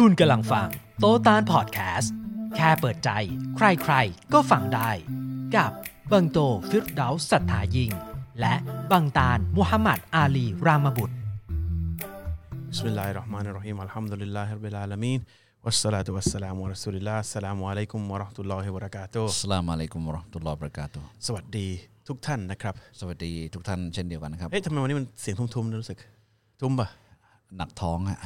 คุณกำลังฟังโตตานพอดแคสต์แค่เปิดใจ ใครๆ ก็ฟังได้ กับบังโตฟิรดาสัทธายิง และบังตานมุฮัมมัดอาลีรามบุตร بسم الله الرحمن الرحيم الحمد لله رب العالمين والصلاة والسلام على رسول الله السلام عليكم ورحمة الله وبركاته อัสสลามุอะลัยกุมวะเราะห์มะตุลลอฮ์วะบะเราะกาตุฮ์ สวัสดีทุกท่านนะครับ สวัสดีทุกท่านเช่นเดียวกันนะครับ เอ๊ะทำไมวันนี้มันเสียงทุ้มๆนะรู้สึก ทุ้มปะ หนักท้องฮะ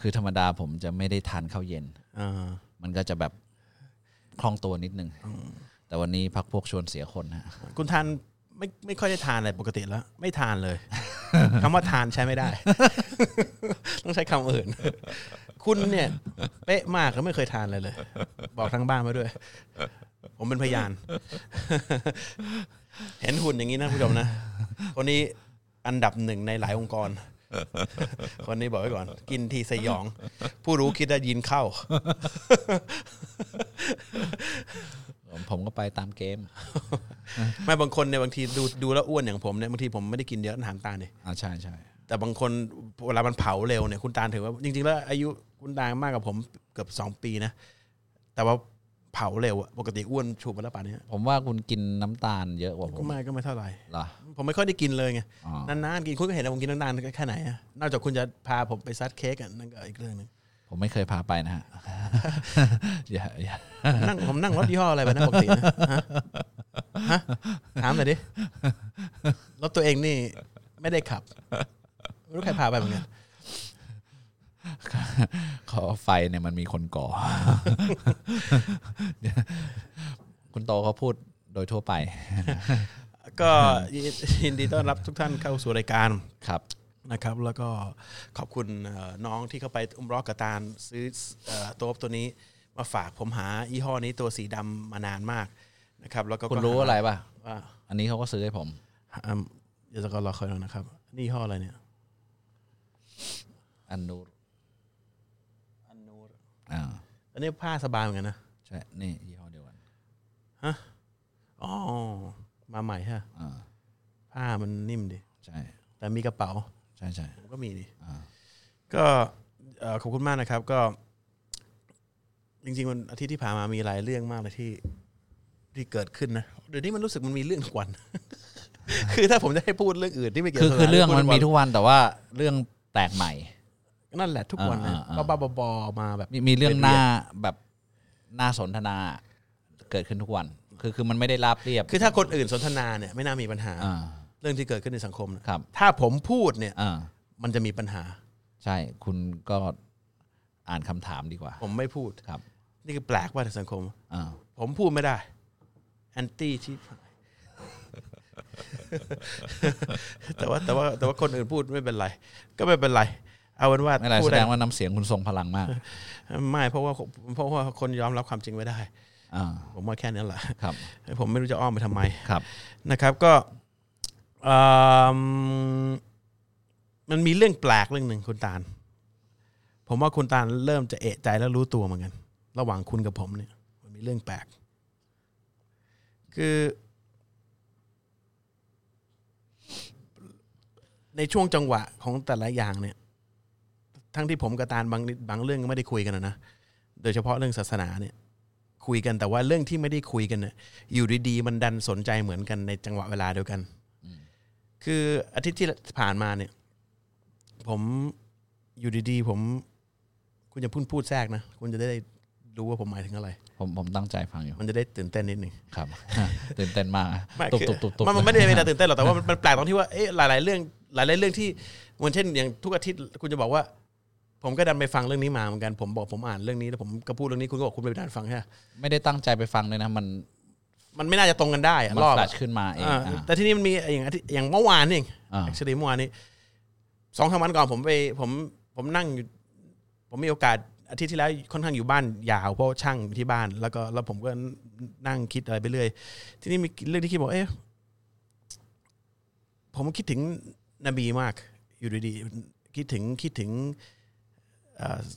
คือธรรมดาผมจะไม่ได้ทานข้าวเย็นอ่ามันก็จะแบบคล่องตัวนิดนึง แต่วันนี้พักพวกชวนเสียคนฮะคุณทานไม่ไม่ค่อยได้ทานอะไรปกติแล้ว ไม่ทานเลยคำว่าทานใช้ไม่ได้ ต้องใช้คำอื่น คุณเนี่ย เป๊ะมากแล้วไม่เคยทานเลยเลย บอกทั้งบ้านมาด้วย ผมเป็นพยาน เห็นหุ่นอย่างนี้นะผู้ชมนะคนนี้ อันดับหนึ่งในหลายองค์กร คนนี้บอกไว้ก่อน กินทีสยอง ผู้รู้คิดได้ยินเข้า ผมก็ไปตามเกม ไม่บางคนเนี่ยบางทีดูดูแล้วอ้วนอย่างผมเนี่ยบางทีผมไม่ได้กินเยอะอาหารตาลเนี่ยอ่าใช่ใช่แต่บางคนเวลามันเผาเร็วเนี่ยคุณตาลถือว่าจริงๆแล้วอายุคุณตาลมากกว่าผมเกือบสองปีนะ แต่ว่า เผาเร็วอะปกติอ้วนชูมาแล้วป่านนี้ผมว่าคุณกินน้ำตาลเยอะกว่าผก็มไม่ก็ไม่เท่าไหร่ เหรอ ผมไม่ค่อยได้กินเลยไงอ๋อ นานๆกินคุณก็เห็นนะผมกินนานๆแค่ไหนอะนอกจากคุณจะพาผมไปซัดเค้กอะนั่นก็อีกเรื่องหนึงผมไม่เคยพาไปนะฮะ อย่าอย่านั่งผมนั่งรถยี่ห้ออะไรไปนะปกตินะฮะฮะถามหน่อยดิรถตัวเองนี่ไม่ได้ขับไม่รู้ใครพาไปเหมือนกันเขาไฟเนี่ยมันมีคนก่อ คุณโตเขาพูดโดยทั่วไป ก็ยินดีต้อนรับทุกท่านเข้าสู่รายการครับนะครับ แล้วก็ขอบคุณเอ่อน้องที่เข้าไปอุ้มรอกกระตานซื้อเอ่อโต๊ะตัวนี้มาฝากผมหายี่ห้อนี้ตัวสีดำมานานมากนะครับ แล้วก็คุณรู้อะไรป่ะว่าอันนี้เขาก็ซื้อให้ผมอืมเดี๋ยวจะก็รอคอยหน่อยนะครับนี่ยี่ห้ออะไรเนี่ย อันนูรอันนูร อ่าอันนี้ผ้าสบายเหมือนกันนะใช่นี่ยี่ห้อเดียวกันอ๋อมาใหม่ฮะอ่าผ้ามันนิ่มดิใช่ แต่มีกระเป๋าใช่ใช่ผมก็มีดิอ่าก็เอ่อขอบคุณมากนะครับ ก็ จริงๆวันอาทิตย์ที่ผ่านมามีหลายเรื่องมากเลยที่ที่เกิดขึ้นนะเดี๋ยวนี้มันรู้สึกมันมีเรื่องทุกวัน คือถ้าผมจะให้พูดเรื่องอื่นที่ไม่เกี่ยวคือกับคือเรื่องมันมีทุกทุกวันแต่ว่าเรื่องแปลกใหม่ นั่นแหละทุกวันนะอ่าอ่าก็อ่า บ้าๆบอๆมาแบบ มีมีเรื่องหน้าแบบหน้าสนทนา เกิดขึ้นทุกวัน คือคือมันไม่ได้ราบเรียบคือถ้าคนอื่นสนทนาเนี่ยไม่น่ามีปัญหา อ่า เรื่องที่เกิดขึ้นในสังคมนะครับ ถ้าผมพูดเนี่ยอ่ามันจะมีปัญหา ใช่คุณก็อ่านคำถามดีกว่าผมไม่พูด ครับนี่คือแปลกว่าในสังคม อ่าผมพูดไม่ได้แอนตี้ที่แต่ว่าแต่ว่าแต่ว่าคนอื่นพูดไม่เป็นไร ก็ไม่เป็นไร เอาเป็นว่าไม่เป็นไรพูแสด้ดงว่าน้ำเสียงคุณทรงพลังมาก ไม่เพราะว่าเพราะว่าคนยอมรับความจริงไม่ได้อ่าผมว่าแค่นั้นแหละครับผมไม่รู้จะอ้อมไปทำไมครับนะครับก็อืมมันมีเรื่องแปลกเรื่องหนึ่งคุณตาล ผมว่าคุณตาลเริ่มจะเอะใจแล้วรู้ตัวเหมือนกัน ระหว่างคุณกับผมเนี่ย มันมีเรื่องแปลก คือ ในช่วงจังหวะของแต่ละอย่างเนี่ย ทั้งที่ผมกับตาลบางบางเรื่องก็ไม่ได้คุยกันนะนะ โดยเฉพาะเรื่องศาสนาเนี่ยคุยกันแต่ว่าเรื่องที่ไม่ได้คุยกันเนี่ยอยู่ดีๆมันดันสนใจเหมือนกันในจังหวะเวลาเดียวกัน คืออาทิตย์ที่ผ่านมาเนี่ย ผมอยู่ดีๆผม คุณจะพูดพูดแทรกนะ คุณจะได้รู้ว่าผมหมายถึงอะไร ผมผมตั้งใจฟังอยู่ มันจะได้ตื่นเต้นนิดหนึ่งครับ ตื่นเต้นมากไม่ตุบคือตุบตุบตุบมันมันไม่ได้เป็นอะไรตื่นเต้นหรอกแต่ว่ามันมันแปลกตรงที่ว่าเอ๊ะหลาย ๆ เรื่อง หลาย ๆ เรื่องที่เหมือนเช่นอย่างทุกอาทิตย์คุณจะบอกว่า ผมก็ดันไปฟังเรื่องนี้มาเหมือนกันผมบอกผมอ่านเรื่องนี้แล้วผมก็พูดเรื่องนี้คุณก็บอกคุณไปดันฟังใช่ไหมไม่ได้ตั้งใจไปฟังเลยนะมัน มันไม่น่าจะตรงกันได้อะมันรอบแฟลอะชขึ้นมาเองอ่าอ่าแต่ที่นี่มันมีอย่างอาทิตย์อย่างเมื่อวานนี่เองอ่า actually เมื่อวานนี้สองสามวันก่อนผมไปผมผมนั่งอยู่ผมมีโอกาสอาทิตย์ที่แล้วค่อนข้างอยู่บ้านยาวเพราะช่างอยู่ที่บ้าน แล้วก็แล้วผมก็นั่งคิดอะไรไปเรื่อย ที่นี่มีเรื่องที่คิดบอกเอ๊ะผมคิดถึงนบีมาก อยู่ดีๆคิดถึงคิดถึงเอ่อ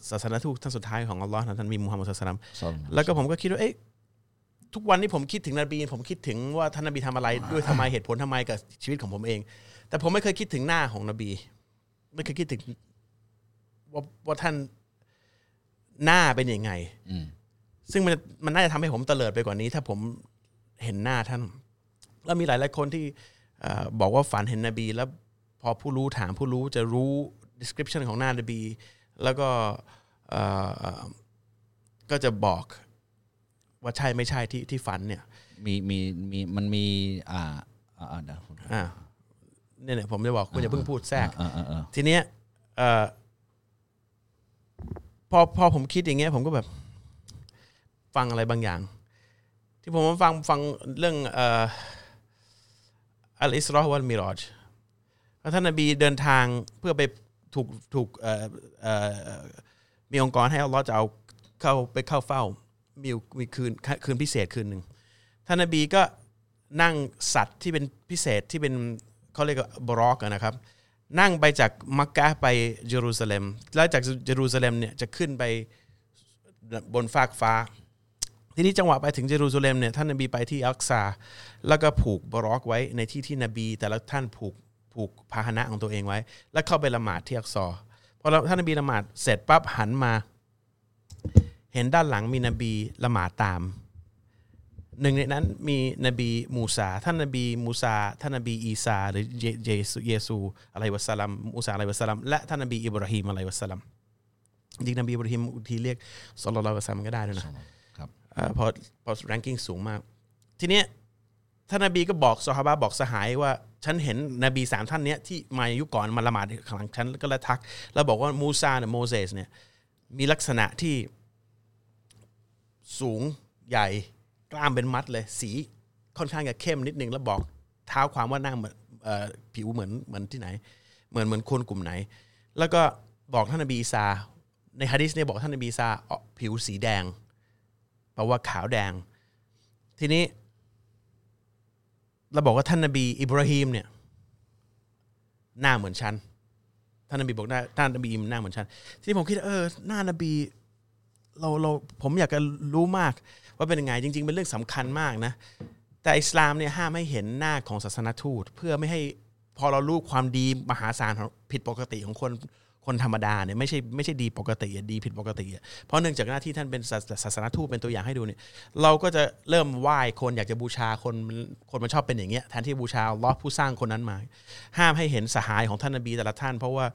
ศาสนาทูตท่านสุดท้ายของอัลลอฮ์นะท่านมีมุฮัมมัดสุลตัลลัมสนแล้วก็ผมก็คิดว่าเอ๊ะทุกวันนี้ผมคิดถึงนบีผมคิดถึงว่าท่านนบีทำอะไรด้วยทำไมเหตุผลทำไมกับชีวิตของผมเอง แต่ผมไม่เคยคิดถึงหน้าของนบี ไม่เคยคิดถึงว่าว่าท่านหน้าเป็นยังไงอืมซึ่งมันมันน่าจะทำให้ผมเตลิดไปกว่านี้ ถ้าผมเห็นหน้าท่าน แล้วมีหลายหลายๆคนที่เอ่อบอกว่าฝันเห็นนบี แล้วพอผู้รู้ถามผู้รู้จะรู้ description ของหน้านบี แล้วก็เอ่อก็จะบอกว่าใช่ไม่ใช่ที่ที่ฝันเนี่ย มีมีมีมันมีอ่าอ่าอ่าเดี๋ยวอ่าเนี่ยเนี่ยผมจะบอกคุณอย่าเพิ่งพูดแทรกเออเออเออทีเนี้ยเอ่อพอพอผมคิดอย่างเงี้ย ผมก็แบบ ฟังอะไรบางอย่าง ที่ผมมาฟังฟังเรื่องเอ่ออัลอิสรอฮ์วัลมิรอจแล้วท่านนบีเดินทางเพื่อไป ถูกถูกมีองค์กรให้อัลลอฮ์จะเอาเข้าไปเข้าเฝ้ามีมีคืนคืนพิเศษคืนหนึ่งท่านนบีก็นั่งสัตว์ที่เป็นพิเศษที่เป็นเขาเรียกว่าบรอกนะครับ นั่งไปจากมักกะไปเยรูซาเล็ม แล้วจากเยรูซาเล็มเนี่ยจะขึ้นไปบนฟากฟ้า ทีนี้จังหวะไปถึงเยรูซาเล็มเนี่ยท่านนบีไปที่อักซา แล้วก็ผูกบุรอกไว้ในที่ที่นบี แต่ละท่านผูก ผูกพาหนะของตัวเองไว้ แล้วเข้าไปละหมาดที่อักซอพอท่านนบีละหมาดเสร็จปั๊บหันมา เห็นด้านหลังมีนบีละหมาดตาม หนึ่งในนั้นมีนบีมูซาท่านนบีมูซาท่านนบีอีซา หรือเยเยซูเยซูอะลัยวะสสลัมมูซาอะลัยวะสสลัมและท่านนบีอิบราฮิมอะลัยวะสสลัมจริงนบีอิบราฮิมบางทีเรียกสลลัลลอฮุอะลัยฮิวะซัลลัมก็ได้ด้วยนะครับเอ่อพอพอ ranking สูงมาก ทีเนี้ย ท่านนบีก็บอกซอฮาบะบอกสหายว่า ฉันเห็นนบีสามท่านเนี้ยที่มายุคก่อนมาละหมาดข้างหลังฉันก็ลยทัก แล้วบอกว่ามูซาเนี่ยโมเสสเนี่ยมีลักษณะที่สูงใหญ่กล้ามเป็นมัดเลย สีค่อนข้างจะเข้มนิดนึงแล้วบอกเท้าความว่าหน้าเหมือนอผิวเหมือนเหมือนที่ไหน เหมือนเหมือนคนกลุ่มไหน แล้วก็บอกท่านนบีอีสาในฮะดิษเนี่ยบอกท่านนบีอีสาออผิวสีแดงแปลว่าขาวแดง ทีนี้ เราบอกว่าท่านนบีอิบราฮิมเนี่ยหน้าเหมือนฉันท่านนบีบอกหน้าท่านนบีอิมหน้าเหมือนฉันที่ผมคิดเออหน้านบีเราเราผมอยากจะรู้มากว่าเป็นยังไงจริง ๆ เป็นเรื่องสำคัญมากนะ แต่อิสลามเนี่ยห้ามให้เห็นหน้าของศาสนทูต เพื่อไม่ให้พอเรารู้ความดีมหาศาลผิดปกติของคน คนธรรมดาเนี่ยไม่ใช่ไม่ใช่ดีปกติอะดีผิดปกติอะเพราะเนื่องจากหน้าที่ท่านเป็นศาสนทูตเป็นตัวอย่างให้ดูเนี่ยเราก็จะเริ่มไหว้คนอยากจะบูชาคนคนมันชอบเป็นอย่างเงี้ยแทนที่บูชาอัลลอฮ์ผู้สร้างคนนั้นมา ห้ามให้เห็นสหายของท่านนบีแต่ละท่าน เพราะว่า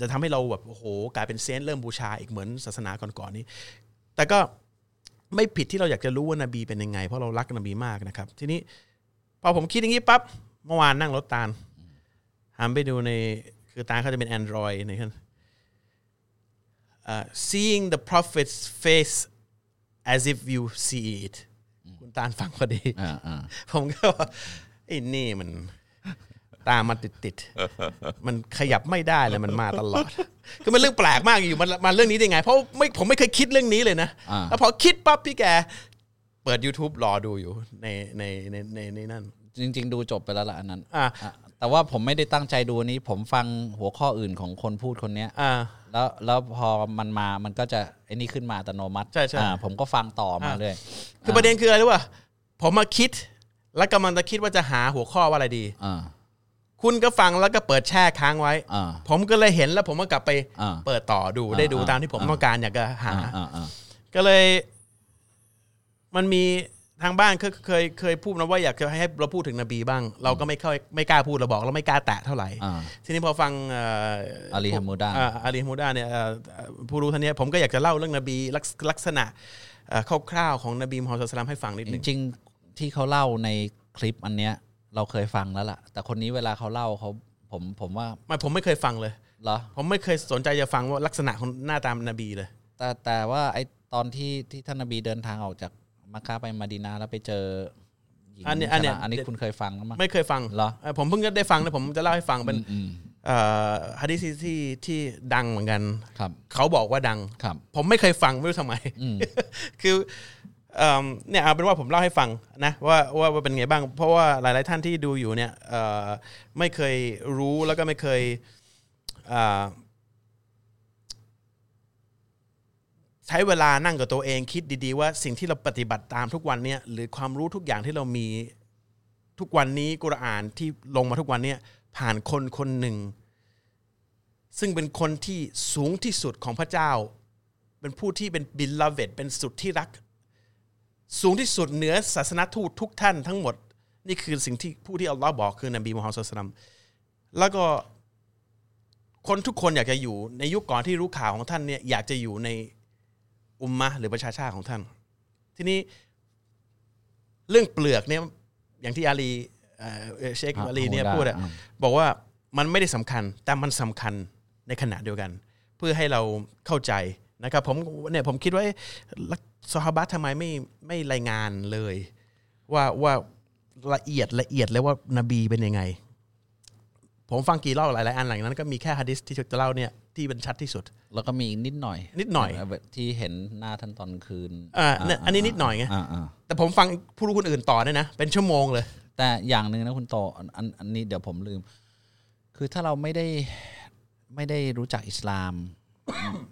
จะทำให้เราแบบโอ้โหกลายเป็น saint เริ่มบูชาอีกเหมือนศาสนาก่อนๆนี้ แต่ก็ไม่ผิดที่เราอยากจะรู้ว่านบีเป็นยังไง เพราะเรารักนบีมากนะครับ ทีนี้พอผมคิดอย่างนี้ปั๊บเมื่อวานนั่งรถตาลหันไปดูใน คือตาลเขาจะเป็น Android ในขั้น uh, seeing the prophet's face as if you see it คุณตาลฟังพอดีอ่าอ่าผมก็ว่าไอ้นี่มันตามมาติดติดๆมันขยับไม่ได้เลยมันมาตลอด คือมันเรื่องแปลกมากอยู่มันมาเรื่องนี้ได้ไง เพราะไม่ผมไม่เคยคิดเรื่องนี้เลยนะอ่าแล้วพอคิดปั๊บพี่แก เปิด YouTube รอดูอยู่ในในในในในนั่นจริง ๆ ดูจบไปแล้วล่ะอันนั้นอ่าอะ แต่ว่าผมไม่ได้ตั้งใจดูอันนี้ ผมฟังหัวข้ออื่นของคนพูดคนเนี้ยอ่า แล้วแล้วพอมันมามันก็จะไอ้นี่ขึ้นมาอัตโนมัติใช่ใช่ อ่าผมก็ฟังต่อมาอ่าเลยคือประเด็นคืออะไรรู้ป่ะผมมาคิด แล้วกำลังจะคิดว่าจะหาหัวข้อว่าอะไรดี อ่าคุณก็ฟังแล้วก็เปิดแช่ค้างไว้ อ่า ผมก็เลยเห็นแล้วผมก็กลับไปอ่าเปิดต่อดูอ่าได้ดูอ่า ตามที่ผมอ่าต้องการอยากจะหา อ่าอ่าอ่าก็เลย มันมี ทางบ้านเคยเคยเคยพูดนะว่าอยากจะให้เราพูดถึงนบีบ้าง เราก็ไม่ค่อยไม่กล้าพูดเราบอกเราไม่กล้าแตะเท่าไหร่ อ่า ทีนี้พอฟังเอ่ออาลีฮัมมูดา อ่อาลีฮัมมูดาเนี่ยเอ่อผู้รู้ท่านเนี้ยผมก็อยากจะเล่าเรื่องนบีลักษลักษณะเอ่อคร่าวๆของนบีมุฮัมมัดสุลตัลลัมให้ฟังนิดหจนึ่งริงๆที่เขาเล่าในคลิปอันเนี้ย เราเคยฟังแล้วล่ะ แต่คนนี้เวลาเขาเล่าเขาผมผมว่าไม่ผมไม่เคยฟังเลย เหรอ ผมไม่เคยสนใจจะฟังว่าลักษณะของหน้าตามนบีเลย แต่แต่ว่าไอตอนที่ที่ท่านนบีเดินทางออกจาก มักกะไปมาดีนาแล้วไปเจอหญิงอันนี้อันเนี้ย ชราอันนี้คุณเคยฟังแล้วมั้งไม่เคยฟังเหรอเอ่อผมเพิ่งจะได้ฟังนะผมจะเล่าให้ฟังเป็นอืม เอ่อฮะดิษที่ที่ที่ดังเหมือนกัน ครับเขาบอกว่าดัง ครับ ผมไม่เคยฟังไม่รู้ทำไม อืม คือเอิ่มเนี่ยเอาเป็นว่าผมเล่าให้ฟังนะว่าว่าว่าเป็นไงบ้าง เพราะว่าหลาย ๆ ท่านที่ดูอยู่เนี่ยเอ่อไม่เคยรู้แล้วก็ไม่เคยเอ่อ ใช้เวลานั่งกับตัวเองคิดดีๆ ว่าสิ่งที่เราปฏิบัติตามทุกวันเนี่ยหรือความรู้ทุกอย่างที่เรามีทุกวันนี้กุรอานที่ลงมาทุกวันเนี่ยผ่านคนคนหนึ่ง ซึ่งเป็นคนที่สูงที่สุดของพระเจ้า เป็นผู้ที่เป็น beloved เป็นสุดที่รัก สูงที่สุดเหนือศาสนทูตทุกท่านทั้งหมด นี่คือสิ่งที่ผู้ที่อัลลอฮ์บอกคือนบีมุฮัมมัดสุลตัมแล้วก็คนทุกคนอยากจะอยู่ในยุคก่อนที่รู้ข่าวของท่านเนี่ยอยากจะอยู่ใน อุมมะห์หรือประชาชาติของท่าน ทีนี้เรื่องเปลือกเนี่ยอย่างที่อาลีเอ่อเชคอาลีเนี่ยพูดอะอืมบอกว่ามันไม่ได้สำคัญแต่มันสำคัญในขณะเดียวกัน เพื่อให้เราเข้าใจนะครับผมเนี่ยผมคิดว่าเอ๊ะลักซอฮาบะห์ทำไมไม่ไม่รายงานเลย ว่าว่าละเอียดละเอียดเลยว่านบีเป็นยังไง ผมฟังกี่รอบหลายๆอันหลังนั้นก็มีแค่ฮะดิษที่จะเล่าเนี่ยที่เป็นชัดที่สุด แล้วก็มีอีกนิดหน่อย นิดหน่อยแบบที่เห็นหน้าท่านตอนคืนอ่าเนี่ยอันนี้นิดหน่อยไงอ่าอ่าแต่ผมฟังผู้รู้คนอื่นต่อเนี่ยนะ เป็นชั่วโมงเลย แต่อย่างหนึ่งนะคุณโตอันอันอันนี้เดี๋ยวผมลืม คือถ้าเราไม่ได้ไม่ได้รู้จักอิสลาม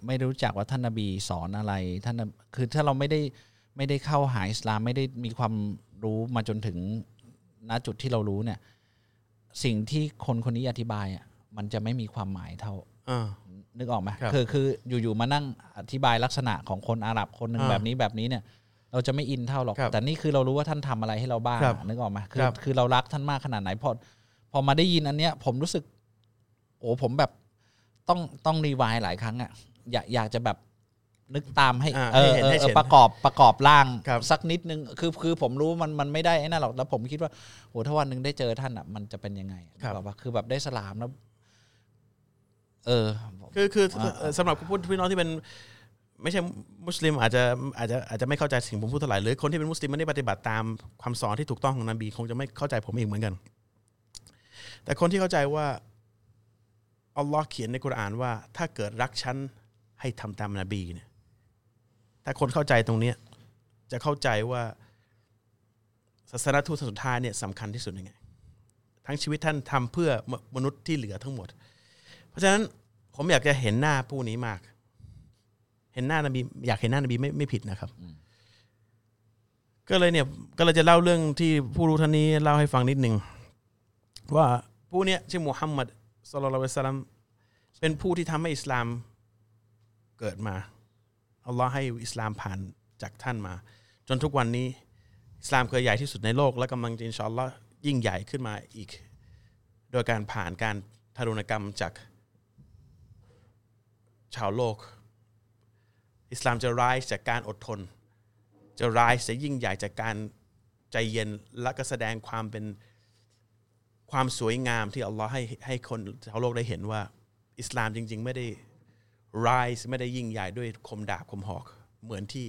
ไม่รู้จักว่าท่านนบีสอนอะไรท่านนบคือถ้าเราไม่ได้ไม่ได้เข้าหาอิสลามไม่ได้มีความรู้มาจนถึงณจุดที่เรารู้เนี่ย สิ่งที่คนคนนี้อธิบายอะมันจะไม่มีความหมายเท่าอ่า นึกออกไหมครับคือคืออยู่ๆมานั่งอธิบายลักษณะของคนอาหรับคนหนึ่งอ่าแบบนี้แบบนี้เนี่ย เราจะไม่อินเท่าหรอก ครับแต่นี่คือเรารู้ว่าท่านทำอะไรให้เราบ้างครับอะนึกออกไหมคืคอรับคือเรารักท่านมากขนาดไหนพอพอมาได้ยินอันเนี้ย ผมรู้สึก โอ้ผมแบบต้องต้องรีวายหลายครั้งอะอยากอยากจะแบบ นึกตามให้อ่าเออให้เห็นเออให้เออเห็นประกอบประกอบร่างครับสักนิดนึงคือคือผมรู้มันมันไม่ได้ไอ้นั่นหรอกแล้วผมคิดว่าโหถ้าวันหนึ่งได้เจอท่านอะมันจะเป็นยังไงนึกออกปะคือแบบได้สลามแล้วเออ คือคืออ่าเอ่อสำหรับผู้พี่น้องที่เป็นไม่ใช่มุสลิมอาจจะอาจจะอาจจะไม่เข้าใจสิ่งผมพูดเท่าไหร่หรือคนที่เป็นมุสลิมไม่ได้ปฏิบัติตามความสอนที่ถูกต้องของนบีคงจะไม่เข้าใจผมเองเหมือนกัน แต่คนที่เข้าใจว่าอัลลอฮ์เขียนในกุรอานว่า ถ้าเกิดรักฉันให้ทำตามนบีเนี่ย ถ้าคนเข้าใจตรงเนี้ยจะเข้าใจว่าศาสนทูตสุดท้ายเนี่ยสำคัญที่สุดยังไง ทั้งชีวิตท่านทำเพื่อมนุษย์ที่เหลือทั้งหมด เพราะฉะนั้นผมอยากจะเห็นหน้าผู้นี้มาก เห็นหน้านบีอยากเห็นหน้านบีไม่ไม่ผิดนะครับ ก็เลยเนี่ยก็เลยจะเล่าเรื่องที่ผู้รู้ท่านนี้เล่าให้ฟังนิดหนึ่งว่าผู้เนี้ยชื่อมุฮัมมัดสุลลัลลอฮุอะลัยฮิวะสัลลัมเป็นผู้ที่ทำให้อิสลามเกิดมา อัลลอฮ์ให้อิสลามผ่านจากท่านมา จนทุกวันนี้อิสลามเคยใหญ่ที่สุดในโลก และกำลังจะอินชอัลอยิ่งใหญ่ขึ้นมาอีก โดยการผ่านการทารุณกรรมจากชาวโลก อิสลามจะร้ายจากการอดทน จะร้ายจะยิ่งใหญ่จากการใจเย็นและก็แสดงความเป็นความสวยงามที่อัลลอฮ์ให้ให้คนชาวโลกได้เห็นว่า อิสลามจริง ๆ ไม่ได้ ร้ายไม่ได้ยิ่งใหญ่ด้วยคมดาบคมหอกเหมือนที่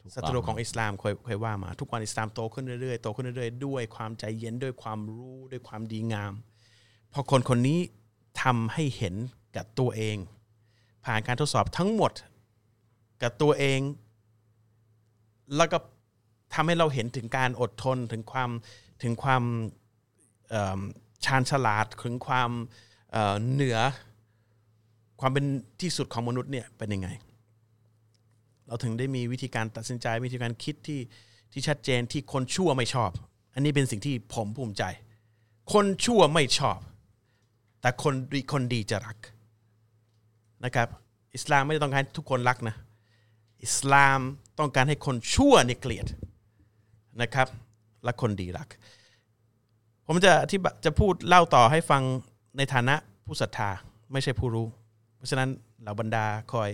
ถูกต้องศัตรูของอิสลามเคยเคยว่ามา ทุกวันอิสลามโตขึ้นเรื่อยๆโตขึ้นเรื่อยๆด้วยความใจเย็นด้วยความรู้ด้วยความดีงามพอคนคนนี้ทำให้เห็นกับตัวเอง ผ่านการทดสอบทั้งหมดกับตัวเอง แล้วก็ทำให้เราเห็นถึงการอดทนถึงความถึงความเอิ่มชาญฉลาดถึงความเอ่อเหนือ ความเป็นที่สุดของมนุษย์เนี่ยเป็นยังไง เราถึงได้มีวิธีการตัดสินใจวิธีการคิดที่ที่ชัดเจนที่คนชั่วไม่ชอบ อันนี้เป็นสิ่งที่ผมภูมิใจ คนชั่วไม่ชอบ แต่คนดีคนดีจะรักนะครับ อิสลามไม่ได้ต้องการทุกคนรักนะ อิสลามต้องการให้คนชั่วเนี่ยเกลียดนะครับและคนดีรัก ผมจะที่จะพูดเล่าต่อให้ฟังในฐานะผู้ศรัทธาไม่ใช่ผู้รู้ ราะฉะนั้นเหล่าบรรดาคอย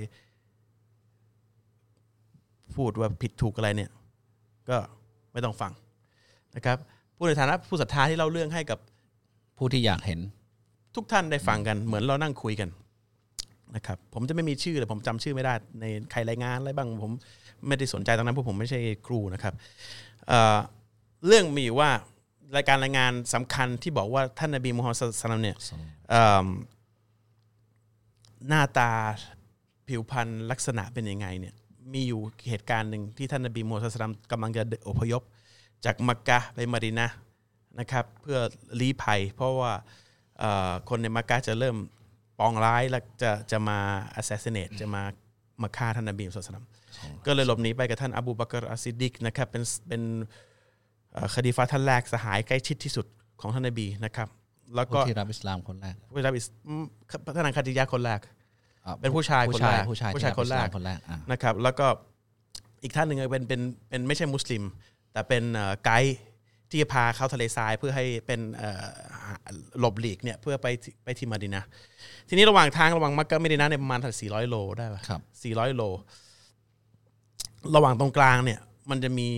พูดว่าผิดถูกอะไรเนี่ย ก็ไม่ต้องฟังนะครับพูดในฐานะผู้ศรัทธาที่เล่าเรื่องให้กับผู้ที่อยากเห็น ทุกท่านได้ฟังกันเหมือนเรานั่งคุยกันนะครับผมจะไม่มีชื่อเลยผมจำชื่อไม่ได้ในใครรายงานอะไรบ้างผมไม่ได้สนใจตรงนั้นเพราะผมไม่ใช่ครูนะครับเเรื่องมีว่ารายการรายงานสำคัญที่บอกว่าท่านนบีมูฮัมมัดศ็อลลัลลอฮุอะลัยฮิวะซัมเนี่ย หน้าตาผิวพรรณลักษณะเป็นยังไงเนี่ยมีอยู่เหตุการณ์หนึ่งที่ท่านนบีมูฮัมมัดศ็อลลัลลอฮุอะลัยฮิวะซัลลัมกำลังจะอพยพ จากมักกะห์ไปมาดีนะห์นะครับเพื่อลี้ภัย เพราะว่าเอ่อคนในมักกะห์จะเริ่มปองร้ายและจะจะมา assassinate จะมามาฆ่าท่านนบีมุฮัมมัดศ็อลลัลลอฮุอะลัยฮิวะซัลลัมก็เลยหลบหนีไปกับท่านอบูบักรอัสซิดดิกนะครับเป็นเป็นเอ่อคอลีฟะฮ์ท่านแรกสหายใกล้ชิดที่สุดของท่านนบีนะครับ แล้วผู้ก็ที่รับอิสลามคนแรกผู้รับอิสอืมพระนางคาติยะคนแรกอะเป็นผู้ชายผู้คนชายแรกผู้ชายผู้ชายที่คนแรกบอิสลามคนแรกอะนะครับ แล้วก็อีกท่านหนึ่งเป็นเป็นเป็นไม่ใช่มุสลิม แต่เป็นเอ่อไกด์ที่จะพาเข้าทะเลทรายเพื่อให้เป็นเอ่อหลบหลีกเนี่ยเพื่อไปที่ไปที่มาดินะห์ทีนี้ระหว่างทางระหว่างมักกะไม่ดินะห์เนี่ยประมาณสี่ร้อยโลได้ปะครับสี่ร้อยโล ระหว่างตรงกลางเนี่ย มันจะมี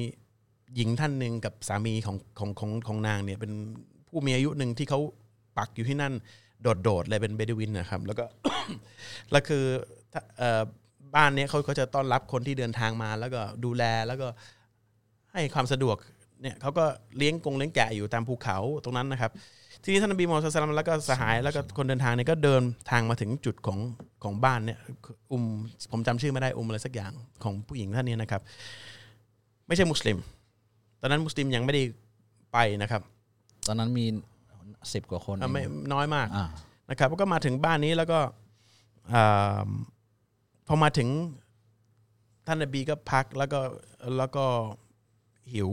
หญิงท่านหนึ่งกับสามีของของของของนางเนี่ยเป็น ผู้มีอายุหนึ่งที่เขาปักอยู่ที่นั่น โดดๆเลยเป็นเบดวินนะครับ แล้วก็แล้วคืออบ้านเนี้ยเขาเขาจะต้อนรับคนที่เดินทางมา แล้วก็ดูแลแล้วก็ให้ความสะดวกเนี่ยเขาก็เลี้ยงกงเลี้ยงแกะอยู่ตามภูเขาตรงนั้นนะครับ ทีนี้ท่านนบีมูฮัมมัดสลลัมแล้วก็สหายแล้วก็คนเดินทางเนี่ยก็เดินทางมาถึงจุดของของบ้านเนี่ยอุมผมจำชื่อไม่ได้อุมอะไรสักอย่างของผู้หญิงท่านนี้นะครับ ไม่ใช่มุสลิม ตอนนั้นมุสลิมยังไม่ได้ไปนะครับ ตอนนั้นมีสิบกว่าคนอะไม่น้อยมากอ่า นะครับก็มาถึงบ้านนี้แล้วก็อ่าพอมาถึงท่านนบีก็พักแล้วก็แล้วก็หิว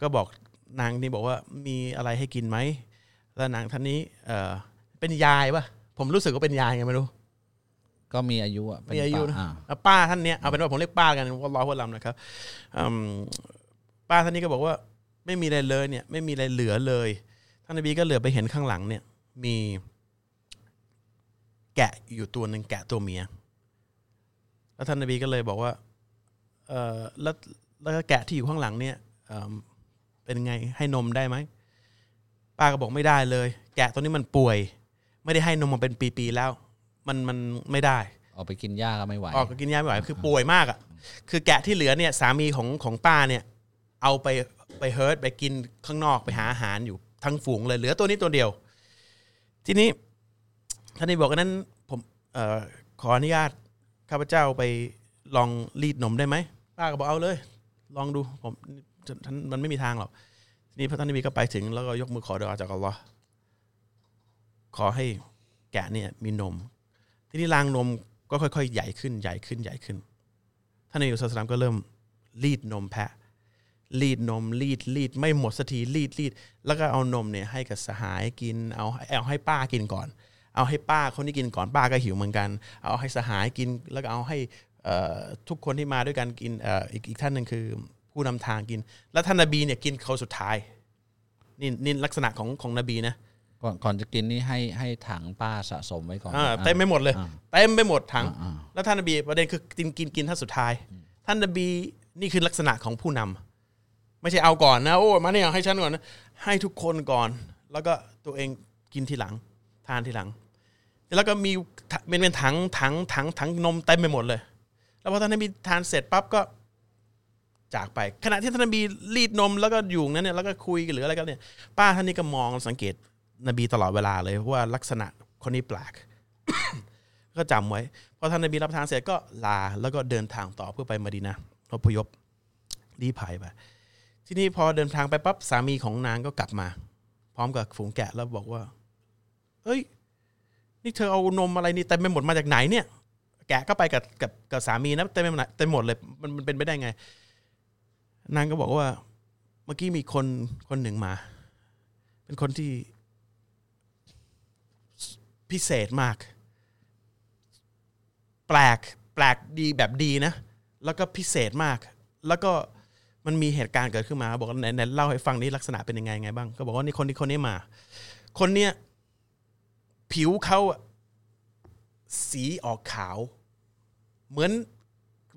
ก็บอกนางนี่บอกว่ามีอะไรให้กินไหมแล้วนางท่านนี้เออเป็นยายปะผมรู้สึกว่าเป็นยายไงไม่รู้ ก็มีอายุอะเป็นมีอายุนะอ่าอะป้าท่านเนี้ยเอาเป็นว่าผมเรียกป้ากันวอลลอฮุอัลลัมนะครับอืมป้าท่านนี้ก็บอกว่า ไม่มีอะไรเลยเนี่ยไม่มีอะไรเหลือเลย ท่านนบีก็เหลือไปเห็นข้างหลังเนี่ยมีแกะอยู่ตัวหนึ่งแกะตัวเมีย แล้วท่านนบีก็เลยบอกว่าเออแล้วแล้วก็แกะที่อยู่ข้างหลังเนี่ยเอิ่มเป็นไงให้นมได้ไหมป้าก็บอกไม่ได้เลย แกะตัวนี้มันป่วย ไม่ได้ให้นมมาเป็นปีๆแล้ว มันมันไม่ได้ ออกไปกินหญ้าก็ไม่ไหวออกก็กินยาไม่ไหวคือป่วยมากอะคือแกะที่เหลือเนี่ยสามีของของป้าเนี่ย เอาไป ไปเฮิร์ตไปกินข้างนอกไปหาอาหารอยู่ทั้งฝูงเลยเหลือตัวนี้ตัวเดียว ทีนี้ท่านนี้บอกว่านั้นผมออขออนุญาตข้าพเจ้าไปลองรีดนมได้ไหมป้าก็บอกเอาเลย ลองดูผมท่านมันไม่มีทางหรอกทีนี้พระท่านนบีก็ไปถึงแล้วก็ยกมือขอดุอาอ์จากอัลลอฮ์ขอให้แกะเนี่ยมีนม ทีนี้รางนมก็ค่อยๆ ใหญ่ขึ้นใหญ่ขึ้นใหญ่ขึ้น ท่านนบีสุลต่านก็เริ่มรีดนมแพะ รีดนมรีดรีดไม่หมดสักทีรีดรีดแล้วก็เอานมเนี่ยให้กับสหายกินเอาเอาให้ป้ากินก่อน เอาให้ป้าคนที่กินก่อนป้าก็หิวเหมือนกัน เอาให้สหายกินแล้วก็เอาให้เอ่อทุกคนที่มาด้วยกันกินเอ่ออีกอีกท่านหนึ่งคือผู้นำทางกิน แล้วท่านนบีเนี่ยกินเขาสุดท้ายนี่นี่ลักษณะของของนบีนะก่อนก่อนจะกินนี่ให้ให้ถังป้าสะสมไว้ก่อนอ่าอ่าเต็มไปหมดเลยอ่าเต็มไปหมดถังอ่าแล้วท่านนบีประเด็นคือกินกินกินท่านสุดท้าย ท่านนบีนี่คือลักษณะของผู้นำ ไม่ใช่เอาก่อนนะโอ้มาเนี่ยให้ฉันก่อนนะให้ทุกคนก่อน แล้วก็ตัวเองกินทีหลัง ทานทีหลัง แล้วก็มีเป็นเป็นถังถังถังถังนมเต็มไปหมดเลย แล้วพอท่านนบีทานเสร็จปั๊บก็จากไป ขณะที่ท่านนบีรีดนมแล้วก็อยู่นั้นเนี่ยแล้วก็คุยกันหรืออะไรกันเนี่ย ป้าท่านนี้ก็มองสังเกตนบีตลอดเวลาเลยว่าลักษณะคนนี้แปลกก็จำไว้พอท่านนบีรับทานเสร็จก็ลาแล้วก็เดินทางต่อเพื่อไปมดีนะอพยพรีภัยไป ทีนี้พอเดินทางไปปั๊บสามีของนางก็กลับมา พร้อมกับฝูงแกะแล้วบอกว่า เอ้ย นี่เธอเอานมอะไรนี่เต็มไปหมดมาจากไหนเนี่ย แกะก็ไปกับกับกับสามีนะเต็มไปหมดเต็มหมดเลย มันมันเป็นไปได้ไง นางก็บอกว่า เมื่อกี้มีคนคนหนึ่งมา เป็นคนที่พิเศษมาก แปลกแปลกดีแบบดีนะ แล้วก็พิเศษมาก แล้วก็ มันมีเหตุการณ์เกิดขึ้นมา บอกว่าไหนนเล่าให้ฟังนี้ลักษณะเป็นยังไงไงบ้าง ก็บอกว่านี่คนนี้คนนี้มา คนเนี้ยผิวเขาสีออกขาว เหมือน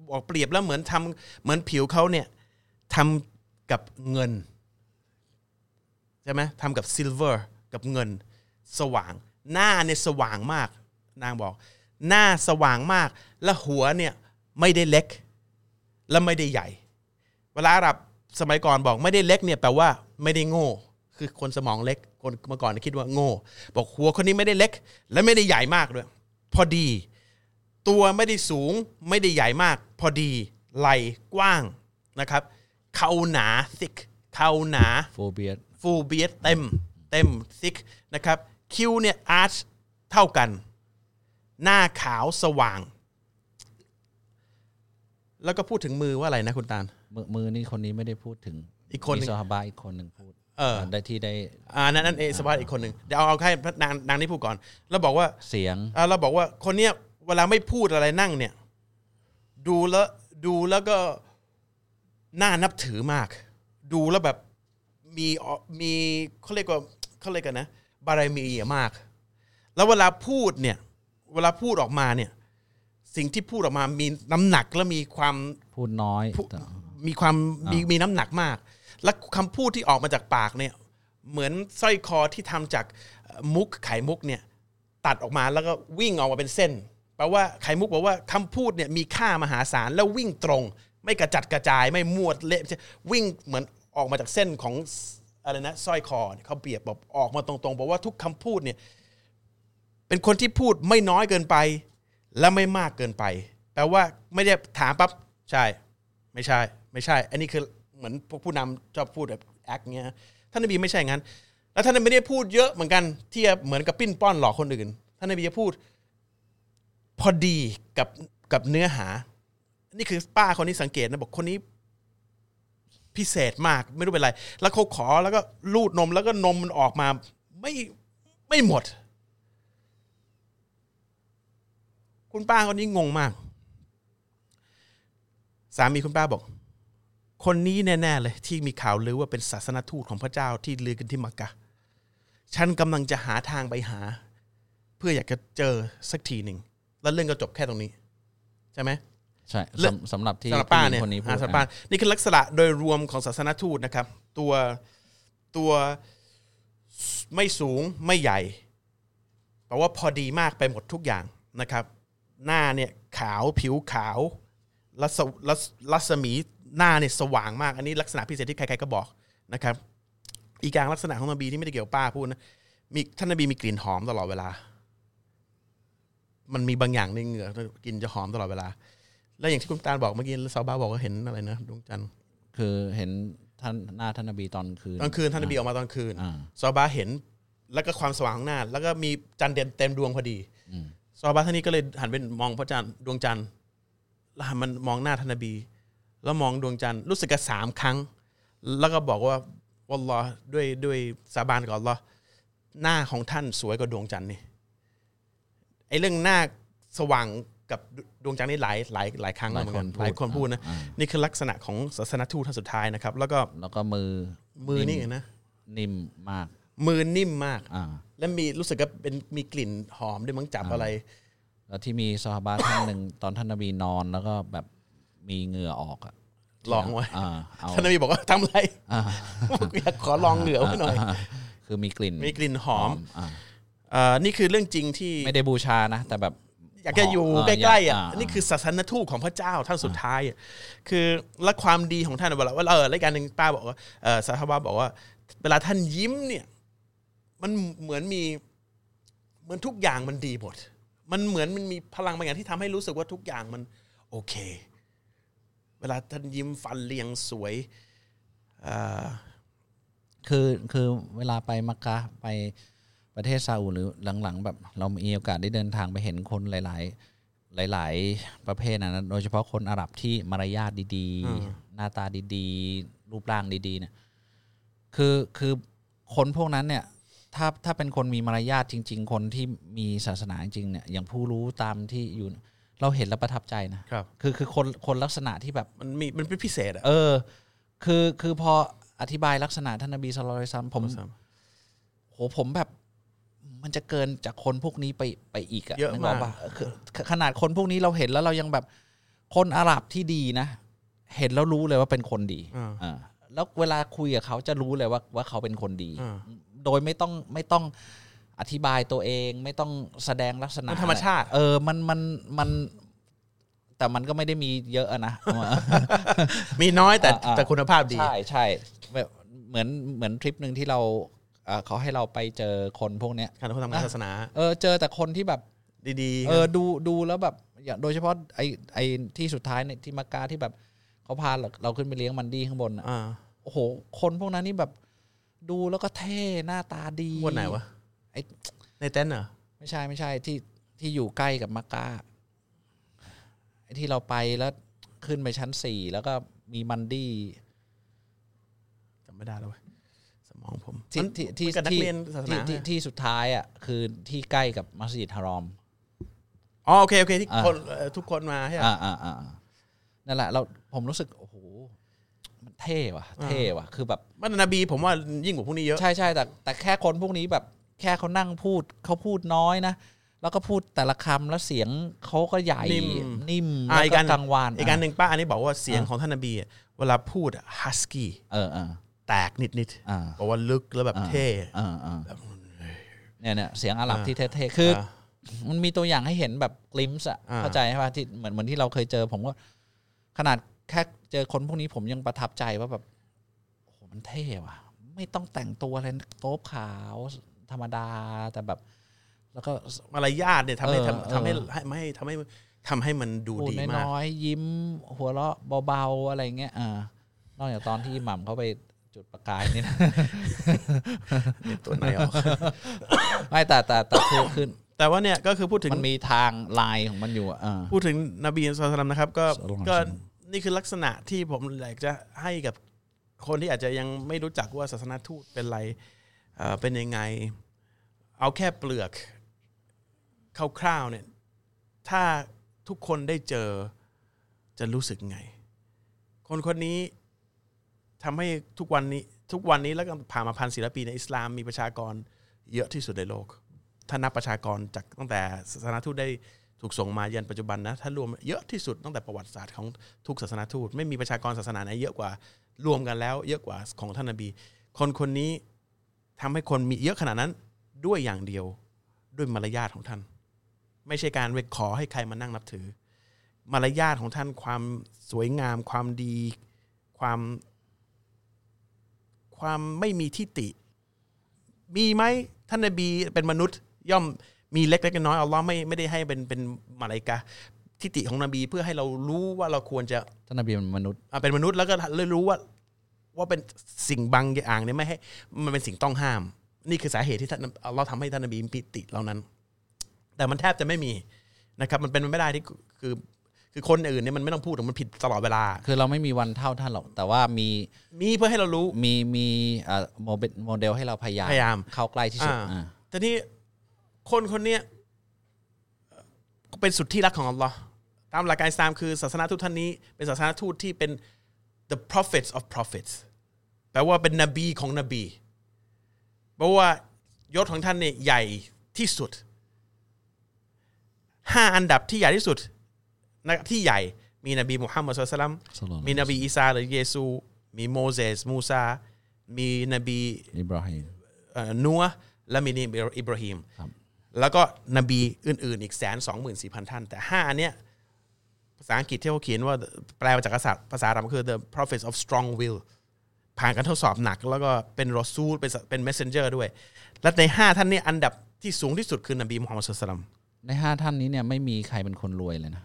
บอกเปรียบแล้วเหมือนทำเหมือนผิวเขาเนี่ยทำกับเงินใช่ไหมทำกับ silver กับเงิน สว่าง หน้าเนี่ยสว่างมาก นางบอก หน้าสว่างมาก และหัวเนี่ยไม่ได้เล็ก และไม่ได้ใหญ่ เวลาอาหรับสมัยก่อนบอกไม่ได้เล็กเนี่ยแปลว่าไม่ได้โง่ คือคนสมองเล็กคนเมื่อก่อนคิดว่าโง่ บอกหัวคนนี้ไม่ได้เล็ก และไม่ได้ใหญ่มากด้วย พอดี ตัวไม่ได้สูงไม่ได้ใหญ่มาก พอดีไหล่กว้างนะครับเข่าหนา thick เข่าหนาโฟเบียฟูลเบียดเต็มเต็มซิกนะครับคิ้วเนี่ยอาร์ชเท่ากัน หน้าขาวสว่าง แล้วก็พูดถึงมือว่าอะไรนะคุณตาล มือมือนี่คนนี้ไม่ได้พูดถึงอีกคนหนึ่ง มีซอฮาบะอีกคนหนึ่งพูดเออ ได้ที่ได้อ่านั่นนั่นเองสภาพอีกคนหนึ่งเดี๋ยวเอาเอาให้นางนางนี้พูดก่อน แล้วบอกว่าเสียง อ่าเราบอกว่าคนเนี้ยเวลาไม่พูดอะไรนั่งเนี่ย ดูแล้วดูแล้วก็น่านับถือมาก ดูแล้วแบบมีอมีเขาเรียกว่าเขาเรียกกันนะ บารมีมาก แล้วเวลาพูดเนี่ย เวลาพูดออกมาเนี่ย สิ่งที่พูดออกมามีน้ำหนักและมีความ พูดน้อยพูด มีความมีมีน้ำหนักมาก และคำพูดที่ออกมาจากปากเนี่ย เหมือนสร้อยคอที่ทำจากเอ่อมุกไข่มุกเนี่ย ตัดออกมาแล้วก็วิ่งออกมาเป็นเส้นแปลว่าไข่มุกบอกว่าคำพูดเนี่ยมีค่ามหาศาลแล้ววิ่งตรง ไม่กระจัดกระจายไม่มวดเละวิ่งเหมือนออกมาจากเส้นของอะไรนะสร้อยคอเนี่ยเขาเปรียบบอกออกมาตรงๆบอกว่าทุกคำพูดเนี่ยเป็นคนที่พูดไม่น้อยเกินไป และไม่มากเกินไป แปลว่าไม่ได้ถามปั๊บใช่ ไม่ใช่ไม่ใช่ อันนี้คือเหมือนพวกผู้นำชอบพูดแบบแอคเงี้ยท่านนบีไม่ใช่งั้น แล้วท่านนบีไม่ได้พูดเยอะเหมือนกันที่เหมือนกับปิ้นป้อนหลอกคนอื่น ท่านนบีจะพูด พอดีกับกับเนื้อหา นี่คือป้าคนนี้สังเกตนะบอกคนนี้ พิเศษมากไม่รู้เป็นไร แล้วเขาขอแล้วก็ลูดนมแล้วก็นมมันออกมา ไม่ไม่หมด คุณป้าคนนี้งงมาก สามีคุณป้าบอก คนนี้แน่ๆเลยที่มีข่าวลือว่าเป็นศาสนทูตของพระเจ้าที่ลือกันที่มักกะ ฉันกำลังจะหาทางไปหา เพื่ออยากจะเจอสักทีหนึ่ง แล้วเรื่องก็จบแค่ตรงนี้ ใช่ไหมใช่เรื่องสำสำหรับที่สำหรับป้าผู้หญิเนี่ยงคนนี้พูอ่าดสำหรับป้านี่คือลักษณะโดยรวมของศาสนทูตนะครับ ตัวตัวไม่สูงไม่ใหญ่แต่ว่าพอดีมากไปหมดทุกอย่างนะครับ หน้าเนี่ยขาวผิวขาวรัศรัศรัศมี หน้าเนี่ยสว่างมากอันนี้ลักษณะพิเศษที่ใครๆก็บอกนะครับ อีกอย่างลักษณะของนบีที่ไม่ได้เกี่ยวกับป้าพูดนะมีท่านนบีมีกลิ่นหอมตลอดเวลา มันมีบางอย่างในเหงื่อกลิ่นจะหอมตลอดเวลา แล้วอย่างที่คุณตาลบอกเมื่อกี้ซาบ้าบอกว่าเห็นอะไรนะดวงจันทร์คือเห็นท่านหน้าท่านนบีตอนคืนตอนคืนท่านนบีออกมาตอนคืนอ่าซาบ้าเห็นแล้วก็ความสว่างของหน้า แล้วก็มีจันทร์เต็มเต็มดวงพอดีซาบ้าท่านนี้ก็เลยหันไปมองพระจันทร์ดวงจันทร์แล้วหันมันมองหน้าท่านนบี แล้วมองดวงจันทร์รู้สึกกันสามครั้ง แล้วก็บอกว่าวัลลอฮ์ด้วยด้วยสาบานกับอัลลอฮ์หน้าของท่านสวยกว่าดวงจันทร์นี่ไอ้เรื่องหน้าสว่างกับดวงจันทร์นี่หลายหลายหลายครั้งแล้วเหมือนกันหลายคนพูดนะอ่านี่คือลักษณะของศาสนทูตท่านสุดท้ายนะครับ แล้วก็แล้วก็มือมือนี่นะนิ่มมาก มือนิ่มมากอ่าและมีรู้สึกว่าเป็นมีกลิ่นหอมด้วยมั้งจับอะไร แล้วที่มีซอฮาบะท่านหนึ่งตอนท่านนบีนอนแล้วก็แบบมีเหงื่อออกอะ ลองไว้อ่าเอาท่านนบีบอกว่าทำอะไรอ่าอยากขอลองเหลือไว้หน่อย คือมีกลิ่น มีกลิ่นหอมอ่าเอ่อนี่คือเรื่องจริงที่ไม่ได้บูชานะแต่แบบอยากจะอยู่หอมใกอ่าล้ๆอะอ่านี่คือศาสนทูตของพระเจ้าท่านสุดท้ายอะคือและความดีของท่านเวลาว่าเออรายการหนึ่งป้าบอกว่าเออสาธาบาบอกว่า เวลาท่านยิ้มเนี่ย มันเหมือนมีเหมือนทุกอย่างมันดีหมด มันเหมือนมันมีพลังบางอย่างที่ทำให้รู้สึกว่าทุกอย่างมันโอเค เวลาท่านยิ้มฟันเรียงสวยคือคือเวลาไปมักกะไปประเทศซาอุหรือหลังๆ แบบเรามีโอกาสได้เดินทางไปเห็นคนหลาย ๆหลาย ๆ ประเภทนะโดยเฉพาะคนอาหรับที่มารยาทดีๆ หน้าตาดี ๆ รูปร่างดี ๆ เนี่ย คือ คือคนพวกนั้นเนี่ย ถ้า ถ้าเป็นคนมีมารยาทจริง ๆ คนที่มีศาสนาจริงเนี่ย อย่างผู้รู้ตามที่อยู่ เราเห็นแล้วประทับใจนะครับ คือคือคนคนลักษณะที่แบบมันมีมันเป็นพิเศษอะเออ คือคือพออธิบายลักษณะท่านนบีสุลต่านผมโหผมแบบ มันจะเกินจากคนพวกนี้ไปไปอีกอะเยอะนึมากปะคือขนาดคนพวกนี้เราเห็นแล้วเรายังแบบ คนอาหรับที่ดีนะ เห็นแล้วรู้เลยว่าเป็นคนดีอ่าอ่าแล้วเวลาคุยกับเขาจะรู้เลยว่าว่าเขาเป็นคนดีอ่าโดยไม่ต้องไม่ต้อง อธิบายตัวเองไม่ต้องแสดงลักษณะมันธรรมชาติ เออมันมันมันแต่มันก็ไม่ได้มีเยอะอะนะ มีน้อยแต่อ่าแต่คุณภาพดี ใช่ใช่แบบเหมือนเหมือนทริปหนึ่งที่เราเอ่อเขาให้เราไปเจอคนพวกเนี้ยการทำงานศาสนา เออเจอแต่คนที่แบบดีๆ เออดูดูแล้วแบบอย่างโดยเฉพาะไอไอที่สุดท้ายเนี่ยที่มักกาที่แบบเขาพาเราเราขึ้นไปเลี้ยงมันดีข้างบนอะอ่าโอ้โห คนพวกนั้นนี่แบบ ดูแล้วก็เท่หน้าตาดีวันไหนวะไอ้ ในเต็นท์เหรอไม่ใช่ไม่ใช่ที่ที่อยู่ใกล้กับมักกาไอที่เราไปแล้วขึ้นไปชั้นสี่แล้วก็มีมันดี้จำไม่ได้แล้วเว้ยสมองผมที่มันที่ที่กับนักที่เรียนศาสที่นาที่ที่สุดท้ายอะคือที่ใกล้กับมัสยิดฮารอม อ๋อโอเคโอเคที่อ่า คนเอ่อทุกคนมาใช่ไหม อ่าอ่าอ่านั่นแหละเราผมรู้สึกโอ้โหมันเท่ว่ะ เท่ว่ะคือแบบ มันนบีผมว่ายิ่งกว่าพวกนี้เยอะ ใช่ใช่แต่แต่แค่คนพวกนี้แบบ แค่เขานั่งพูดเขาพูดน้อยนะ แล้วก็พูดแต่ละคำแล้วเสียงเขาก็ใหญ่นิ่มนิ่มอ่าแล้วอีกก็อันกลางวานอีกอันหนึ่งป้าอันนี้บอกว่าเสียงอ่าของท่านนบีอะเวลาพูดฮัสกี้เออเออแตกนิดนิดอ่าๆบอกว่าลึกแล้วแบบอ่าเท่เออเออเนี่ยเนี่ยเสียงอาหรับที่เท่ๆคืออ่ามันมีตัวอย่างให้เห็นแบบกลิมส์อะอ่าเข้าใจใช่ป่ะที่เหมือนเหมือนที่เราเคยเจอ ผมก็ขนาดแค่เจอคนพวกนี้ผมยังประทับใจว่าแบบโอ้โหมันเท่ว่ะ ไม่ต้องแต่งตัวอะไรโต๊บขาว ธรรมดาแต่แบบ แล้วก็มารยาทเนี่ยทำให้เออ ทำทำให้เออให้ไม่ให้ทำให้ทำให้มันดูพูดดีมาก น้อยๆยิ้ม หัวเราะเบาๆอะไรเงี้ยอ่านอกจากตอนที่หม่ำเขาไปจุดประกายนี่นะ ตัวไหนออก ไม่แต่แต่แต่คือคือแต่ว่าเนี่ยก็คือพูดถึง มันมีทางลายของมันอยู่อะอ่า พูดถึงนบีสุลต่านนะครับก็ศ็อลลัลลอฮุอะลัยฮิก็วะซัลลัม นี่คือลักษณะที่ผมอยากจะให้กับคนที่อาจจะยังไม่รู้จักว่าศาสนาทูตเป็นอะไร เออเป็นยังไง เอาแค่เปลือกคร่าวๆเนี่ยถ้าทุกคนได้เจอจะรู้สึกไง คนคนนี้ทำให้ทุกวันนี้ทุกวันนี้แล้วก็ผ่านมาพันสี่ร้อยปีในอิสลามมีประชากรเยอะที่สุดในโลก ถ้านับประชากรจากตั้งแต่ศาสนาทูตได้ถูกส่งมายันปัจจุบันนะถ้ารวมเยอะที่สุดตั้งแต่ประวัติศาสตร์ของทุกศาสนาทูต ไม่มีประชากรศาสนาไหนเยอะกว่ารวมกันแล้ว เยอะกว่าของท่านนบี คนคนนี้ ทำให้คนมีเยอะขนาดนั้นด้วยอย่างเดียวด้วยมารยาทของท่าน ไม่ใช่การไปขอให้ใครมานั่งนับถือ มารยาทของท่านความสวยงาม ความดี ความ ความไม่มีทิฏฐิมีไหมท่านนบีเป็นมนุษย์ ย่อมมีเล็กๆน้อยๆอัลลอฮ์ไม่ไม่ได้ให้เป็นเป็นมาลายกาทิฏฐิของนบีเพื่อให้เรารู้ว่าเราควรจะท่านนบีเป็นมนุษย์อะเป็นมนุษย์แล้วก็เลยรู้ว่า ว่าเป็นสิ่งบางอย่างเนี่ยไม่ให้มันเป็นสิ่งต้องห้าม นี่คือสาเหตุที่ท่านอัลลอฮ์ทำให้ท่านนบีมีปิติเหล่านั้น แต่มันแทบจะไม่มีนะครับ มันเป็นไปไม่ได้ที่คือคือคนอื่นเนี่ยมันไม่ต้องพูดหรอกมันผิดตลอดเวลา คือเราไม่มีวันเท่าท่านหรอก แต่ว่ามีมีเพื่อให้เรารู้มีมีเอ่อโมเดลโมเดลให้เราพยายามพยายามเข้าใกล้ที่สุดอ่าอ่าแต่ที่คนคนเนี้ยเป็นสุดที่รักของอัลลอฮ์ตามหลักการอิสลามคือศาสนาทูตท่านนี้ เป็นศาสนาทูตที่เป็น the prophets of prophets แปลว่าเป็นนบีของนบีแปลว่ายศของท่านเนี่ยใหญ่ที่สุดห้าอันดับที่ใหญ่ที่สุดนะครับที่ใหญ่มีนบีมุฮัมมัดสุลตัลลัมศ็อลลัลลอฮุมีนบีอีสาหรือเยซู มีโมเสสมูซา มีนบีอิบราฮิมเอ่อนัวและมีนบีอิบราฮิมครับแล้วก็นบีอื่น ๆ อีกแสนสองหมื่นสี่พันท่าน แต่ห้าอันเนี้ย ภาษาอังกฤษที่เขาเขียนว่าแปลมาจากภาษาภาษาอาหรับคือ the prophets of strong will ผ่านการทดสอบหนัก แล้วก็เป็นรอซูลเป็นเป็น messenger ด้วย และในห้าท่านเนี้อันดับที่สูงที่สุดคือนบีมุฮัมมัดสุลตัลลัมในห้าท่านนี้เนี่ยไม่มีใครเป็นคนรวยเลยนะ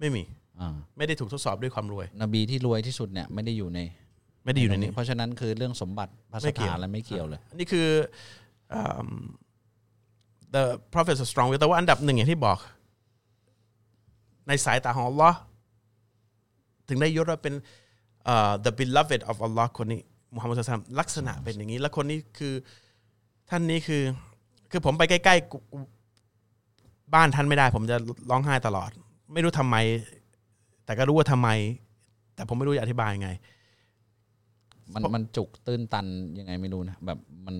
ไม่มีอ่าไม่ได้ถูกทดสอบด้วยความรวย นบีที่รวยที่สุดเนี่ยไม่ได้อยู่ใน ไม่ได้อยู่ในนี้ เพราะฉะนั้นคือเรื่องสมบัติพระสไม่เกี่ยวถานอะไรไม่เกี่ยวเลยอันนี้คืออืม the prophets of strong will แต่ว่าอันดับหนึ่งอย่างที่บอก ในสายตาของ Allah ถึงได้ยศว่าเป็นเอ่อ the beloved of Allah คนนี้มุฮัมมัดสุลตัลลัมลักษณะเป็นอย่างนี้ แล้วคนนี้คือท่านนี้คือ คือผมไปใกล้ๆกูบ้านท่านไม่ได้ ผมจะร้องไห้ตลอด ไม่รู้ทำไม แต่ก็รู้ว่าทำไม แต่ผมไม่รู้จะอธิบายยังไง มันมันจุกตื้นตันยังไงไม่รู้นะแบบมัน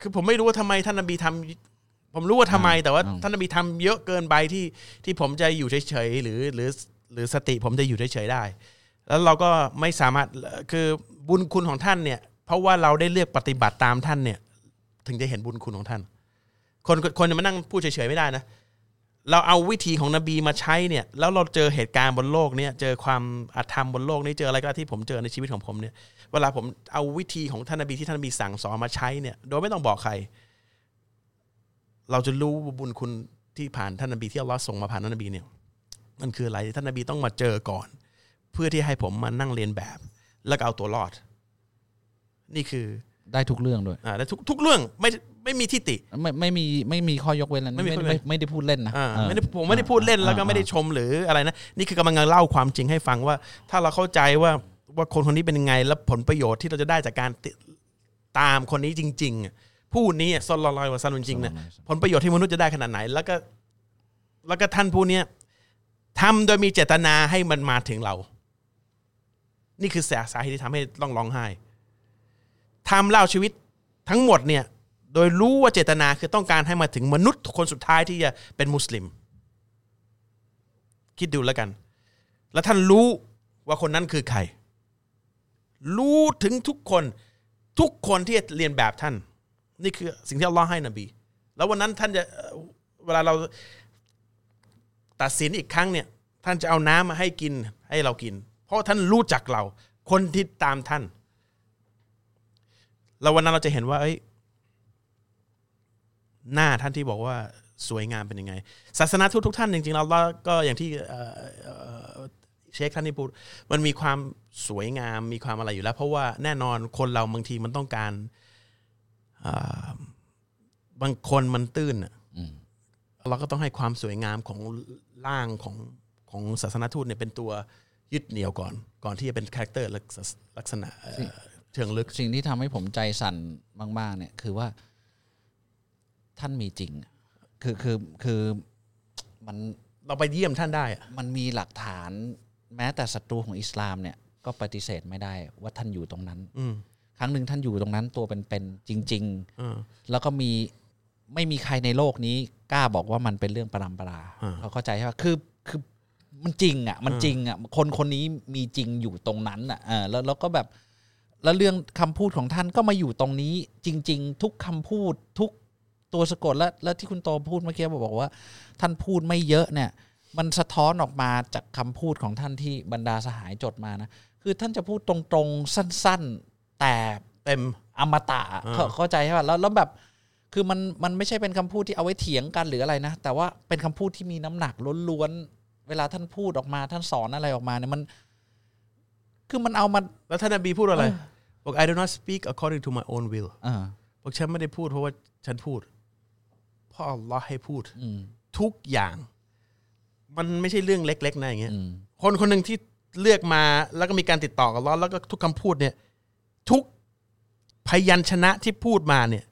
คือผมไม่รู้ว่าทำไมท่านนบีทำ ผมรู้ว่าทำไมแต่ว่าอืมท่านนบีทำเยอะเกินไปที่ที่ผมจะอยู่เฉยๆหรือหรือหรือสติผมจะอยู่เฉยๆได้ แล้วเราก็ไม่สามารถคือบุญคุณของท่านเนี่ย เพราะว่าเราได้เลือกปฏิบัติตามท่านเนี่ย ถึงจะเห็นบุญคุณของท่าน คนคนจะมานั่งพูดเฉยๆไม่ได้นะเราเอาวิธีของนบีมาใช้เนี่ย แล้วเราเจอเหตุการณ์บนโลกเนี่ย เจอความอาธรรมบนโลกนี้เจออะไรก็ที่ผมเจอในชีวิตของผมเนี่ย เวลาผมเอาวิธีของท่านนบีที่ท่านนบีสั่งสอนมาใช้เนี่ย โดยไม่ต้องบอกใคร เราจะรู้ว่าบุญคุณที่ผ่านท่านนบีที่อัลลอฮ์ส่งมาผ่านท่านนบีเนี่ยมันคืออะไรท่านนบีต้องมาเจอก่อน เพื่อที่ให้ผมมานั่งเรียนแบบ แล้วก็เอาตัวรอด นี่คือได้ทุกเรื่องด้วยอ่าและทุกทุกเรื่องไม่ไม่มีทิฏฐิไม่ไม่มีไม่มีข้อยกเว้นแล้วไม่มีไม่ข้อยกเว้ไม่นไม่ได้พูดเล่นนะอ่าเออไม่ได้ผมไม่ได้พูดเล่นแล้วก็อ่าไม่ได้ชมหรืออะไรนะนี่คือกำลังเล่าความจริงให้ฟังว่า ถ้าเราเข้าใจว่าว่าคนคนนี้เป็นยังไง แล้วผลประโยชน์ที่เราจะได้จากการติตามคนนี้จริงๆอะ ผู้นี้ซอลลลอยวะซัลลัมจริงๆเนี่ยผลประโยชน์ที่มนุษย์จะได้ขนาดไหน แล้วก็แล้วก็ท่านผู้เนี้ยทำโดยมีเจตนาให้มันมาถึงเรา นี่คือสาเหตุที่ทำให้ต้องร้องไห้ทำเล่าชีวิตทั้งหมดเนี่ยโดยรู้ว่าเจตนาคือต้องการให้มาถึงมนุษย์คนสุดท้ายที่จะเป็นมุสลิม คิดดูแล้วกัน แล้วท่านรู้ว่าคนนั้นคือใคร รู้ถึงทุกคนทุกคนที่จะเรียนแบบท่าน นี่คือสิ่งที่อัลลอฮ์ให้นบี แล้ววันนั้นท่านจะเวลาเราตัดสินอีกครั้งเนี่ย ท่านจะเอาน้ำมาให้กินให้เรากิน เพราะท่านรู้จักเรา คนที่ตามท่าน แล้ววันนั้นเราจะเห็นว่า เอ้ย หน้าท่านที่บอกว่าสวยงามเป็นยังไง ศาสนาทุกทุกท่านจริงๆเราก็อย่างที่เชคท่านที่พูดมันมีความสวยงามมีความอะไรอยู่แล้ว เพราะว่าแน่นอนคนเราบางทีมันต้องการ บางคนมันตื้นอะอืมเราก็ต้องให้ความสวยงามของร่างของของศาสนทูตเนี่ยเป็นตัวยึดเหนี่ยวก่อน ก่อนที่จะเป็น character ลักษลักษณะเอ่อเชิงลึกสิ่งที่ทำให้ผมใจสั่นมาก ๆ เนี่ย คือว่า ท่านมีจริง คือคือคือมันเราไปเยี่ยมท่านได้อะมันมีหลักฐาน แม้แต่ศัตรูของอิสลามเนี่ย ก็ปฏิเสธไม่ได้ว่าท่านอยู่ตรงนั้น อืม ครั้งหนึ่งท่านอยู่ตรงนั้นตัวเป็นๆจริงเออๆแล้วก็มีไม่มีใครในโลกนี้กล้าบอกว่ามันเป็นเรื่องประดำประดาอ่าเขาเข้าใจใช่ปะคือคือมันจริงอะ มันจริงอะ คนคนนี้มีจริงอยู่ตรงนั้นอะเออแล้วแล้วก็แบบ แล้วเรื่องคำพูดของท่านก็มาอยู่ตรงนี้ จริง ๆ ทุกคำพูดทุกตัวสะกดและและที่คุณโตพูดเมื่อกี้บอกว่า ท่านพูดไม่เยอะเนี่ย มันสะท้อนออกมาจากคำพูดของท่านที่บรรดาสหายจดมานะคือท่านจะพูดตรงๆสั้น ๆ แต่เต็มอมตะอ่าเข้าเข้าใจใช่ป่ะแล้วแล้วแบบ คือมันมันไม่ใช่เป็นคำพูดที่เอาไว้เถียงกันหรืออะไรนะ แต่ว่าเป็นคำพูดที่มีน้ำหนักล้วนๆเวลาท่านพูดออกมาท่านสอนอะไรออกมาเนี่ยมัน คือมันเอามาแล้วท่านนบีพูดอะไรเออบอก I do not speak according to my own will อ่าบอกฉันไม่ได้พูดเพราะว่าฉันพูดเพราะอัลลอฮ์ให้พูดอืมทุกอย่าง มันไม่ใช่เรื่องเล็ก ๆนะอย่างเงี้ยอืมคนคนหนึ่งที่เลือกมาแล้วก็มีการติดต่อกับอัลลอฮ์แล้วก็ทุกคำพูดเนี่ย ทุกพยัญชนะที่พูดมาเนี่ย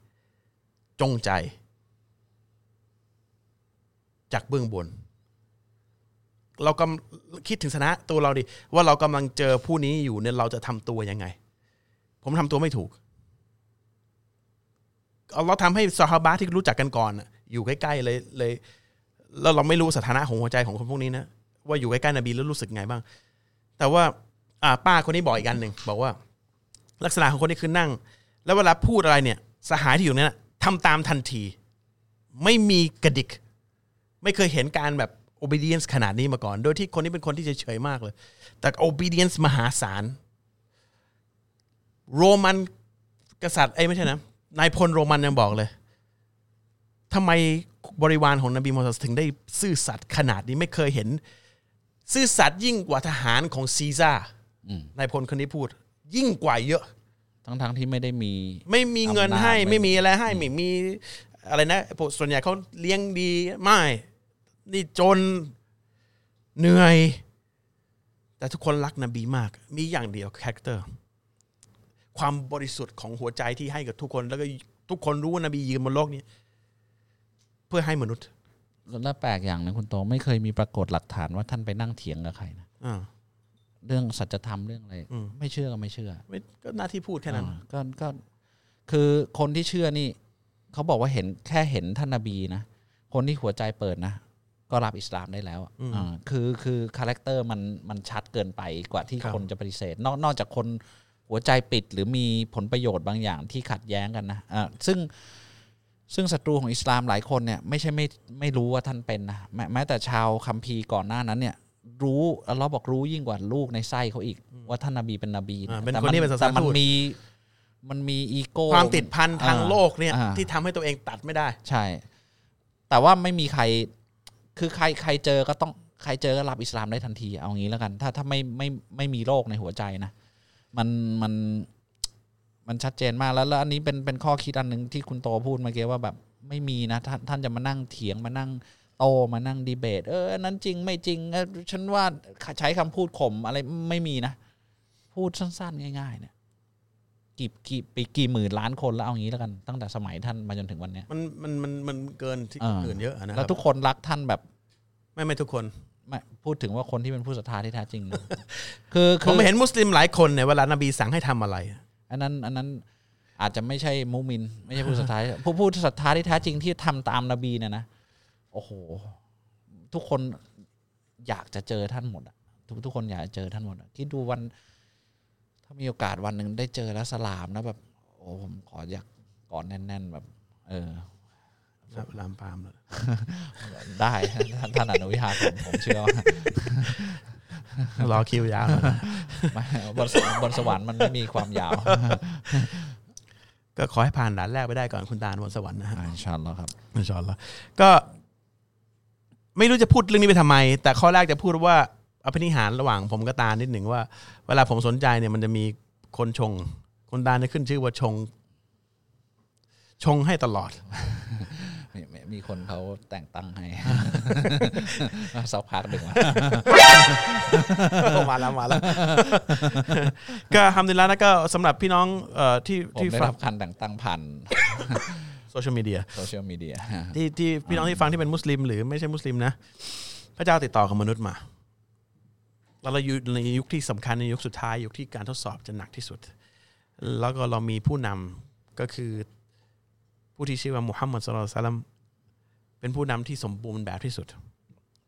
จงใจ จากเบื้องบน เรากำคิดถึงสนะตัวเราดิ ว่าเรากำลังเจอผู้นี้อยู่เนี่ยเราจะทำตัวยังไง ผมทำตัวไม่ถูกอัลลอฮ์ทำให้ซอฮาบะที่รู้จักกันก่อนอยู่ใกล้ๆเลยเลยแล้วเราไม่รู้สถานะของหัวใจของคนพวกนี้นะว่าอยู่ใกล้ๆนบีแล้วรู้สึกไงบ้าง แต่ว่า อ่าป้าคนนี้บอกอีกอันหนึ่งบอกว่า ลักษณะของคนนี้คือนั่ง แล้วเวลาพูดอะไรเนี่ย สหายที่อยู่เนี่ยนะทำตามทันที ไม่มีกระดิก ไม่เคยเห็นการแบบ obedience ขนาดนี้มาก่อน โดยที่คนนี้เป็นคนที่เฉยๆมากเลย แต่ obedience มหาศาล โรมันกษัตริย์ไอ้ยไม่ใช่นะ นายพลโรมันยังบอกเลยทำไมบริวารของนบีมูฮัมมัดถึงได้ซื่อสัตย์ขนาดนี้ไม่เคยเห็น ซื่อสัตย์ยิ่งกว่าทหารของซีซ่าร์อืมนายพลคนนี้พูด ยิ่งกว่าเยอะ ทั้งทั้งที่ไม่ได้มี ไม่มีเงินให้อำนาจไม่มีอะไรให้ ไม่มีอะไรนะพวกส่วนใหญ่เขาเลี้ยงดีไม่ นี่จนเหนื่อย แต่ทุกคนรักนบีมาก มีอย่างเดียว character ความบริสุทธิ์ของหัวใจที่ให้กับทุกคน แล้วก็ทุกคนรู้ว่านบียืนบนโลกนี้ เพื่อให้มนุษย์แล้วแปลกอย่างหนึงคุณโตไม่เคยมีปรากฏหลักฐานว่าท่านไปนั่งเถียงกับใครนะอ่า เรื่องสัจธรรมเรื่องอะไรอืมไม่เชื่อก็ไม่เชื่อไม่ก็หน้าที่พูดแค่นั้นอ่าก็ก็คือคนที่เชื่อนี่เขาบอกว่าเห็นแค่เห็นท่านนบีนะคนที่หัวใจเปิดนะก็รับอิสลามได้แล้วอะอ่าคือคือ character มันมันชัดเกินไปกว่าที่คนจะปฏิเสธ นอกนอกจากคนหัวใจปิดหรือมีผลประโยชน์บางอย่างที่ขัดแย้งกันนะอ่าซึ่งซึ่งศัตรูของอิสลามหลายคนเนี่ยไม่ใช่ไม่ไม่รู้ว่าท่านเป็นนะแม้แม้แต่ชาวคัมภีร์ก่อนหน้านั้นเนี่ย รู้อัลเลอฮ์บอกรู้ยิ่งกว่าลูกในไส้เขาอีก ว่าท่านนบีเป็นนบีอ่าเป็นแต่คนที่เป็นศาสแต่นามันทูต มีมันมีอีโก้ ความติดพันทางอ่าโลกเนี่ยอ่า ที่ทำให้ตัวเองตัดไม่ได้ ใช่ แต่ว่าไม่มีใคร คือใครใครเจอก็ต้องใครเจอก็รับอิสลามได้ทันที เอางี้แล้วกัน ถ้าถ้าไม่ไม่ไม่มีโรคในหัวใจนะ มันมันมันชัดเจนมากแล้วแล้วอันนี้เป็นเป็นข้อคิดอันหนึ่งที่คุณโตพูดเมื่อกี้ว่าแบบ ไม่มีนะท่านท่านจะมานั่งเถียงมานั่ง โตมานั่งดีเบต เอออันนั้นจริงไม่จริงเออฉันว่าใช้คำพูดข่มอะไรไม่มีนะ พูดสั้น ๆ ง่าย ๆ เนี่ยกี่กี่ปีกี่หมื่นล้านคนแล้วเอางี้แล้วกันตั้งแต่สมัยท่านมาจนถึงวันเนี้ยมันมันมันมันเกินที่อ่าเกินเยอะนะคแล้รัวบทุกคนรักท่านแบบ ไม่ไม่ทุกคนไม่พูดถึงว่าคนที่เป็นผู้ศรัทธาที่แท้จริงนะคือผคืมอเห็นมุสลิมหลายคนเนี่ยเวลานบีสั่งให้ทำอะไร อันนั้นอันนั้นอาจจะไม่ใช่มุมิน ไม่ใช่ผู้ศรัทธาผู้ผู้ศรัทธาที่แท้จริงที่ทำตามนบีเนี่ยนะ โอ้โห ทุกคนอยากจะเจอท่านหมดอะทุกทุกคนอยากจะเจอท่านหมดอะคิดดูวัน ถ้ามีโอกาสวันหนึ่งได้เจอแล้วสลามนะแบบ โอ้ผมขออยากกอดแน่น ๆ แบบ เออลามปามเลยได้ท่านท่านอนุญาตผมผมเชื่อว่ารอคิวยาวไม่บนสวรรค์บนสวรรค์มันไม่มีความยาว ก็ขอให้ผ่านด่านแรกไปได้ก่อนคุณตาลบนสวรรค์นะฮะอ่าอินชาอัลลอฮ์ครับอินชาอัลลอฮ์ก็ ไม่รู้จะพูดเรื่องนี้ไปทำไม แต่ข้อแรกจะพูดว่าอภินิหารระหว่างผมกับตาลนิดหนึ่งว่า เวลาผมสนใจเนี่ยมันจะมีคนชงคุณตาลจะขึ้นชื่อว่าชง ชงให้ตลอดมีมีมีคนเขาแต่งตั้งให้สักพักหนึ่งมามาแล้วมาแล้วก็ทำดีแล้วนะก็สำหรับพี่น้องเอ่อที่ผมที่ได้ฟังรับการแต่งตั้งผ่าน โซเชียลมีเดียโซเชียลมีเดียที่ที่พี่น้องที่ฟังที่เป็นมุสลิม หรือไม่ใช่มุสลิมนะ พระเจ้าติดต่อกับมนุษย์มาแล้วเราอยู่ในยุคที่สำคัญในยุคสุดท้ายยุคที่การทดสอบจะหนักที่สุด แล้วก็เรามีผู้นำก็คือผู้ที่ชื่อว่ามุฮัมมัดสุลลัลลอฮุอะลัยฮิวะซัลลัมเป็นผู้นำที่สมบูรณ์แบบที่สุด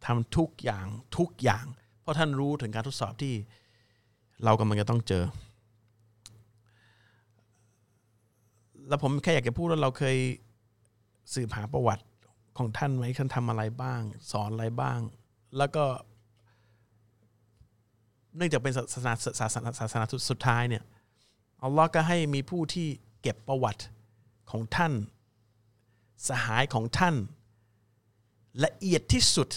ทำทุกอย่างทุกอย่าง เพราะท่านรู้ถึงการทดสอบที่เรากำลังจะต้องเจอ แล้วผมแค่อยากจะพูดว่าเราเคยสืบหาประวัติของท่านไหมท่านทำอะไรบ้าง สอนอะไรบ้าง แล้วก็ เนื่องจากเป็นศาสนาศาสนาศาสนาสุดท้ายเนี่ยอัลลอฮ์ก็ให้มีผู้ที่เก็บประวัติของท่าน สหายของท่าน ละเอียดที่สุด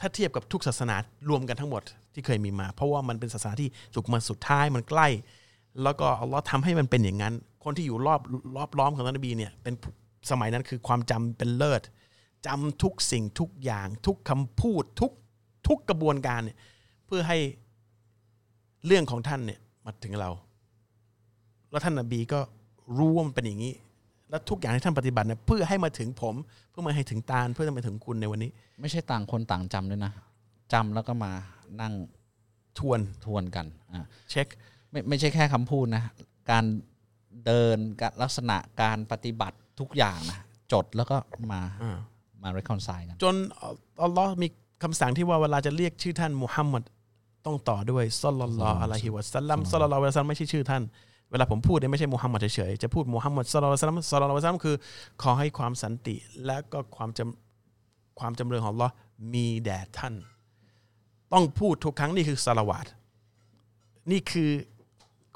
ถ้าเทียบกับทุกศาสนารวมกันทั้งหมดที่เคยมีมา เพราะว่ามันเป็นศาสนาที่ถูกมาสุดท้ายมันใกล้ แล้วก็อัลลอฮ์ทำให้มันเป็นอย่างนั้น คนที่อยู่รอบรอบล้อมของท่านนบีเนี่ยเป็นสมัยนั้นคือความจำเป็นเลิศจำทุกสิ่งทุกอย่าง ทุกคำพูดทุกทุกกระบวนการเนี่ยเพื่อให้เรื่องของท่านเนี่ยมาถึงเรา แล้วท่านนบีก็รู้ว่ามันเป็นอย่างนี้ แล้วทุกอย่างที่ท่านปฏิบัติเนี่ยเพื่อให้มาถึงผม เพื่อมาให้ถึงตาลเพื่อจะมาถึงคุณในวันนี้ ไม่ใช่ต่างคนต่างจำด้วยนะจำแล้วก็มานั่งทวนทวนกันอ่าเช็คไม่ไม่ใช่แค่คำพูดนะ การ เดินการลักษณะการปฏิบัติทุกอย่างนะจดแล้วก็มาอ่ามา reconcile กันจนอัลลอฮ์มีคำสั่งที่ว่าเวลาจะเรียกชื่อท่านมุฮัมมัดต้องต่อด้วยซัลลัลลอฮุอะลัยฮิวะสัลลัมซัลลัลลอฮุอะลัยฮิวะสัลลัมไม่ใช่ชื่อท่านเวลาผมพูดเนี่ยไม่ใช่มุฮัมมัดเฉยๆ จะพูดมุฮัมมัดซัลลัลลอฮุอะลัยฮิวะสัลลัมซัลลัลลอฮุอะลัยฮิวะสัลลัมคือ ขอให้ความสันติ และก็ความจำความจำเริญของอัลลอฮ์มีแด่ท่าน ต้องพูดทุกครั้งนี่คือสลาวาตนี่คือ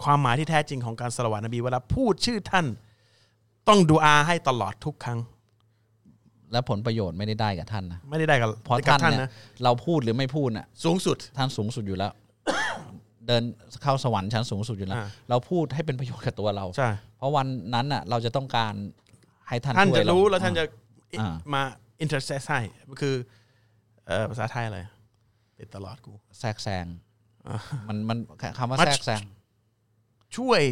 ความหมายที่แท้จริงของการสลาวาตนบีเวลาพูดชื่อท่าน ต้องดูอาให้ตลอดทุกครั้ง และผลประโยชน์ไม่ได้ได้กับท่านนะไม่ได้ได้กับเพราะกับท่านท่านเนี่ยนะเราพูดหรือไม่พูดน่ะสูงสุดท่านสูงสุดอยู่แล้ว เดินเข้าสวรรค์ชั้นสูงสุดอยู่แล้วอ่าเราพูดให้เป็นประโยชน์กับตัวเราใช่เพราะวันนั้นน่ะ เราจะต้องการให้ท่านท่านช่วยจะรู้เแล้วท่านจะอ่ามา intercess ให้คือเอ่อภาษาไทยอะไรติดตลอดกูแทรกแซงมันมันคำว่ามาแทรกแซง ช่วย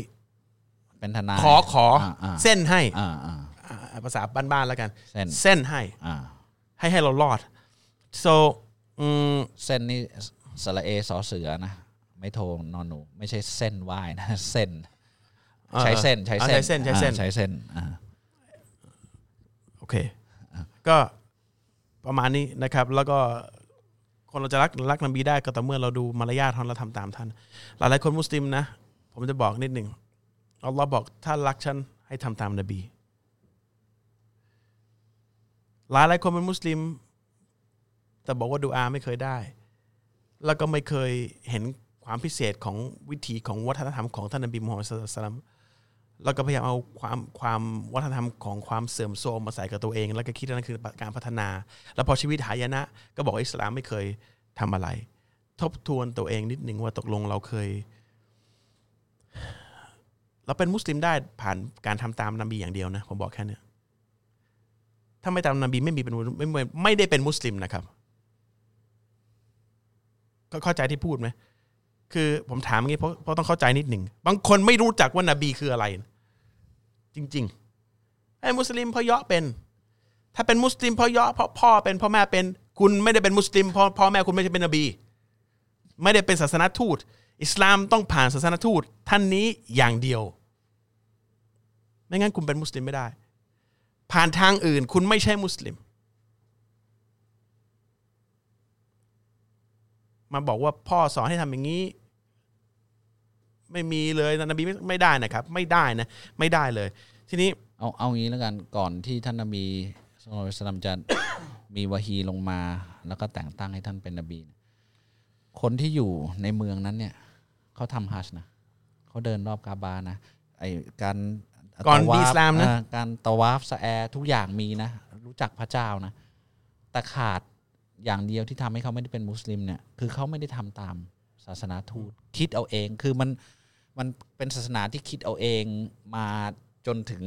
เป็นทนายขอขออ่าเส้นให้อ่าอ่าอ่าภาษาบ้านๆแล้วกัน เส้นเส้นให้อ่าให้ให้เรารอด so อืมเส้นนี่สระเอสอเสือนะไม่โทรนอนหนู ไม่ใช่เส้นว่ายนะเส้น ใช้เส้นใช้อ่าเส้นใช้เส้นใช้เส้นอ่าใช้เส้นอ่าโอเค ก็ประมาณนี้นะครับ แล้วก็คนเราจะรักรักนบีได้ก็ต่อเมื่อเราดูมารยาทของเราทำตามท่าน หลายๆคนมุสลิมนะ ผมจะบอกนิดหนึ่งอัลลอฮ์บอกถ้ารักฉันให้ทำตามนบี หลายหลายคนเป็นมุสลิม แต่บอกว่าดูอาไม่เคยได้ แล้วก็ไม่เคยเห็นความพิเศษของวิถีของวัฒนธรรมของท่านนบีมูฮัมมัดศ็อลลัลลอฮุอะลัยฮิวะซัลลัมแล้วก็พยายามเอาความความวัฒนธรรมของความเสื่อมโทรมมาใส่กับตัวเอง แล้วก็คิดว่านั่นคือการพัฒนา แล้วพอชีวิตหายนะ ก็บอกอิสลามไม่เคยทำอะไร ทบทวนตัวเองนิดหนึ่งว่าตกลงเราเคย เราเป็นมุสลิมได้ผ่านการทำตามนบีอย่างเดียวนะผมบอกแค่นี้ถ้าไม่ตามนบีไม่มีเป็นไม่ไม่ไม่ได้เป็นมุสลิมนะครับก็เข้าใจที่พูดไหมคือผมถามงี้เพราะเพราะต้องเข้าใจนิดหนึ่งบางคนไม่รู้จักว่านบีคืออะไร จริงๆไอ้มุสลิมพราะเยาะเป็น ถ้าเป็นมุสลิมพราะเยาะเพราะพ่อเป็นพ่อแม่เป็น คุณไม่ได้เป็นมุสลิมเพราะพ่อแม่คุณไม่ใช่เป็นนบี ไม่ได้เป็นศาสนาทูต อิสลามต้องผ่านศาสนทูตท่านนี้อย่างเดียว ไม่งั้นคุณเป็นมุสลิมไม่ได้ ผ่านทางอื่นคุณไม่ใช่มุสลิม มาบอกว่าพ่อสอนให้ทำอย่างนี้ ไม่มีเลยนบีไม่ได้นะครับ ไม่ได้นะ ไม่ได้เลย ทีนี้เอาเอางี้แล้วกันก่อนที่ท่านนบีสุลต่านสลัมจะมีวะฮีลงมา แล้วก็แต่งตั้งให้ท่านเป็นนบี คนที่อยู่ในเมืองนั้นเนี่ย เขาทำฮัจญ์นะเขาเดินรอบกาบานะไอการก่อนตะวมีฟอิสลามนะอ่การตะวาฟสะแอร์ทุกอย่างมีนะ รู้จักพระเจ้านะ แต่ขาดอย่างเดียวที่ทำให้เขาไม่ได้เป็นมุสลิมเนี่ย คือเขาไม่ได้ทำตามศาสนาทูตคิดเอาเอง คือมันมันเป็นศาสนาที่คิดเอาเองมาจนถึง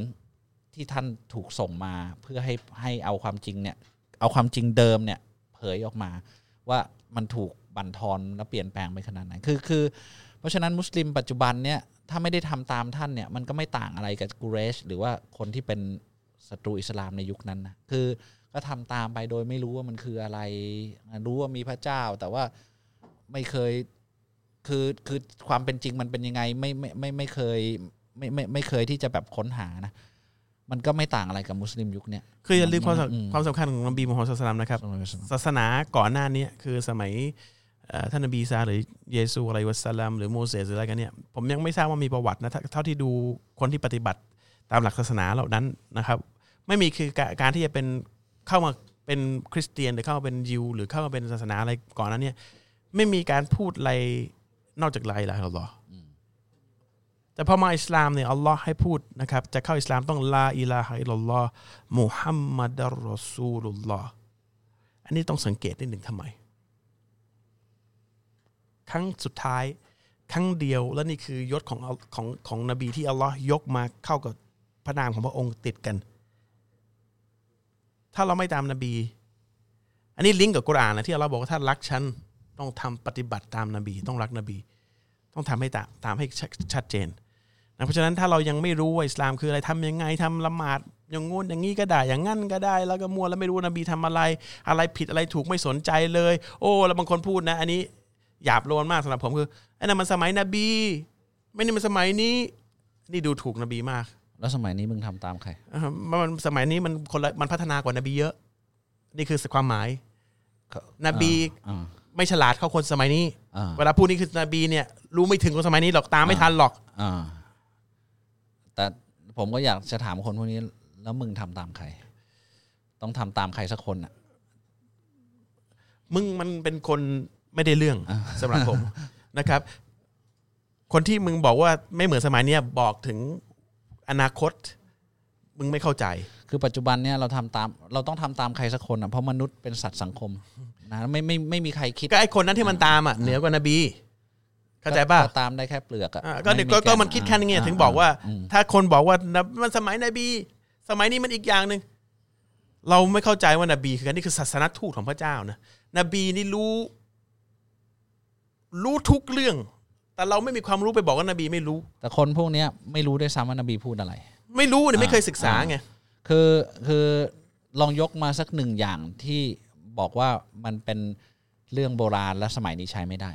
ที่ท่านถูกส่งมา เพื่อให้ให้เอาความจริงเนี่ย เอาความจริงเดิมเนี่ย เผยออกมา ว่ามันถูกบั่นทอนและเปลี่ยนแปลงไปขนาดไหนคือคือเพ ราะฉะนั้นมุสลิมปัจจุบันเนี่ยถ้าไม่ได้ทำตามท่านเนี่ยมันก็ไม่ต่างอะไรกับกูเรช หรือว่าคนที่เป็นศัตรูอิสลามในยุคนั้นนะคือก็ทำตามไปโดยไม่รู้ว่ามันคืออะไร รู้ว่ามีพระเจ้า แต่ว่าไม่เคยคือคือความเป็นจริงมันเป็นยังไงไม่ไม่ไม่ไม่เคยไม่ไม่ไม่เคยที่จะแบบค้นหานะมันก็ไม่ต่างอะไรกับมุสลิมยุคเนี้ยคืออย่าลืมความอืมสำความสำคัญของนบีมุฮัมมัดศาสนานะครับศาสนาก่อนหน้านี้คือสมัยเอ่อ ท่านนบีอีซาหรือเยซูอะไรวะสลามหรือโมเสสหรืออะไรกันเนี่ยผมยังไม่ทราบว่ามีประวัตินะเท่าเท่าที่ดูคนที่ปฏิบัติตามหลักศาสนาเหล่านั้นนะครับ ไม่มีคือการการที่จะเป็นเข้ามาเป็นคริสเตียนหรือเข้ามาเป็นยิวหรือเข้ามาเป็นศาสนาอะไรก่อนนั้นเนี่ยไม่มีการพูดอะไรนอกจากลาอิลาฮะอิลลัลลอฮ์แต่พอมาอิสลามเนี่ยอัลลอฮ์ให้พูดนะครับ จะเข้าอิสลามต้องลาอิลาฮะอิลลัลลอฮ์มุฮัมมัดอัลรอซูลุลลอฮ์อันนี้ต้องสังเกตนิดหนึ่งทำไม ครั้งสุดท้าย ครั้งเดียว และนี่คือยศของของของนบีที่อัลลอฮ์ยกมาเข้ากับพระนามของพระองค์ติดกัน ถ้าเราไม่ตามนบี อันนี้ลิงก์กับกุรอานนะที่อัลลอฮ์บอกว่าถ้ารักฉันต้องทำปฏิบัติตามนบี ต้องรักนบี ต้องทำให้ตามตามให้ชัดเจนนะเพราะฉะนั้นถ้าเรายังไม่รู้ว่าอิสลามคืออะไรทำยังไงทำละหมาดอย่างงู้นอย่างนี้ก็ได้ อย่างงั้นก็ได้ แล้วก็มัวแล้วไม่รู้นบีทำอะไร อะไรผิดอะไรถูกไม่สนใจเลย โอ้ แล้วบางคนพูดนะ อันนี้ หยาบโลนมากสำหรับผมคือไอ้นั่นมันสมัยนบี ไม่นี่มันสมัยนี้ นี่ดูถูกนบีมากแล้วสมัยนี้มึงทำตามใครอ่ามันสมัยนี้มันคนละมันพัฒนากว่านบีเยอะ นี่คือความหมาย นบีอ่าไม่ฉลาดเท่าคนสมัยนี้อ่าเวลาพูดนี่คือนบีเนี่ย รู้ไม่ถึงคนสมัยนี้หรอกตามไม่ทันหรอกอ่าแต่ผมก็อยากจะถามคนพวกนี้ แล้วมึงทำตามใคร ต้องทำตามใครสักคนอะ มึงมันเป็นคน ไม่ได้เรื่องอ่าสำหรับผมนะครับ คนที่มึงบอกว่าไม่เหมือนสมัยเนี้ยบอกถึงอนาคต มึงไม่เข้าใจ คือปัจจุบันเนี่ยเราทำตามเราต้องทำตามใครสักคนอะเพราะมนุษย์เป็นสัตว์สังคมนะไม่ไม่ไม่มีใครคิดก็ไอ้คนนั้นที่มันตามอะเหนือกว่านบีเข้าใจป่ะก็ตามได้แค่เปลือกอะอ่าก็เด็กไก็ก็แมันคิดแค่นี้ไงาถึงบอกว่าอืมถ้าคนบอกว่านะมันสมัยนบี สมัยนี้มันอีกอย่างหนึ่งเราไม่เข้าใจว่านบีคืออันนี้คือศาสนทูตของพระเจ้านะนบีนี่รู้ รู้ทุกเรื่อง แต่เราไม่มีความรู้ไปบอกว่านบีไม่รู้ แต่คนพวกเนี้ยไม่รู้ด้วยซ้ำว่านบีพูดอะไร ไม่รู้เนี่ยอ่าไม่เคยศึกษาไงคือคือลองยกมาสักหนึ่งอย่างที่บอกว่ามันเป็นเรื่องโบราณและสมัยนี้ใช้ไม่ได้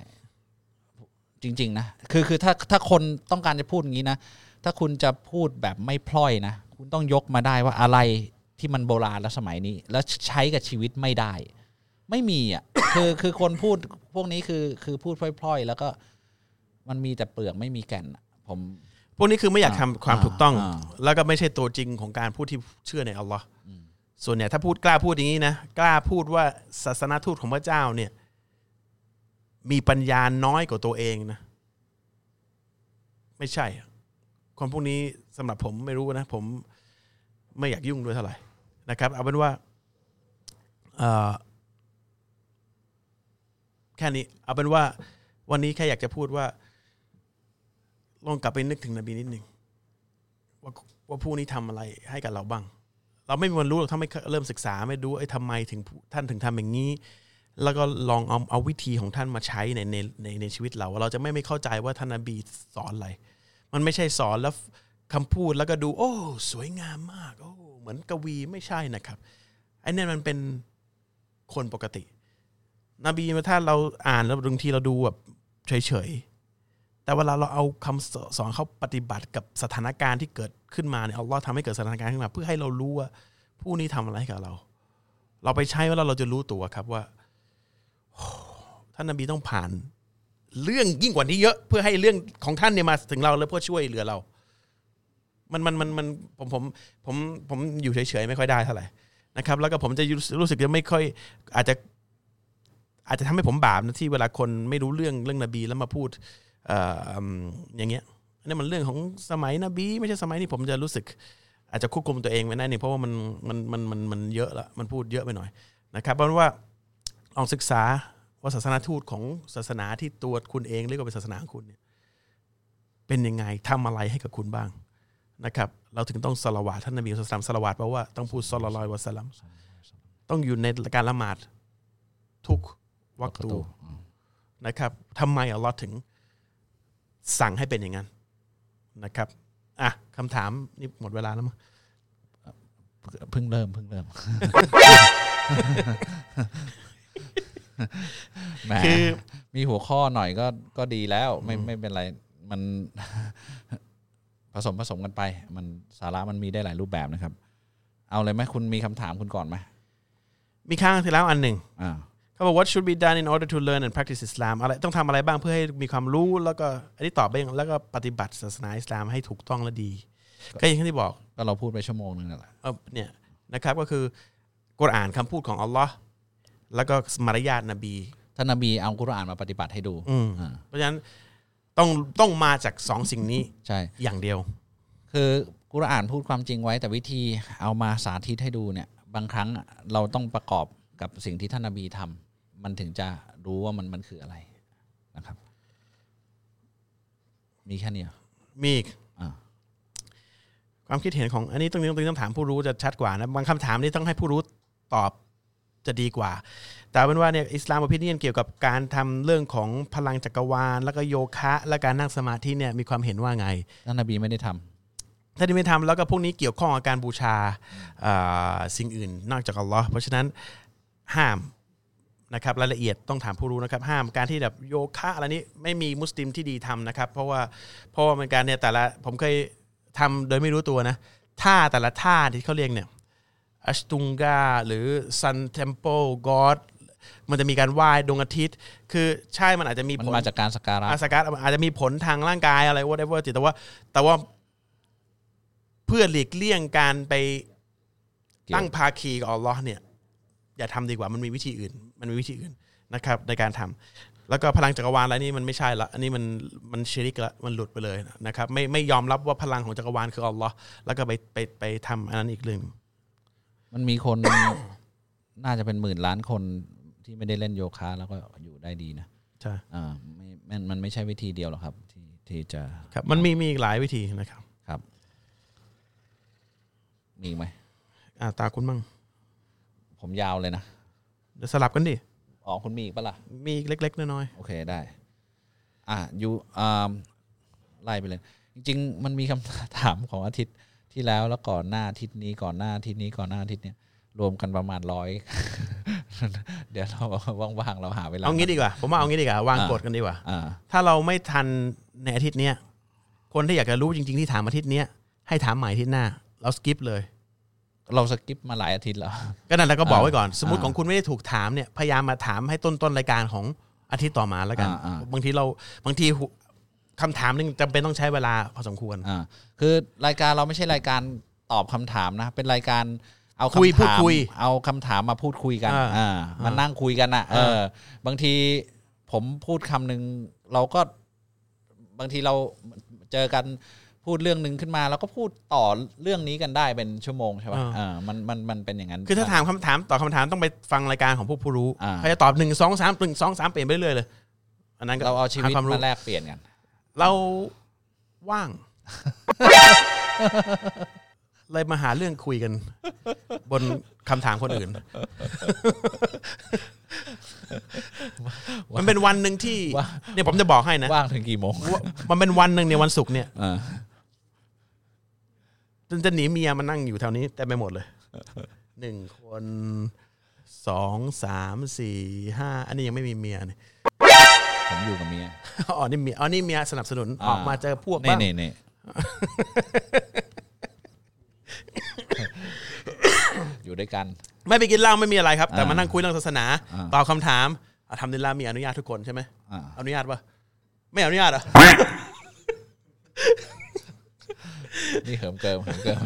จริง ๆ นะ คือคือถ้าถ้าคนต้องการจะพูดอย่างนี้นะ ถ้าคุณจะพูดแบบไม่พล่อยนะ คุณต้องยกมาได้ว่าอะไรที่มันโบราณและสมัยนี้ แล้วใช้กับชีวิตไม่ได้ ไม่มีอะ คือคือคนพูดพวกนี้คือคือพูดพล่อยๆ แล้วก็มันมีแต่เปลือกไม่มีแก่นอะผม พวกนี้คือไม่อยากทำอ่าความถูกต้อง อ่า แล้วก็ไม่ใช่ตัวจริงของการพูดที่เชื่อในอัลลอฮ์ส่วนเนี่ยถ้าพูดกล้าพูดอย่างนี้นะกล้าพูดว่าศาสนาทูตของพระเจ้าเนี่ย มีปัญญาน้อยกว่าตัวเองนะ ไม่ใช่อะคนพวกนี้สำหรับผมไม่รู้นะ ผมไม่อยากยุ่งด้วยเท่าไหร่นะครับ เอาเป็นว่าเอ่อ แค่นี้ เอาเป็นว่าวันนี้แค่อยากจะพูดว่า ลองกลับไปนึกถึงนบีนิดหนึ่งว่าว่าผู้นี้ทำอะไรให้กับเราบ้าง เราไม่มีวันรู้หรอกถ้าไม่เริ่มศึกษาไม่รู้ไอ้ทำไมถึงท่านถึงทำอย่างนี้ แล้วก็ลองเอาเอาวิธีของท่านมาใช้ในในในในชีวิตเรา เราจะไม่ไม่เข้าใจว่าท่านนบีสอนอะไร มันไม่ใช่สอนแล้วคำพูดแล้วก็ดู โอ้ สวยงามมาก โอ้ เหมือนกวีไม่ใช่นะครับไอ้นี่มันเป็นคนปกติ นบีมาถ้าเราอ่านแล้วบางทีเราดูแบบเฉยๆ แต่เวลาเราเอาคำสอนเขาปฏิบัติกับสถานการณ์ที่เกิดขึ้นมาเนี่ยอัลลอฮ์ทำให้เกิดสถานการณ์ขึ้นมา เพื่อให้เรารู้ว่าผู้นี้ทำอะไรให้กับเรา เราไปใช้แล้วเราจะรู้ตัวครับว่าท่านนบีต้องผ่านเรื่องยิ่งกว่านี้เยอะ เพื่อให้เรื่องของท่านเนี่ยมาถึงเราแล้วเพื่อช่วยเหลือเรา มันมันมันมันผมผมผมผมอยู่เฉยๆไม่ค่อยได้เท่าไหร่นะครับ แล้วก็ผมจะรู้รู้สึกจะไม่ค่อยอาจจะ อาจจะทำให้ผมบาปนะที่เวลาคนไม่รู้เรื่องเรื่องนบีแล้วมาพูดอย่างเงี้ยอันนี้มันเรื่องของสมัยนบีไม่ใช่สมัยนี้ผมจะรู้สึก อาจจะควบคุมตัวเองไม่ได้นี่เพราะว่ามันมันมันมันมันเยอะละมันพูดเยอะไปหน่อยนะครับเพราะว่าลองศึกษาว่าศาสนาทูตของศาสนาที่ตัวคุณเองเรียกว่าเป็นศาสนาของคุณเนี่ยเป็นยังไงทำอะไรให้กับคุณบ้างนะครับ เราถึงต้องสละวาดท่านนบีสุลต่านสละวาดเพราะว่าต้องพูดสลลัลอฮุอะลัยวะสลัมต้องอยู่ในการละหมาดทุก วักตูนะครับทำไมอัลลอฮ์ถึงสั่งให้เป็นอย่างนั้นนะครับอะคำถามนี่หมดเวลาแล้วมั้งเพิ่งเริ่มเพิ่งเริ่มแหมคือมีหัวข้อหน่อยก็ก็ดีแล้วไม่ไม่เป็นไรมันผสมผสมกันไป มันสาระมันมีได้หลายรูปแบบนะครับ เอาเลยไหมคุณมีคำถามคุณก่อนไหมมีข้างที่แล้วอันหนึ่งอ่า เขาบอก what should be done in order to learn and practice Islam อะไรต้องทำอะไรบ้างเพื่อให้มีความรู้แล้วก็อันนี้ตอบไปยังแล้วก็ปฏิบัติศาสนาอิสลามให้ถูกต้องและดี ก็อย่างที่บอกก็เราพูดไปชั่วโมงนึงนั่นแหละเออเนี่ยนะครับก็คือกุรอานคำพูดของอัลลอฮ์แล้วก็มารยาทนบีท่านนบีเอากุรอานมาปฏิบัติให้ดูอืมอ่าเพราะฉะนั้นต้องต้องมาจากสองสิ่งนี้ใช่อย่างเดียว คือกุรอานพูดความจริงไว้ แต่วิธีเอามาสาธิตให้ดูเนี่ย บางครั้งเราต้องประกอบกับสิ่งที่ท่านนบีทำ มันถึงจะรู้ว่ามันมันคืออะไรนะครับ มีแค่นี้เหรอมีอีกอ่าความคิดเห็นของอันนี้ต้องต้องต้องถามผู้รู้จะชัดกว่านะบางคำถามนี่ต้องให้ผู้รู้ตอบจะดีกว่า แต่เอาเป็นว่าเนี่ยอิสลามอภินิยนเกี่ยวกับการทำเรื่องของพลังจักรวาล แล้วก็โยคะและการนั่งสมาธิเนี่ยมีความเห็นว่าไงท่านนบีไม่ได้ทำถ้าที่ไม่ทำแล้วก็พวกนี้เกี่ยวข้องกับการบูชาอ่าสิ่งอื่นนอกจากอัลลอฮ์เพราะฉะนั้นห้าม นะครับรายละเอียดต้องถามผู้รู้นะครับห้ามการที่แบบโยคะอะไรนี้ไม่มีมุสลิมที่ดีทำนะครับ เพราะว่าเพราะว่ามันการเนี่ยแต่ละผมเคยทำโดยไม่รู้ตัวนะท่าแต่ละท่าที่เขาเรียกเนี่ยอัชตุงกาหรือซันเทมโปกอดมันจะมีการไหว้ดวงอาทิตย์ คือใช่มันอาจจะมีมันผลมาจากการสักการะอาสกัดอาจจะมีผลทางร่างกายอะไร whatever แต่ว่า แต่ว่าเพื่อหลีกเลี่ยงการไปเกี่ยวตั้งภาคีกับอัลลอฮ์เนี่ย อย่าทำดีกว่ามันมีวิธีอื่น มันมีวิธีอื่นนะครับในการทำแล้วก็พลังจักรวาลอะไรนี่มันไม่ใช่ละอันนี้มันมันชิริกละมันหลุดไปเลยนะครับไม่ไม่ยอมรับว่าพลังของจักรวาลคืออัลลอฮ์แล้วก็ไปไปไปทำอันนั้นอีกเรื่องมันมีคน น่าจะเป็นหมื่นล้านคนที่ไม่ได้เล่นโยคะแล้วก็อยู่ได้ดีนะใช่อ่าไม่มันมันไม่ใช่วิธีเดียวหรอกครับ ที่ที่จะครับ มันมีมีอีกหลายวิธีนะครับครับ มีอีกไหมอ่าตาคุณมั่งผมยาวเลยนะ เดี๋ยวสลับกันดิอ๋อคุณมีอีกปะล่ะ มีอีกเล็ก ๆน้อยโอเคได้ อะยูอ่าไล่ไปเลย จริง ๆ มันมีคำถามของอาทิตย์ที่แล้วแล้วก่อนหน้าอาทิตย์นี้ก่อนหน้าอาทิตย์นี้ก่อนหน้าอาทิตย์เนี้ยรวมกันประมาณร้อย เดี๋ยวเราว่างๆเราหาเวๆลาเอางี้ดีกว่าผมว่าเอางี้ดีกว่าวางอ่ากฎกันดีกว่า อ่า ถ้าเราไม่ทันในอาทิตย์เนี้ยคนที่อยากจะรู้จริง ๆ ที่ถามอาทิตย์เนี้ยให้ถามใหม่อาทิตย์หน้า เรา skip เลย เรา skip มาหลายอาทิตย์แล้วก็นั่นแหละก็บอกไว้ก่อนอ่าสมมติอ่าของคุณไม่ได้ถูกถามเนี่ยพยายามมาถามให้ต้นต้นรายการของอาทิตย์ต่อมาแล้วกันอ่าอ่าบางทีเราบางทีหุคำถามนึงจำเป็นต้องใช้เวลาพอสมควรอ่าคือรายการเราไม่ใช่รายการตอบคำถามนะ เป็นรายการเอาคุยคำพูดถามคุยเอาคำถามมาพูดคุยกันอ่าอ่ามานั่งคุยกันอะเอออ่าบางทีผมพูดคำหนึ่งเราก็บางทีเราเจอกัน พูดเรื่องหนึ่งขึ้นมาแล้วก็พูดต่อเรื่องนี้กันได้เป็นชั่วโมงใช่ป่ะอ่ามันมันมันเป็นอย่างนั้นคือถ้าถามคำถามตอบคำถามต้องไปฟังรายการของผู้ผู้รู้อ่าเขาจะตอบหนึ่งสองสามหนึ่งสองสามเปลี่ยนไปเรื่อยเลย อันนั้นก็เราเอาชีวิตหความรู้มาแลกเปลี่ยนกัน เราว่าง เลยมาหาเรื่องคุยกัน บนคำถามคนอื่น มันเป็นวันหนึ่งที่ว่าเนี่ยผมจะบอกให้นะว่างถึงกี่โมงว่ามันเป็นวันหนึ่งในยวันศุกร์เนี่ยอ่า จนจะหนีเมียมานั่งอยู่แถวนี้แต่ไปหมดเลยหนึ่งคนสองสามสี่ห้าอันนี้ยังไม่มีเมียเนี่ยผมอยู่กับเมียอ๋อนี่เมียอ๋อนี่เมียสนับสนุนอ่าออกมาเจอพวกนี่บ้างนี่นี่อยู่ด้วยกัน ไม่ไปกินเหล้าไม่มีอะไรครับ แต่อ่ามานั่งคุยเรื่องศาสนาอ่าตอบคำถามอะทำดินลามีอนุญาตทุกคนใช่ไหมอ่าอนุญาตปะไม่อนุญาตเหรอ นี่เหิมเกิมเหิมเกิม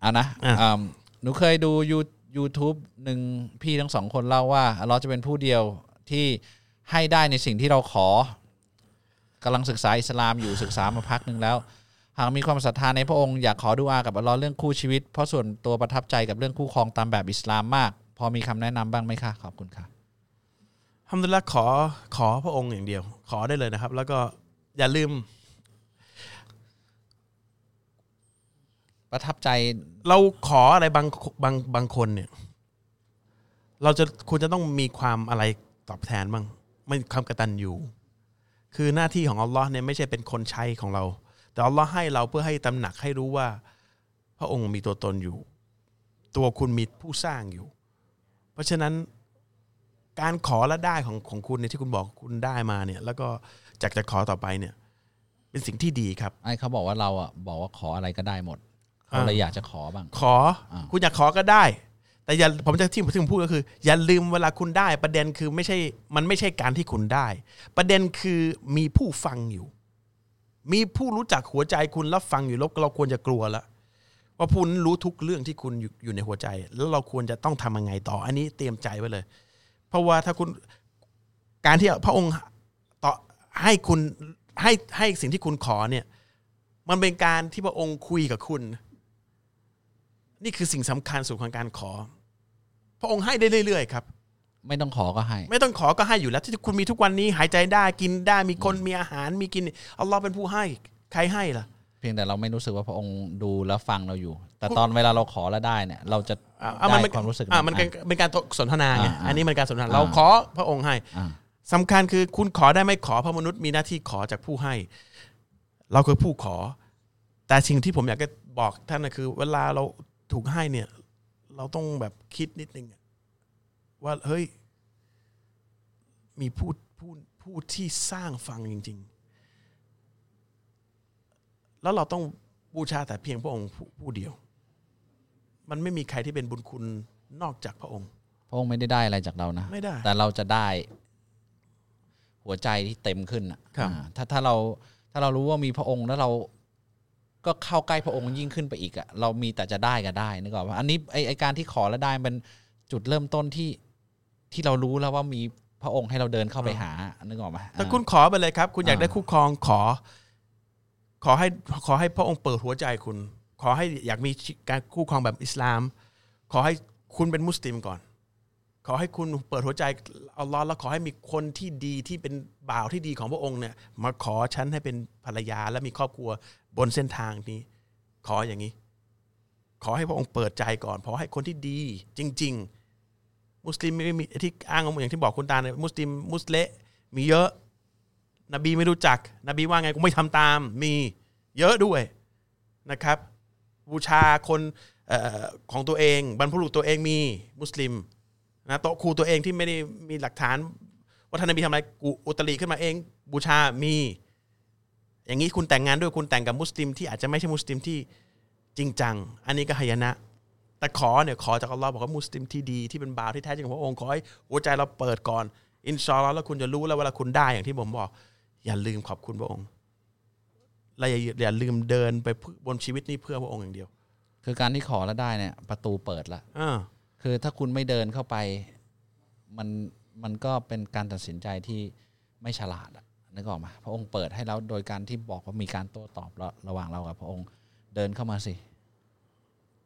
เอานะอะอ่าหนูเคยดูยู YouTube หนึ่งพี่ทั้งสองคนเล่าว่าเราจะเป็นผู้เดียวที่ให้ได้ในสิ่งที่เราขอกำลังศึกษาอิสลามอยู่ศึกษามาพักหนึ่งแล้ว หากมีความศรัทธาในพระองค์อยากขอดูอากับอัลลอฮ์เรื่องคู่ชีวิต เพราะส่วนตัวประทับใจกับเรื่องคู่ครองตามแบบอิสลามมาก พอมีคำแนะนำบ้างไหมคะขอบคุณค่ะทำดุลิลละขอขอพระองค์อย่างเดียว ขอได้เลยนะครับ แล้วก็ อย่าลืม ประทับใจเราขออะไรบางบางบางคนเนี่ย เราจะคุณจะต้องมีความอะไรตอบแทนบ้างไม่ความกระตัญญูคือหน้าที่ของอัลลอฮ์เนี่ยไม่ใช่เป็นคนใช้ของเรา แต่อัลลอฮ์ให้เราเพื่อให้ตำหนักให้รู้ว่า พระองค์มีตัวตนอยู่ ตัวคุณมีผู้สร้างอยู่ เพราะฉะนั้นการขอและได้ของของคุณเนี่ยที่คุณบอกคุณได้มาเนี่ย แล้วก็ จากจะขอต่อไปเนี่ย เป็นสิ่งที่ดีครับ ไอ้เขาบอกว่าเราอะบอกว่าขออะไรก็ได้หมดเขาเลยอยากจะขอบ้าง ขออาคุณอยากขอก็ได้ แต่อย่าผมจะที่ผมที่ผมพูดก็คือ อย่าลืมเวลาคุณได้ ประเด็นคือไม่ใช่มันไม่ใช่การที่คุณได้ ประเด็นคือมีผู้ฟังอยู่ มีผู้รู้จักหัวใจคุณรับฟังอยู่แล้วเราควรจะกลัวแล้วว่าผู้นั้นรู้ทุกเรื่องที่คุณอยู่อยู่ในหัวใจ แล้วเราควรจะต้องทำยังไงต่อ อันนี้เตรียมใจไว้เลย เพราะว่าถ้าคุณการที่พระองค์ต่อ ให้คุณให้ให้สิ่งที่คุณขอเนี่ย มันเป็นการที่พระองค์คุยกับคุณ นี่คือสิ่งสำคัญสุดของการขอ พระองค์ให้ได้เรื่อยๆครับ ไม่ต้องขอก็ให้ ไม่ต้องขอก็ให้อยู่แล้ว ที่คุณมีทุกวันนี้หายใจได้กินได้มีคนมีอาหารมีกินอัลลอฮ์เป็นผู้ให้ ใครให้ล่ะเพียงแต่เราไม่รู้สึกว่าพระองค์ดูแล้วฟังเราอยู่ แต่ตอนเวลาเราขอแล้วได้เนี่ย เราจะอะอะได้เป็นความรู้สึกอะมันเป็นเป็นการสนทนาไงอ่าอ่าอันนี้มันการสนทนาอ่าเราขอพระองค์ให้ อ่าสำคัญคือคุณขอได้ไม่ขอพระมนุษย์มีหน้าที่ขอจากผู้ให้ เราคือผู้ขอ แต่สิ่งที่ผมอยากจะบอกท่านนะคือ เวลาเราถูกให้เนี่ย เราต้องแบบคิดนิดนึงอะว่าเฮ้ย มีผู้ผู้ผู้ที่สร้างฟังจริง ๆ แล้วเราต้องบูชาแต่เพียงพระองค์ผู้ผู้เดียว มันไม่มีใครที่เป็นบุญคุณนอกจากพระองค์ พระองค์ไม่ได้ได้อะไรจากเรานะไม่ได้แต่เราจะได้ หัวใจที่เต็มขึ้นอะครับอ่าถ้าถ้าเราถ้าเรารู้ว่ามีพระองค์แล้วเราก็เข้าใกล้พระองค์ยิ่งขึ้นไปอีกอะเรามีแต่จะได้ก็ได้นึกออกป่ะอันนี้ไอไอการที่ขอแล้วได้มันจุดเริ่มต้นที่ที่เรารู้แล้วว่ามีพระองค์ให้เราเดินเข้าไปหานึกออกไหมแต่คุณขอไปเลยครับ คุณอยากได้คู่ครองขอ ขอให้ขอให้พระองค์เปิดหัวใจคุณ ขอให้อยากมีการคู่ครองแบบอิสลาม ขอให้คุณเป็นมุสลิมก่อน ขอให้คุณเปิดหัวใจอัลลอฮ์แล้วขอให้มีคนที่ดีที่เป็นบ่าวที่ดีของพระองค์เนี่ยมาขอฉันให้เป็นภรรยาและมีครอบครัวบนเส้นทางนี้ ขออย่างนี้ ขอให้พระองค์เปิดใจก่อนขอให้คนที่ดี จริง ๆ มุสลิมไม่มีที่อ้างอย่างที่บอกคุณตาเนี่ยมุสลิมมุสเละมีเยอะ นบีไม่รู้จัก นบีว่าไงกูไม่ทำตาม มีเยอะด้วยนะครับ บูชาคนของตัวเอง บรรพบุรุษตัวเองมีมุสลิม นะโต๊ะครูตัวเองที่ไม่ได้มีหลักฐานว่าท่านนบีทำอะไรกูอุตริขึ้นมาเอง บูชามี อย่างนี้คุณแต่งงานด้วยคุณแต่งกับมุสลิมที่อาจจะไม่ใช่มุสลิมที่จริงจัง อันนี้ก็หายนะ แต่ขอเนี่ยขอจากอัลลอฮ์บอกว่ามุสลิมที่ดีที่เป็นบ่าวที่แท้จริงของพระองค์ขอให้หัวใจเราเปิดก่อน อินชาอัลลอฮ์แล้วคุณจะรู้แล้วเวลาคุณได้อย่างที่ผมบอก อย่าลืมขอบคุณพระองค์และอย่าอย่าลืมเดินไปบนชีวิตนี้เพื่อพระองค์อย่างเดียว คือการที่ขอแล้วได้เนี่ย ประตูเปิดละอ่า คือถ้าคุณไม่เดินเข้าไปมันมันก็เป็นการตัดสินใจที่ไม่ฉลาดอะนึกออกไหมาพระองค์เปิดให้เราโดยการที่บอกว่ามีการโต้ตอบระระหว่างเรากับพระองค์เดินเข้ามาสิ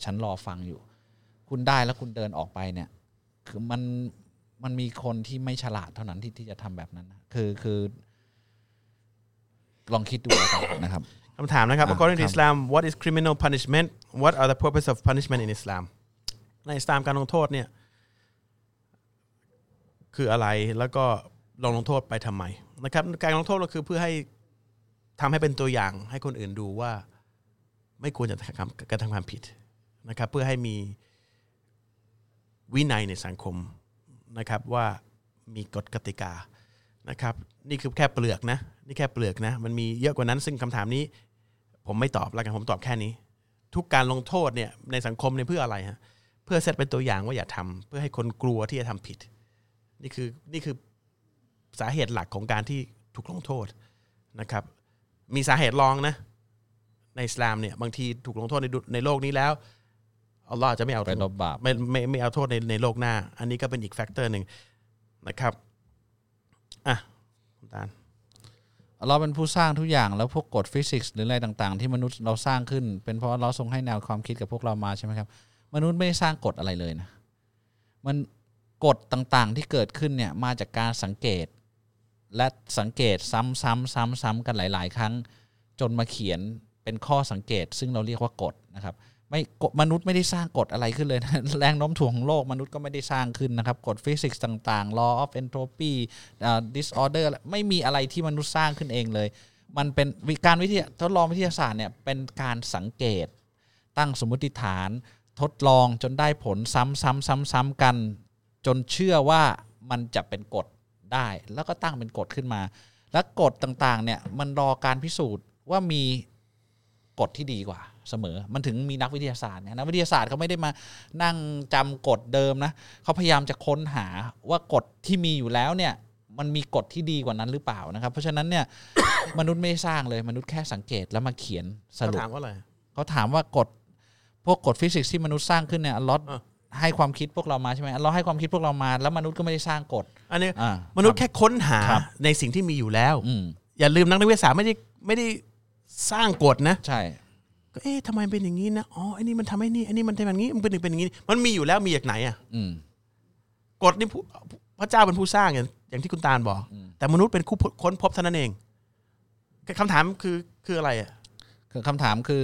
ฉันรอฟังอยู่ คุณได้แล้วคุณเดินออกไปเนี่ย คือมันมันมีคนที่ไม่ฉลาดเท่านั้นที่ที่จะทำแบบนั้นนะคือคือ ลองคิดดูแล้วกันนะครับคำถามนะครับอ่า according to ครับ Islam what is criminal punishment what are the purpose of punishment in Islam ในสลามการลงโทษเนี่ยคืออะไรแล้วก็ลงลงโทษไปทำไมนะครับการลงโทษก็คือเพื่อให้ทำให้เป็นตัวอย่างให้คนอื่นดูว่าไม่ควรจะทำกระทำความผิดนะครับ เพื่อให้มีวินัยในสังคมนะครับว่ามีกฎกติกานะครับ นี่คือแค่เปลือกนะ นี่แค่เปลือกนะ มันมีเยอะกว่านั้น ซึ่งคำถามนี้ ผมไม่ตอบแล้วกันผมตอบแค่นี้ ทุกการลงโทษเนี่ยในสังคมเนี่ยเพื่ออะไรฮะ เพื่อเซตเป็นตัวอย่างว่าอย่าทำเพื่อให้คนกลัวที่จะทำผิด นี่คือนี่คือสาเหตุหลักของการที่ถูกลงโทษนะครับ มีสาเหตุรองนะ ในอิสลามเนี่ยบางทีถูกลงโทษในดุในโลกนี้แล้วอัลลอฮ์อาจจะไม่เอาไปลบบาปไม่ไม่ไม่เอาโทษในในโลกหน้า อันนี้ก็เป็นอีก factor หนึ่งนะครับอะคุณตาลอัลลอฮ์เป็นผู้สร้างทุกอย่างแล้วพวกกฎฟิสิกส์หรืออะไรต่าง ๆ ที่มนุษย์เราสร้างขึ้น เป็นเพราะอัลลอฮ์ทรงให้แนวความคิดกับพวกเรามาใช่ไหมครับ มนุษย์ไม่ได้สร้างกฎอะไรเลยนะ มันกฎต่างๆที่เกิดขึ้นเนี่ยมาจากการสังเกต และสังเกตซ้ำๆซ้ำๆกันหลาย ๆ ครั้ง จนมาเขียนเป็นข้อสังเกต ซึ่งเราเรียกว่ากฎนะครับไม่มนุษย์ไม่ได้สร้างกฎอะไรขึ้นเลยนะแรงโน้มถ่วงของโลกมนุษย์ก็ไม่ได้สร้างขึ้นนะครับกฎฟิสิกส์ต่างๆ law of entropy อ่า disorder ไม่มีอะไรที่มนุษย์สร้างขึ้นเองเลย มันเป็นการวิทยาทดลองวิทยาศาสตร์เนี่ยเป็นการสังเกต ตั้งสมมติฐาน ทดลองจนได้ผลซ้ำๆๆ ๆ กัน จนเชื่อว่ามันจะเป็นกฎได้ แล้วก็ตั้งเป็นกฎขึ้นมา และกฎต่างๆเนี่ยมันรอการพิสูจน์ว่ามีกฎที่ดีกว่าเสมอ มันถึงมีนักวิทยาศาสตร์เนี่ยนักวิทยาศาสตร์เขาไม่ได้มานั่งจำกฎเดิมนะเขาพยายามจะค้นหาว่ากฎที่มีอยู่แล้วเนี่ยมันมีกฎที่ดีกว่านั้นหรือเปล่านะครับ เพราะฉะนั้นเนี่ยมนุษย์ไม่ได้สร้างเลยมนุษย์แค่สังเกตแล้วมาเขียนสเขารุปถามว่าอะไรเขาถามว่ากฎ พวกกฎฟิสิกส์ที่มนุษย์สร้างขึ้นเนี่ยอัลลอฮ์เออให้ความคิดพวกเรามาใช่ไหมอัลลอฮ์ให้ความคิดพวกเรามา แล้วมนุษย์ก็ไม่ได้สร้างกฎอันนี้อ่ามมนุษย์แค่ค้นหาครับในสิ่งที่มีอยู่แล้วอืมอย่าลืมนักวิทยาศาสตร์ไม่ได้ไม่ได้สร้างกฎนะใช่ก็เอ๊ะทำไมเป็นอย่างนี้นะอ๋อไอ้นี่มันทำให้นี่ไอ้นี่มันทำอย่างนี้มันเป็นอย่างเป็นอย่างนี้ มันมีอยู่แล้วมีจากไหนอะอืมกฎนี่ผู้พระเจ้าเป็นผู้สร้างอย่างอย่างที่คุณตาลบอกอืมแต่มนุษย์เป็นผู้ค้นพบเท่านั้นเองคำถามคือคืออะไรอะคือคำถามคือ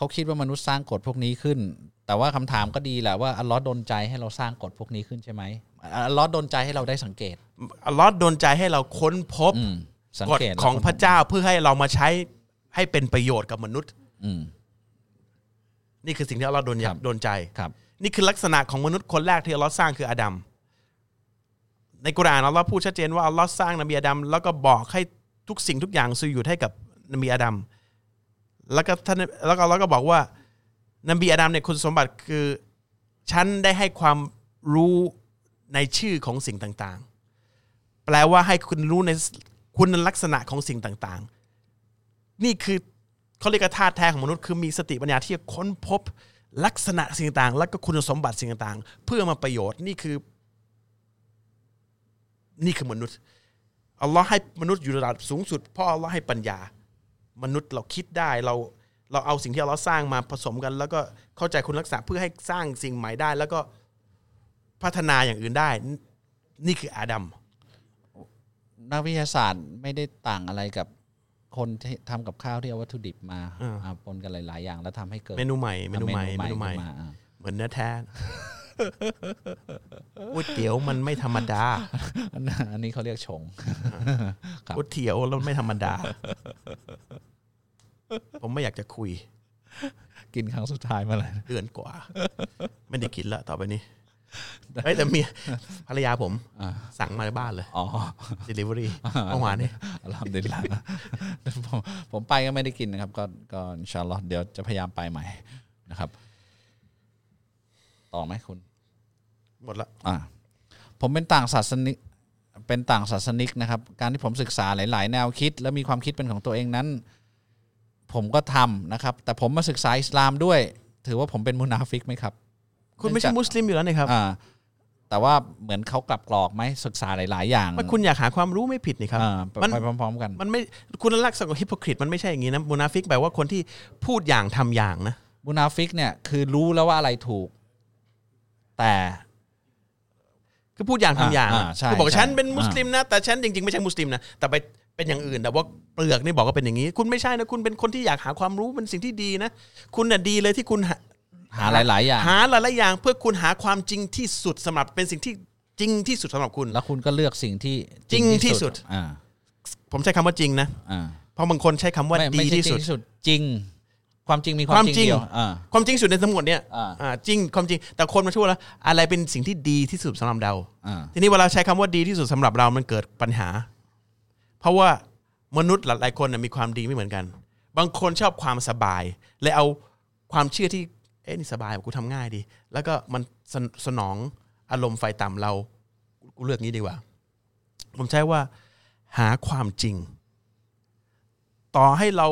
เขาคิดว่ามนุษย์สร้างกฎพวกนี้ขึ้น แต่ว่าคำถามก็ดีแหละว่าอัลลอฮ์ดนใจให้เราสร้างกฎพวกนี้ขึ้นใช่ไหมอัลลอฮ์ดนใจให้เราได้สังเกตอัลลอฮ์ดนใจให้เราค้นพบอืมสังกฎเกตของแล้วพระเจ้าเพื่อให้เรามาใช้ให้เป็นประโยชน์กับมนุษย์ อืมนี่คือสิ่งที่อัลลอฮ์โดนครับโดนใจครับ นี่คือลักษณะของมนุษย์คนแรกที่อัลลอฮ์สร้างคืออาดัมในกุรอานอัลลอฮ์พูดชัดเจนว่าอัลลอฮ์สร้างนบีอาดัมแล้วก็บอกให้ทุกสิ่งทุกอย่างสุยุดให้กับนบีอาดัม แล้วก็ท่านแล้วก็อัลลอฮ์ก็บอกว่านบีอาดัมเนี่ยคุณสมบัติคือฉันได้ให้ความรู้ในชื่อของสิ่งต่างๆ แปลว่าให้คุณรู้ในคุณลักษณะของสิ่งต่างๆ นี่คือเขาเรียกธาตุแท้ของมนุษย์คือมีสติปัญญาที่จะค้นพบลักษณะสิ่งต่างๆ แล้วก็คุณสมบัติสิ่งต่างๆ เพื่อมาประโยชน์นี่คือ นี่คือมนุษย์อัลลอฮ์ให้มนุษย์อยู่ระดับสูงสุดเพราะอัลลอฮ์ให้ปัญญา มนุษย์เราคิดได้เราเราเอาสิ่งที่อัลลอฮ์สร้างมาผสมกัน แล้วก็เข้าใจคุณลักษณะเพื่อให้สร้างสิ่งใหม่ได้ แล้วก็พัฒนาอย่างอื่นได้ นี่คืออาดัมนักวิทยาศาสตร์ไม่ได้ต่างอะไรกับคนที่ทำกับข้าวที่เอาวัตถุดิบมาอ่าอ่าปนกันหลาย ๆ อย่างแล้วทำให้เกิดเมนูใหม่เมนูใหม่อ่าเมนูใหม่ขึ้นมาอ่าเหมือนเนื้อแท้ ก๋วยเตี๋ยวมันไม่ธรรมดา อันอันนี้เขาเรียกชงครับก๋วยเตี๋ยวแล้วไม่ธรรมดา ผมไม่อยากจะคุย กินครั้งสุดท้ายมาเลยเดือนกว่า ไม่ได้กินละต่อไปนี้เฮ้ยแต่เมียภรรยาผมอ่าสั่งมาในบ้านเลยอ๋อ delivery เมื่อวานนี้อัลฮัมดุลิลละผมผมไปก็ไม่ได้กินนะครับ ก็ก็อินชาอัลลอฮ์เดี๋ยวจะพยายามไปใหม่นะครับ ต่อไหมคุณ หมดละอ่าผมเป็นต่างศาสนิกเป็นต่างศาสนิกนะครับ การที่ผมศึกษาหลาย ๆ แนวคิด และมีความคิดเป็นของตัวเองนั้น ผมก็ทำนะครับ แต่ผมมาศึกษาอิสลามด้วย ถือว่าผมเป็นมุนาฟิกไหมครับ คุณไม่ใช่มุสลิมอยู่แล้วนี่ครับอ่าแต่ว่าเหมือนเขากลับกลอกไหมศึกษาหลาย ๆ อย่างมันคุณอยากหาความรู้ไม่ผิดนี่ครับอ่าไปมันไปพร้อม ๆ กันมันไม่คุณลักษณะของ hypocrite มันไม่ใช่อย่างนี้นะมุนาฟิกแปลว่าคนที่พูดอย่างทำอย่างนะมุนาฟิกเนี่ยคือรู้แล้วว่าอะไรถูก แต่ คือพูดอย่างทำอย่างอ่าอ่าใช่คือบอกใช่ฉันเป็นมุสลิมนะ แต่ฉันจริงๆไม่ใช่มุสลิมนะแต่ไปเป็นอย่างอื่นแต่ว่าเปลือกนี่บอกว่าเป็นอย่างนี้ คุณไม่ใช่นะคุณเป็นคนที่อยากหาความรู้เป็นสิ่งที่ดีนะ คุณน่ะดีเลยที่คุณหาหาหลายๆอย่าง หาหลายๆอย่างเพื่อคุณหาความจริงที่สุดสำหรับเป็นสิ่งที่จริงที่สุดสำหรับคุณ แล้วคุณก็เลือกสิ่งที่จริงที่สุด อ่าผมใช้คำว่าจริงนะ อ่าเพราะบางคนใช้คำว่าไม่ดีไม่ใช่ที่จริสุงดที่สุดจริง ความจริงมีความความจริงจริงเดียวอ่าความจริงสุดในทั้งหมดเนี่ยอ่าอ่าจริงความจริง แต่คนมาช่วยแล้วอะไรเป็นสิ่งที่ดีที่สุดสำหรับเราอ่าทีนี้เวลาใช้คำว่าดีที่สุดสำหรับเรามันเกิดปัญหา เพราะว่ามนุษย์หลายๆคนน่ะมีความดีไม่เหมือนกัน บางคนชอบความสบายเลยเอาความเชื่อที่เอ๊ะนี่สบายกูทำง่ายดี แล้วก็มันสนสนองอารมณ์ไฟต่ำเรากูเลือกนี้ดีกว่า ผมใช้ว่าหาความจริง ต่อให้เรา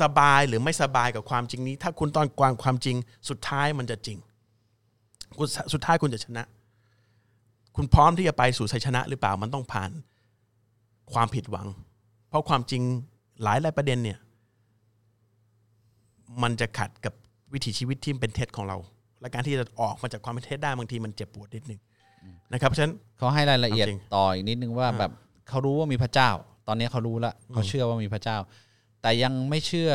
สบายหรือไม่สบายกับความจริงนี้ ถ้าคุณต้องกวางความจริง สุดท้ายมันจะจริงคุณสุดท้ายคุณจะชนะ คุณพร้อมที่จะไปสู่ชัยชนะ หรือเปล่ามันต้องผ่านความผิดหวัง เพราะความจริงหลายหลายประเด็นเนี่ย มันจะขัดกับวิถีชีวิตที่เป็นเท็จของเรา และการที่จะออกมาจากความเป็นเท็จได้บางทีมันเจ็บปวดนิดนึงนะครับเพราะฉะนั้นเขาให้รายละเอียดจริงต่ออีกนิดนึงว่าอ่าแบบเขารู้ว่ามีพระเจ้า ตอนนี้เขารู้แล้วเขาเชื่อว่ามีพระเจ้า แต่ยังไม่เชื่อ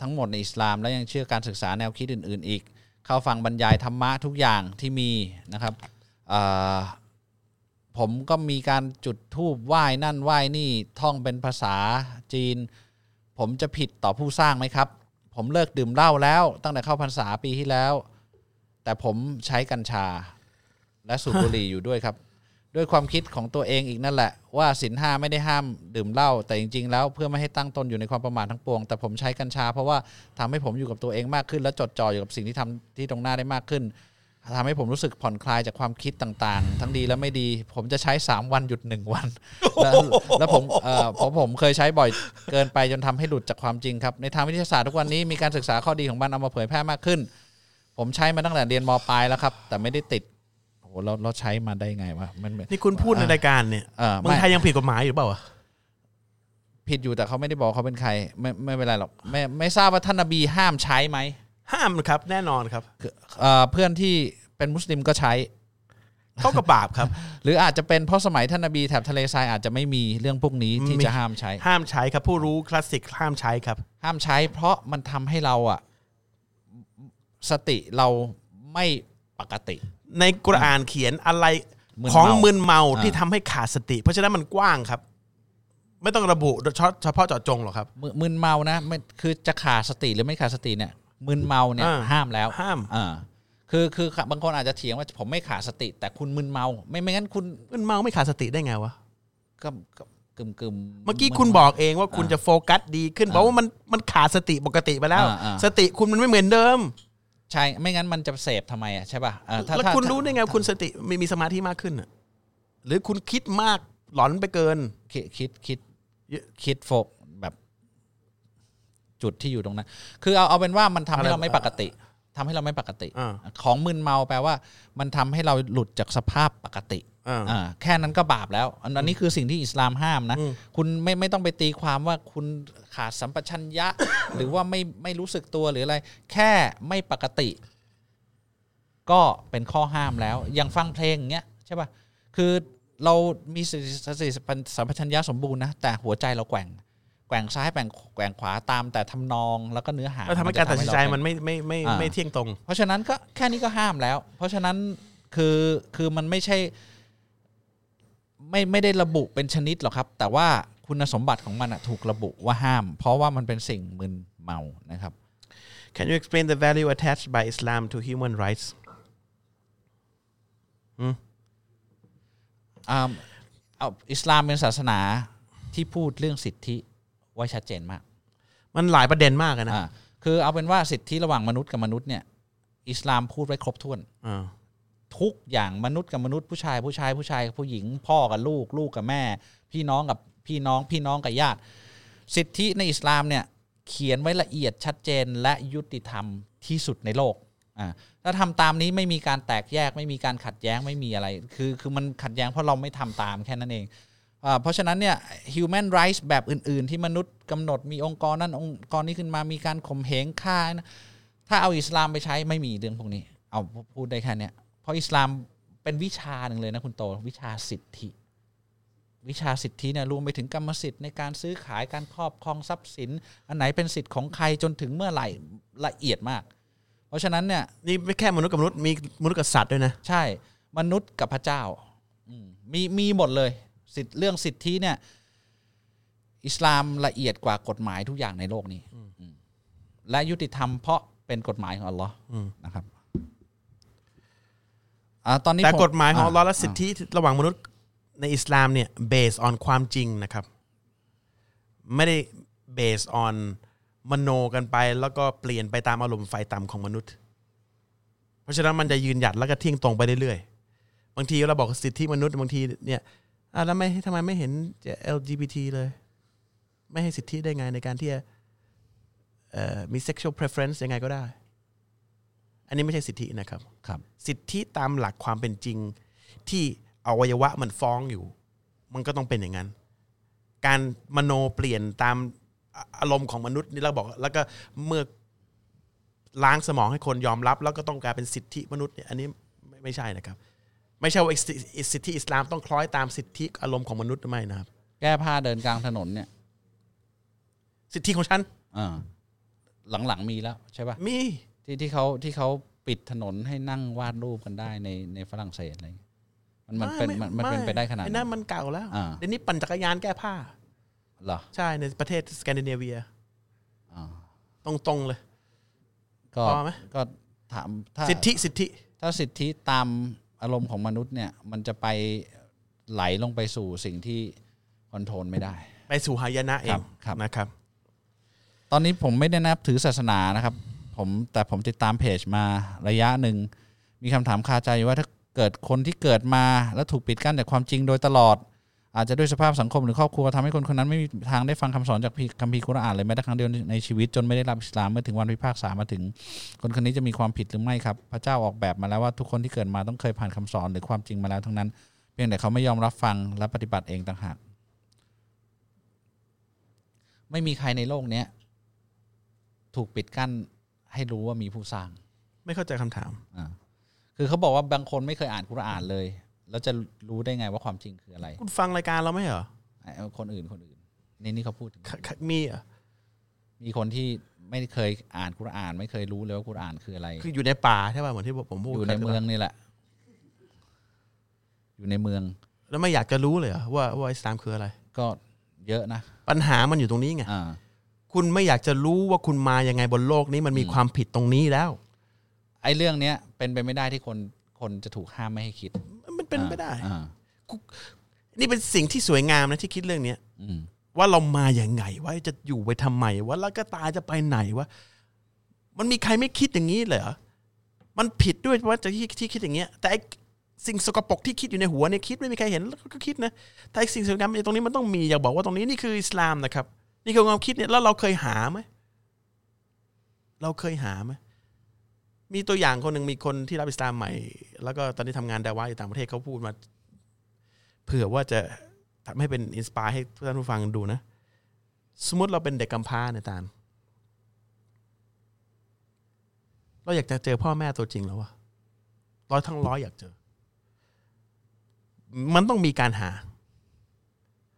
ทั้งหมดในอิสลาม และยังเชื่อการศึกษาแนวคิดอื่น ๆ อีก เข้าฟังบรรยายธรรมะทุกอย่างที่มีนะครับผมก็มีการจุดธูปไหว้นั่นไหว้นี่ท่องเป็นภาษาจีน ผมจะผิดต่อผู้สร้างไหมครับ ผมเลิกดื่มเหล้าแล้ว ตั้งแต่เข้าพรรษาปีที่แล้ว แต่ผมใช้กัญชา และสูบบุหรี่อยู่ด้วยครับ ด้วยความคิดของตัวเองอีกนั่นแหละ ว่าสินห้าไม่ได้ห้ามดื่มเหล้าแต่จริง ๆ แล้วเพื่อไม่ให้ตั้งตนอยู่ในความประมาททั้งปวง แต่ผมใช้กัญชาเพราะว่าทำให้ผมอยู่กับตัวเองมากขึ้น และจดจ่ออยู่กับสิ่งที่ทำที่ตรงหน้าได้มากขึ้นทำให้ผมรู้สึกผ่อนคลายจากความคิดต่างๆ ทั้งดีและไม่ดี ผมจะใช้ 3 วันหยุด 1 วัน แล้วแล้วผมเอ่อผมผมเคยใช้บ่อยเกินไปจนทำให้หลุดจากความจริงครับ ในทางวิทยาศาสตร์ทุกวันนี้มีการศึกษาข้อดีของมันเอามาเผยแพร่มากขึ้น ผมใช้มาตั้งแต่เรียนมปลายแล้วครับ แต่ไม่ได้ติด โอ้โหเราเราใช้มาได้ไงวะมันมัน นี่คุณพูดในรายการเนี่ยเออเมืองไม่ไทยยังผิดกฎหมายอยู่เปล่าวะผิดอยู่แต่เขาไม่ได้บอกเขาเป็นใคร ไม่ไม่เป็นไรหรอกไม่ไม่ทราบว่าท่านนบีห้ามใช้ไหมห้ามครับ แน่นอนครับเอ่อเพื่อนที่เป็นมุสลิมก็ใช้ เขากับบาปครับ หรืออาจจะเป็นเพราะสมัยท่านนบีแถบทะเลทรายอาจจะไม่มีเรื่องพวกนี้ที่มีจะห้ามใช้ ห้ามใช้ครับ ผู้รู้คลาสสิกห้ามใช้ครับ ห้ามใช้เพราะมันทำให้เราอะสติเราไม่ปกติ ในกุรอานเขียนอะไรมึนเมาของมึนเมาอ่าที่ทำให้ขาดสติ เพราะฉะนั้นมันกว้างครับ ไม่ต้องระบุเฉพาะเจาะจงหรอกครับมึมึนเมานะไม่คือจะขาดสติหรือไม่ขาดสติเนี่ยมึนเมาเนี่ยอ่าห้ามแล้วห้ามอ่าคือคือบางคนอาจจะเถียงว่าผมไม่ขาดสติ แต่คุณมึนเมา ไม่ไม่งั้นคุณมึนเมาไม่ขาดสติได้ไงวะก็ก็กึมกึมเมื่อกี้คุณบอกเองว่าคุณจะโฟกัสดีขึ้นเพราะว่ามันมันขาดสติปกติไปแล้วอ่าอ่าสติคุณมันไม่เหมือนเดิม ใช่ไม่งั้นมันจะเสพทำไมอะใช่ป่ะอ่าถ้าแล้วถ้าคุณรู้ได้ไงว่าคุณสติมีมีสมาธิมากขึ้นน่ะหรือคุณคิดมากหลอนไปเกิน คิดคิดคิดเยอะคิดโฟกแบบจุดที่อยู่ตรงนั้น คือเอาเอาเป็นว่ามันทำให้อะไรเราไม่ปกติทำให้เราไม่ปกติอ่าของมึนเมาแปลว่า มันทำให้เราหลุดจากสภาพปกติอ่าอ่า แค่นั้นก็บาปแล้วอันอันนี้คือสิ่งที่อิสลามห้ามนะอืมคุณไม่ไม่ต้องไปตีความว่าคุณขาดสัมปชัญญะ หรือว่าไม่ไม่รู้สึกตัวหรืออะไร แค่ไม่ปกติ ก็เป็นข้อห้ามแล้ว อย่างฟังเพลงอย่างเงี้ยใช่ป่ะ คือเรามีสติสติสัมปชัญญะสมบูรณ์นะ แต่หัวใจเราแกว่งแกว่งซ้ายแกว่งแกว่งขวาตามแต่ทำนองแล้วก็เนื้อหาแล้วทำให้การตัดสินใจมันจะไม่ไม่ไม่อ่าไม่เที่ยงตรง เพราะฉะนั้นก็แค่นี้ก็ห้ามแล้ว เพราะฉะนั้นคือคือมันไม่ใช่ ไม่ไม่ได้ระบุเป็นชนิดหรอกครับ แต่ว่าคุณสมบัติของมันอะถูกระบุว่าห้าม เพราะว่ามันเป็นสิ่งมึนเมานะครับ Can you explain the value attached by Islam to human rights อ่าเอาอิสลามเป็นศาสนาที่พูดเรื่องสิทธิไว้ชัดเจนมาก มันหลายประเด็นมากเลยนะอ่าคือเอาเป็นว่าสิทธิระหว่างมนุษย์กับมนุษย์เนี่ย อิสลามพูดไว้ครบถ้วนอ่า ทุกอย่างมนุษย์กับมนุษย์ผู้ชายผู้ชายผู้ชายกับผู้หญิง พ่อกับลูก ลูกกับแม่ พี่น้องกับพี่น้องพี่น้องกับญาติ สิทธิในอิสลามเนี่ยเขียนไว้ละเอียดชัดเจนและยุติธรรมที่สุดในโลกอ่าถ้าทำตามนี้ไม่มีการแตกแยกไม่มีการขัดแย้งไม่มีอะไร คือคือมันขัดแย้งเพราะเราไม่ทำตามแค่นั้นเองอาเพราะฉะนั้นเนี่ย human rights แบบอื่น ๆ ที่มนุษย์กำหนดมีองค์กรนั้นองค์กรนี้ขึ้นมามีการข่มเหงฆ่านะถ้าเอาอิสลามไปใช้ไม่มีเรื่องพวกนี้ เอาพูดได้แค่เนี้ย ราะอิสลามเป็นวิชาหนึ่งเลยนะคุณโต วิชาสิทธิ วิชาสิทธิเนี่ยรวมไปถึงกรรมสิทธิ์ในการซื้อขายการครอบครองทรัพย์สิน อันไหนเป็นสิทธิ์ของใครจนถึงเมื่อไหร่ละเอียดมาก เพราะฉะนั้นเนี่ยนี่ไม่แค่มนุษย์กับมนุษย์มีมนุษย์กับสัตว์ด้วยนะใช่ มนุษย์กับพระเจ้าออืมมีมีหมดเลยสิทธิเรื่องสิทธิเนี่ย อิสลามละเอียดกว่ากฎหมายทุกอย่างในโลกนี้อืมและยุติธรรมเพราะเป็นกฎหมายของอัลลอฮ์นะครับ อ่าตอนนี้แต่ผมกฎหมายของอัลลอฮ์และาสิทธิระหว่างมนุษย์ในอิสลามเนี่ย based on ความจริงนะครับ ไม่ได้ based on มโนกันไป แล้วก็เปลี่ยนไปตามอารมณ์ไฟต่ำของมนุษย์ เพราะฉะนั้นมันจะยืนหยัดแล้วก็เที่ยงตรงไปเรื่อยๆ บางทีเราบอกสิทธิมนุษย์บางทีเนี่ยอะแล้วไม่ทำไมไม่เห็นจะ LGBT เลย ไม่ให้สิทธิได้ไงในการที่จะเอ่อมี sexual preference ยังไงก็ได้ อันนี้ไม่ใช่สิทธินะครับครับ สิทธิตามหลักความเป็นจริง ที่อวัยวะมันฟ้องอยู่ มันก็ต้องเป็นอย่างนั้น การมโนเปลี่ยนตามอะอารมณ์ของมนุษย์นี่เราบอก แล้วก็เมื่อล้างสมองให้คนยอมรับ แล้วก็ต้องกลายเป็นสิทธิมนุษย์เนี่ยอันนี้ไม่ไม่ใช่นะครับ ไม่ใช่ว่าสิสิทธิอิสลามต้องคล้อยตามสิทธิอารมณ์ของมนุษย์ไม่นะครับ แก้ผ้าเดินกลางถนนเนี่ย สิทธิของฉันอ่าหลังๆมีแล้วใช่ปะมี ที่ที่เขาที่เขาปิดถนนให้นั่งวาดรูปกันได้ในในฝรั่งเศสอะไรอย่างเงี้ยมันมันเป็นมันมันเป็นไปได้ขนาดไอ้นั้นั่นนมันเก่าแล้วอ่าเดี๋ยวนี้ปั่นจักรยานแก้ผ้าเหรอใช่ในประเทศสแกนดิเนเวียอ่าตรงๆเลยก็พอไหมก็ถามถ้าสิทธิสิทธิ ถ้าสิทธิตามอารมณ์ของมนุษย์เนี่ย มันจะไปไหลลงไปสู่สิ่งที่คอนโทรลไม่ได้ ไปสู่หายนะเอครังบครับนะครับ ตอนนี้ผมไม่ได้นับถือศาสนานะครับ ผมแต่ผมติดตามเพจมาระยะหนึ่ง มีคำถามคาใจว่าถ้าเกิดคนที่เกิดมาแล้วถูกปิดกั้นจากความจริงโดยตลอด อาจจะด้วยสภาพสังคมหรือครอบครัวทำให้คนคนนั้นไม่มีทางได้ฟังคำสอนจากคัมภีร์คุรอานเลยแม้แต่ครั้งเดียวในชีวิตจนไม่ได้รับอิสลามเมื่อถึงวันพิพากษามาถึง คนคนนี้จะมีความผิดหรือไม่ครับ พระเจ้าออกแบบมาแล้วว่าทุกคนที่เกิดมาต้องเคยผ่านคำสอนหรือความจริงมาแล้วทั้งนั้น เพียงแต่เขาไม่ยอมรับฟังและปฏิบัติเองต่างหากไม่มีใครในโลกเนี้ยถูกปิดกั้น ให้รู้ว่ามีผู้สร้าง ไม่เข้าใจคำถามอ่าคือเขาบอกว่าบางคนไม่เคยอ่านคุรอานเลย แล้วจะรู้ได้ไงว่าความจริงคืออะไร คุณฟังรายการเราไหมเหรอไอ้คนอื่นคนอื่นนี่นี่เขาพูดถึงขขมีเหรอมีคนที่ไม่เคยอ่านคุรอาน ไม่เคยรู้เลยว่าคุรอานคืออะไร คืออยู่ในป่าใช่ป่ะเหมือนที่ผมพูดอยู่ในเมืองนี่แหละ อยู่ในเมือง แล้วไม่อยากจะรู้เลยเหรอว่าว่าอิสลามคืออะไร ก็เยอะนะ ปัญหามันอยู่ตรงนี้ไงอ่า คุณไม่อยากจะรู้ว่าคุณมายังไงบนโลกนี้มันมีความผิดตรงนี้แล้ว ไอ้เรื่องเนี้ยเป็นไปไม่ได้ที่คนคนจะถูกห้ามไม่ให้คิด มันเป็นไม่ได้อ่านี่เป็นสิ่งที่สวยงามนะที่คิดเรื่องเนี้ยอืมว่าเรามาอย่างไงว่าจะอยู่ไปทำไมว่าแล้วก็ตายจะไปไหนวะมันมีใครไม่คิดอย่างนี้เลยเหรอมันผิดด้วยว่าจะที่ที่คิดอย่างเงี้ย แต่ไอ้สิ่งสกปรกที่คิดอยู่ในหัวเนี่ยคิดไม่มีใครเห็นแล้วก็คิดนะแต่ไอ้สิ่งสวยงามตรงนี้มันต้องมีอยากบอกว่าตรงนี้นี่คืออิสลามนะครับ นี่คือความคิดเนี่ยแล้วเราเคยหาไหมเราเคยหาไหมมีตัวอย่างคนหนึ่งมีคนที่รับอิสลามใหม่ แล้วก็ตอนนี้ทำงานดาวะอยู่ต่างประเทศเขาพูดมา เผื่อว่าจะทำให้เป็นอินสปายให้ท่านผู้ฟังดูนะ สมมติเราเป็นเด็กกำพร้าเนี่ยตาลเราอยากจะเจอพ่อแม่ตัวจริงแล้ววะร้อยทั้งร้อยอยากเจอ มันต้องมีการหา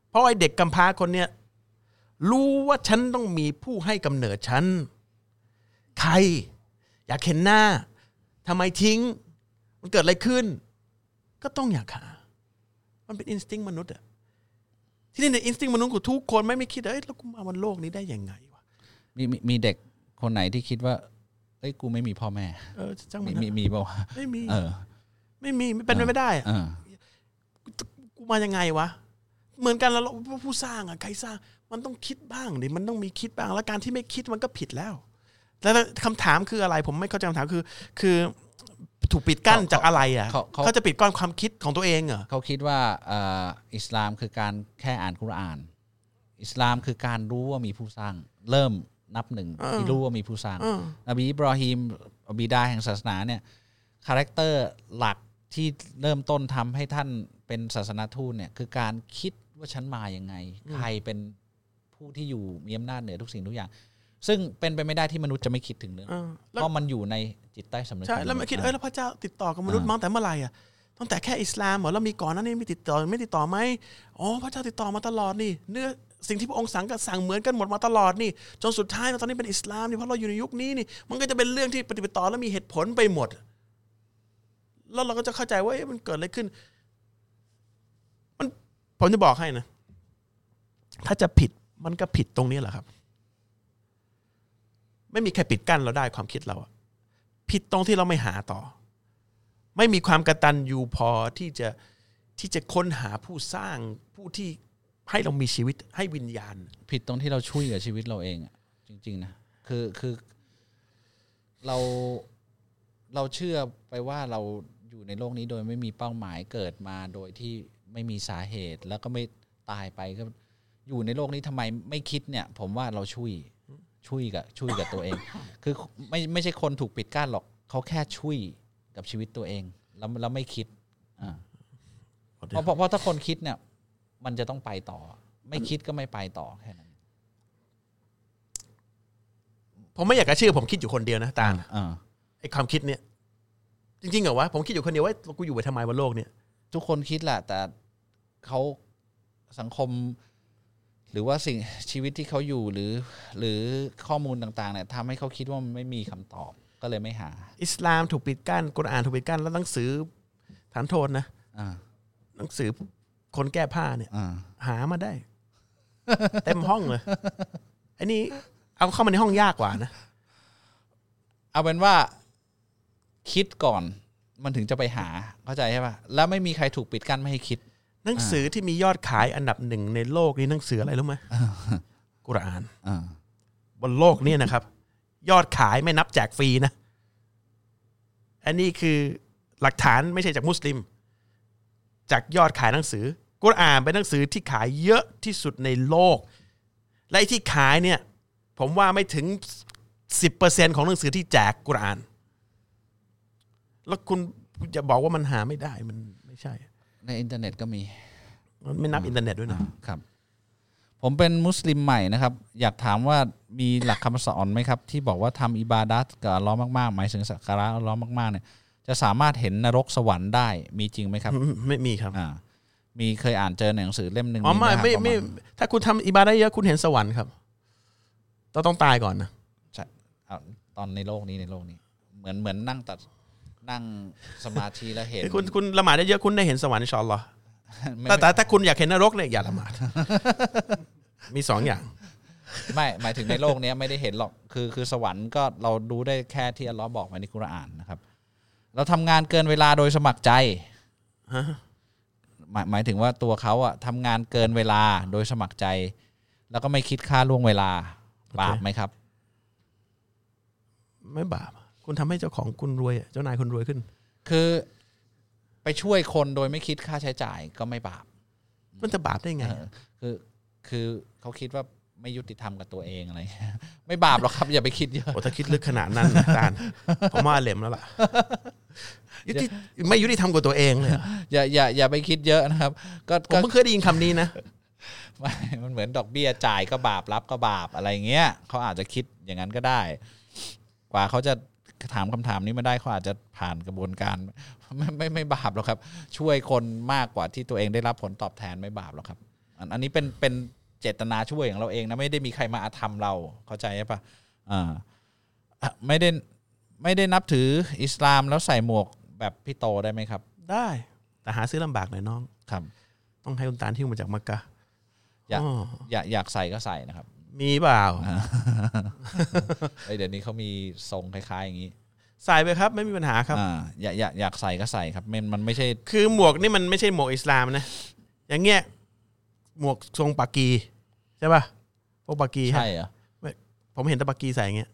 เพราะไอ้เด็กกำพร้าคนเนี้ย รู้ว่าฉันต้องมีผู้ให้กำเนิดฉัน ใคร อยากเห็นหน้าทำไมทิ้ง มันเกิดอะไรขึ้น ก็ต้องอยากหา มันเป็นอินสติ้งมนุษย์อะที่นี่ในอินสติ้งมนุษย์ของทุกคนไม่ไม่คิดเอ้ยแล้วกูมาบนโลกนี้ได้ยังไงวะมีมีมีเด็กคนไหนที่คิดว่าเอ้ยกูไม่มีพ่อแม่ เออจ้างมีมันมีนะมีเปล่าวะไม่มี เออไม่มีไม่เป็นไปไม่ได้อะ เออ กูมายังไงวะ เหมือนกันแล้วเราผู้สร้างอะใครสร้าง มันต้องคิดบ้างดิมันต้องมีคิดบ้าง แล้วการที่ไม่คิดมันก็ผิดแล้ว แล้วคำถามคืออะไร ผมไม่เข้าใจคำถามคือ คือถูกปิดกั้นเขาจากอะไรอะเขาเขาเขาจะปิดกั้นความคิดของตัวเองเหรอเขาคิดว่าเอ่ออิสลามคือการแค่อ่านคุรอาน อิสลามคือการรู้ว่ามีผู้สร้าง เริ่มนับหนึ่งที่รู้ว่ามีผู้สร้างเออนบีอิบรอฮิมบิดาแห่งศาสนาเนี่ย character หลักที่เริ่มต้นทำให้ท่านเป็นศาสนาทูตเนี่ยคือการคิดว่าฉันมาอย่างไง ใครเป็น ผู้ที่อยู่มีอำนาจเหนือทุกสิ่งทุกอย่าง ซึ่งเป็นไปไม่ได้ที่มนุษย์จะไม่คิดถึงเรื่องเออแล้วเพราะมันอยู่ในจิตใต้สำนึกใช่ของแล้วไม่คิดเอ้ยแล้วพระเจ้าติดต่อกับมนุษย์อ่ามาตั้งแต่เมื่อไหร่อะตั้งแต่แค่อิสลามเหรอแล้วมีก่อนหนั้นนี่มีติดต่อไม่ติดต่อไหมอ๋อพระเจ้าติดต่อมาตลอดนี่เนื้อสิ่งที่พระองค์สั่งก็สั่งเหมือนกันหมดมาตลอดนี่จนสุดท้ายตอนนี้เป็นอิสลามนี่เพราะเราอยู่ในยุคนี้นี่ มันก็จะเป็นเรื่องที่ปฏิบัติต่อแล้วมีเหตุผลไปหมด แล้วเราก็จะเข้าใจว่าเอ๊ะมันเกิดอะไรขึ้นผมจะบอกให้นะ ถ้าจะผิด มันก็ผิดตรงนี้แหละครับ ไม่มีใครปิดกั้นเราได้ความคิดเราอะผิดตรงที่เราไม่หาต่อ ไม่มีความกระตันอยู่พอที่จะที่จะค้นหาผู้สร้างผู้ที่ให้เรามีชีวิตให้วิญญาณ ผิดตรงที่เราช่วยกับชีวิตเราเองอะจริง ๆ นะคือคือเราเราเชื่อไปว่าเราอยู่ในโลกนี้โดยไม่มีเป้าหมายเกิดมาโดยที่ไม่มีสาเหตุ แล้วก็ไม่ตายไปก็ อยู่ในโลกนี้ทำไมไม่คิดเนี่ย ผมว่าเราช่วยช่วยกับช่วยกับตัวเอง คือไม่ไม่ใช่คนถูกปิดกั้นหรอกเขาแค่ช่วยกับชีวิตตัวเอง แล้วแล้วไม่คิดอ่าเพราะเพราะเพราะถ้าคนคิดเนี่ย มันจะต้องไปต่อ ไม่คิดก็ไม่ไปต่อแค่นั้นผมไม่อยากจะเชื่อผมคิดอยู่คนเดียวนะตาลอ่าไอ้ความคิดเนี่ย จริงๆเหรอวะผมคิดอยู่คนเดียวว่ากูอยู่ไปทำไมบนโลกเนี่ย ทุกคนคิดแหละแต่เขาสังคม หรือว่าสิ่งชีวิตที่เขาอยู่หรือหรือข้อมูลต่างๆเนี่ยทำให้เขาคิดว่ามันไม่มีคำตอบก็เลยไม่หา อิสลามถูกปิดกั้นกุรอานถูกปิดกั้นแล้วหนังสือฐานโทษนะอ่าหนังสือคนแก้ผ้าเนี่ยอ่าหามาได้ เต็มห้องเลยไอ้นี่เอาเข้ามาในห้องยากกว่านะ เอาเป็นว่าคิดก่อนมันถึงจะไปหาเข้าใจใช่ปะแล้วไม่มีใครถูกปิดกั้นไม่ให้คิด หนังสือที่มียอดขายอันดับหนึ่งในโลกนี้หนังสืออะไรรู้ไหมกุรอานอ่าบนโลกนี้นะครับ ยอดขายไม่นับแจกฟรีนะ อันนี้คือหลักฐานไม่ใช่จากมุสลิม จากยอดขายหนังสือ กุรอานเป็นหนังสือที่ขายเยอะที่สุดในโลก และไอ้ที่ขายเนี่ย ผมว่าไม่ถึงสิบเปอร์เซ็นต์ของหนังสือที่แจกกุรอาน แล้วคุณจะบอกว่ามันหาไม่ได้มันไม่ใช่ ในอินเทอร์เน็ตก็มี มันไม่นับอินเทอร์เน็ตด้วยนะครับ ผมเป็นมุสลิมใหม่นะครับ อยากถามว่ามีหลักคำสอนไหมครับ ที่บอกว่าทำอิบาดัตกับอัลล้อฮ์มากๆ หมายถึงสักการะอัลล้อฮ์มากๆเนี่ยจะสามารถเห็นนรกสวรรค์ได้มีจริงไหมครับ ไม่มีครับอ่า มีเคยอ่านเจอในหนังสือเล่มหนึ่งอ๋อไม่เนื้หาไม่ประาณไม่ถ้าคุณทำอิบาได้เยอะคุณเห็นสวรรค์ครับต้องต้องตายก่อนนะ ใช่เอาตอนในโลกนี้ในโลกนี้ เหมือนเหมือนนั่งตัด นั่งสมาธิแล้วเห็นคุณคุณละหมาดได้เยอะคุณได้เห็นสวรรค์อินชาอัลลอฮ์ไม่แต่แต่ถ้าคุณอยากเห็นนรกเนี่ยอย่าละหมาดมีสองอย่างไม่หมายถึงในโลกเนี้ยไม่ได้เห็นหรอกคือคือสวรรค์ก็เราดูได้แค่ที่อัลเลอฮ์บอกไว้ในกุรอานนะครับ เราทำงานเกินเวลาโดยสมัครใจฮะหมายหมายถึงว่าตัวเขาอะทำงานเกินเวลาโดยสมัครใจ แล้วก็ไม่คิดค่าล่วงเวลา บาปไหมครับ ไม่บาป คุณทำให้เจ้าของคุณรวยอะเจ้านายคุณรวยขึ้น คือไปช่วยคนโดยไม่คิดค่าใช้จ่ายก็ไม่บาป มันจะบาปได้ไงเออคือคือเขาคิดว่าไม่ยุติธรรมกับตัวเองอะไร ไม่บาปหรอกครับ อย่าไปคิดเยอะโอ้ถ้าคิดลึกขนาดนั้นนะอาจารย์ผมว่าเหลมแล้วล่ะยุติไม่ยุติธรรมกับตัวเองเลยอะอย่าอย่าอย่าไปคิดเยอะนะครับ ก็ผมก็เพิ่งเคยได้ยินคำนี้นะไม่มันเหมือนดอกเบี้ยจ่ายก็บาปรับก็บาปอะไรเงี้ยเขาอาจจะคิดอย่างนั้นก็ได้ กว่าเขาจะ ถามคำถามนี้มาได้เขาอาจจะผ่านกระบวนการไม่ไม่ไม่บาปหรอกครับ ช่วยคนมากกว่าที่ตัวเองได้รับผลตอบแทนไม่บาปหรอกครับ อันอันนี้เป็นเป็นเจตนาช่วยของเราเองนะไม่ได้มีใครมาอาธรรมเราเข้าใจใช่ปะอ่าอะไม่ได้ไม่ได้นับถืออิสลามแล้วใส่หมวกแบบพี่โตได้ไหมครับ ได้แต่หาซื้อลำบากหน่อยน้องครับ ต้องให้คุณตาลที่มาจากมักกะอยากอ๋ออยากอยากใส่ก็ใส่นะครับ มีเปล่าเอ้ยเดี๋ยวนี้เขามีทรงคล้ายๆอย่างนี้ใส่ไปครับไม่มีปัญหาครับ อ่าอยากอยากอยากใส่ก็ใส่ครับมันมันไม่ใช่ คือหมวกนี่มันไม่ใช่หมวกอิสลามนะ อย่างเงี้ยหมวกทรงปากีใช่ป่ะพวกปากีฮะใช่เหรอผมเห็นแต่ปากีใส่อย่างเงี้ย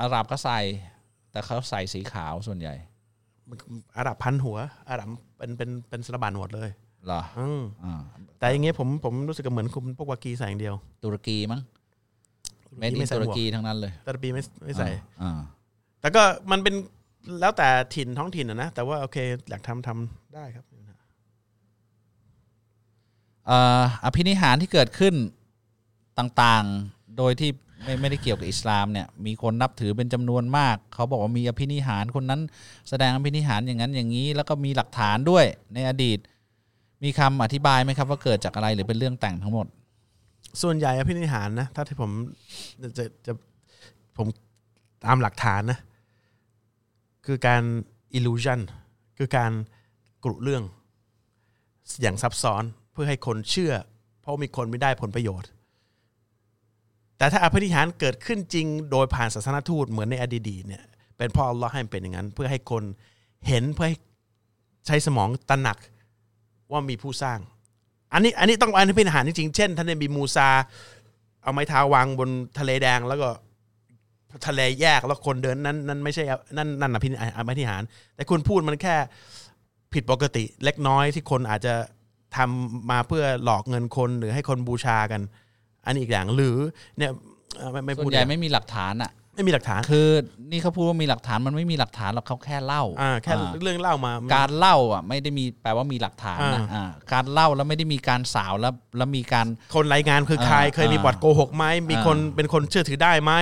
อาหรับก็ใส่ แต่เขาใส่สีขาวส่วนใหญ่ อาหรับพันหัวอาหรับเป็นเป็นเป็นสลบันหมดเลย เหรออืมอ่าแต่อย่างเงี้ยผมผมรู้สึกกับเหมือนคุณพวกปากีใส่อย่างเดียว ตุรกีมั้งเมดิไม่นใส่ตุหรมวกกีทั้งนั้นเลยตุรกีไม่ไม่ใส่อ่าแต่ก็มันเป็นแล้วแต่ถิ่นท้องถิ่นอะนะแต่ว่าโอเคอยากทำทำได้ครับอ่าอภินิหารที่เกิดขึ้นต่างๆ โดยที่ไม่ไม่ได้เกี่ยวกับอิสลามเนี่ย มีคนนับถือเป็นจำนวนมาก เขาบอกว่ามีอภินิหารคนนั้นแสดงอภินิหารอย่างนั้นอย่างนี้ แล้วก็มีหลักฐานด้วยในอดีต มีคำอธิบายไหมครับว่าเกิดจากอะไรหรือเป็นเรื่องแต่งทั้งหมด ส่วนใหญ่อภินิหารนะ ถ้าที่ผมจะจะจะผมตามหลักฐานนะ คือการ illusion คือการกรุเรื่อง อย่างซับซ้อนเพื่อให้คนเชื่อ เพราะมีคนไม่ได้ผลประโยชน์ แต่ถ้าอภินิหารเกิดขึ้นจริง โดยผ่านศาสนทูตเหมือนในอดีตเนี่ยเป็นเพ่ออัลลอฮ์ให้มันเป็นอย่างนั้น เพื่อให้คนเห็นเพื่อให้ใช้สมองตระหนัก ว่ามีผู้สร้าง อันนี้อันนี้ต้องอันนี้เป็นอาหารจริงๆเช่นท่านนบีมูซา เอาไม้เท้าวางบนทะเลแดงแล้วก็ทะเลแยกแล้วคนเดินนั้นนั้นไม่ใช่นั่นนั่นอภินิอภินิหาร แต่คุณพูดมันแค่ผิดปกติเล็กน้อยที่คนอาจจะทำมาเพื่อหลอกเงินคนหรือให้คนบูชากัน อันนี้อีกอย่างหรือเนี่ยเอ่ไม่ไม่ส่พูวดนใหญ่ดีกว่าไม่มีหลักฐานอะ ไม่มีหลักฐานคือนี่เขาพูดว่ามีหลักฐานมันไม่มีหลักฐานหรอกเขาแค่เล่าอ่าแค่อ่าเรื่องเล่ามา การเล่าอะไม่ได้มีแปลว่ามีหลักฐานนะอ่าอ่าการเล่าแล้วไม่ได้มีการสาวแล้วแล้วมีการคนรายงานคือใครอ่าเคยมีบอดโกหกไหมมีคนอ่าเป็นคนเชื่อถือได้ไหม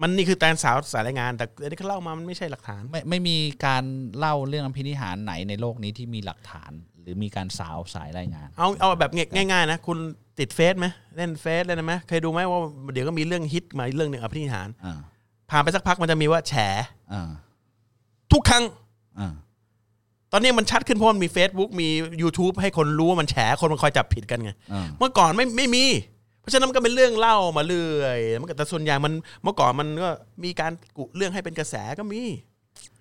มันนี่คือแตนสาวสายรายงาน แต่อันนี้เขาเล่ามามันไม่ใช่หลักฐาน ไม่ไม่มีการเล่าเรื่องอภินิหารไหนในโลกนี้ที่มีหลักฐาน หรือมีการสาวสายรายงาน เอาเอาแบบง่ายๆนะคุณติดเฟซไหมเล่นเฟซเล่นไหมเคยดูไหมว่าเดี๋ยวก็มีเรื่องฮิตมาอีกเรื่องหนึ่งอภินิหารอ่าผ่านไปสักพักมันจะมีว่าแฉอ่าทุกครั้งอ่าตอนนี้มันชัดขึ้นเพราะมันมี Facebook มี YouTube ให้คนรู้ว่ามันแฉคนมันคอยจับผิดกันไงอ่าเมื่อก่อนไม่ไม่มีเพราะฉะนั้นมันก็เป็นเรื่องเล่ามาเรื่อยมันก็แต่ส่วนใหญ่มันเมื่อก่อนมันก็มีการกุเรื่องให้เป็นกระแสก็มี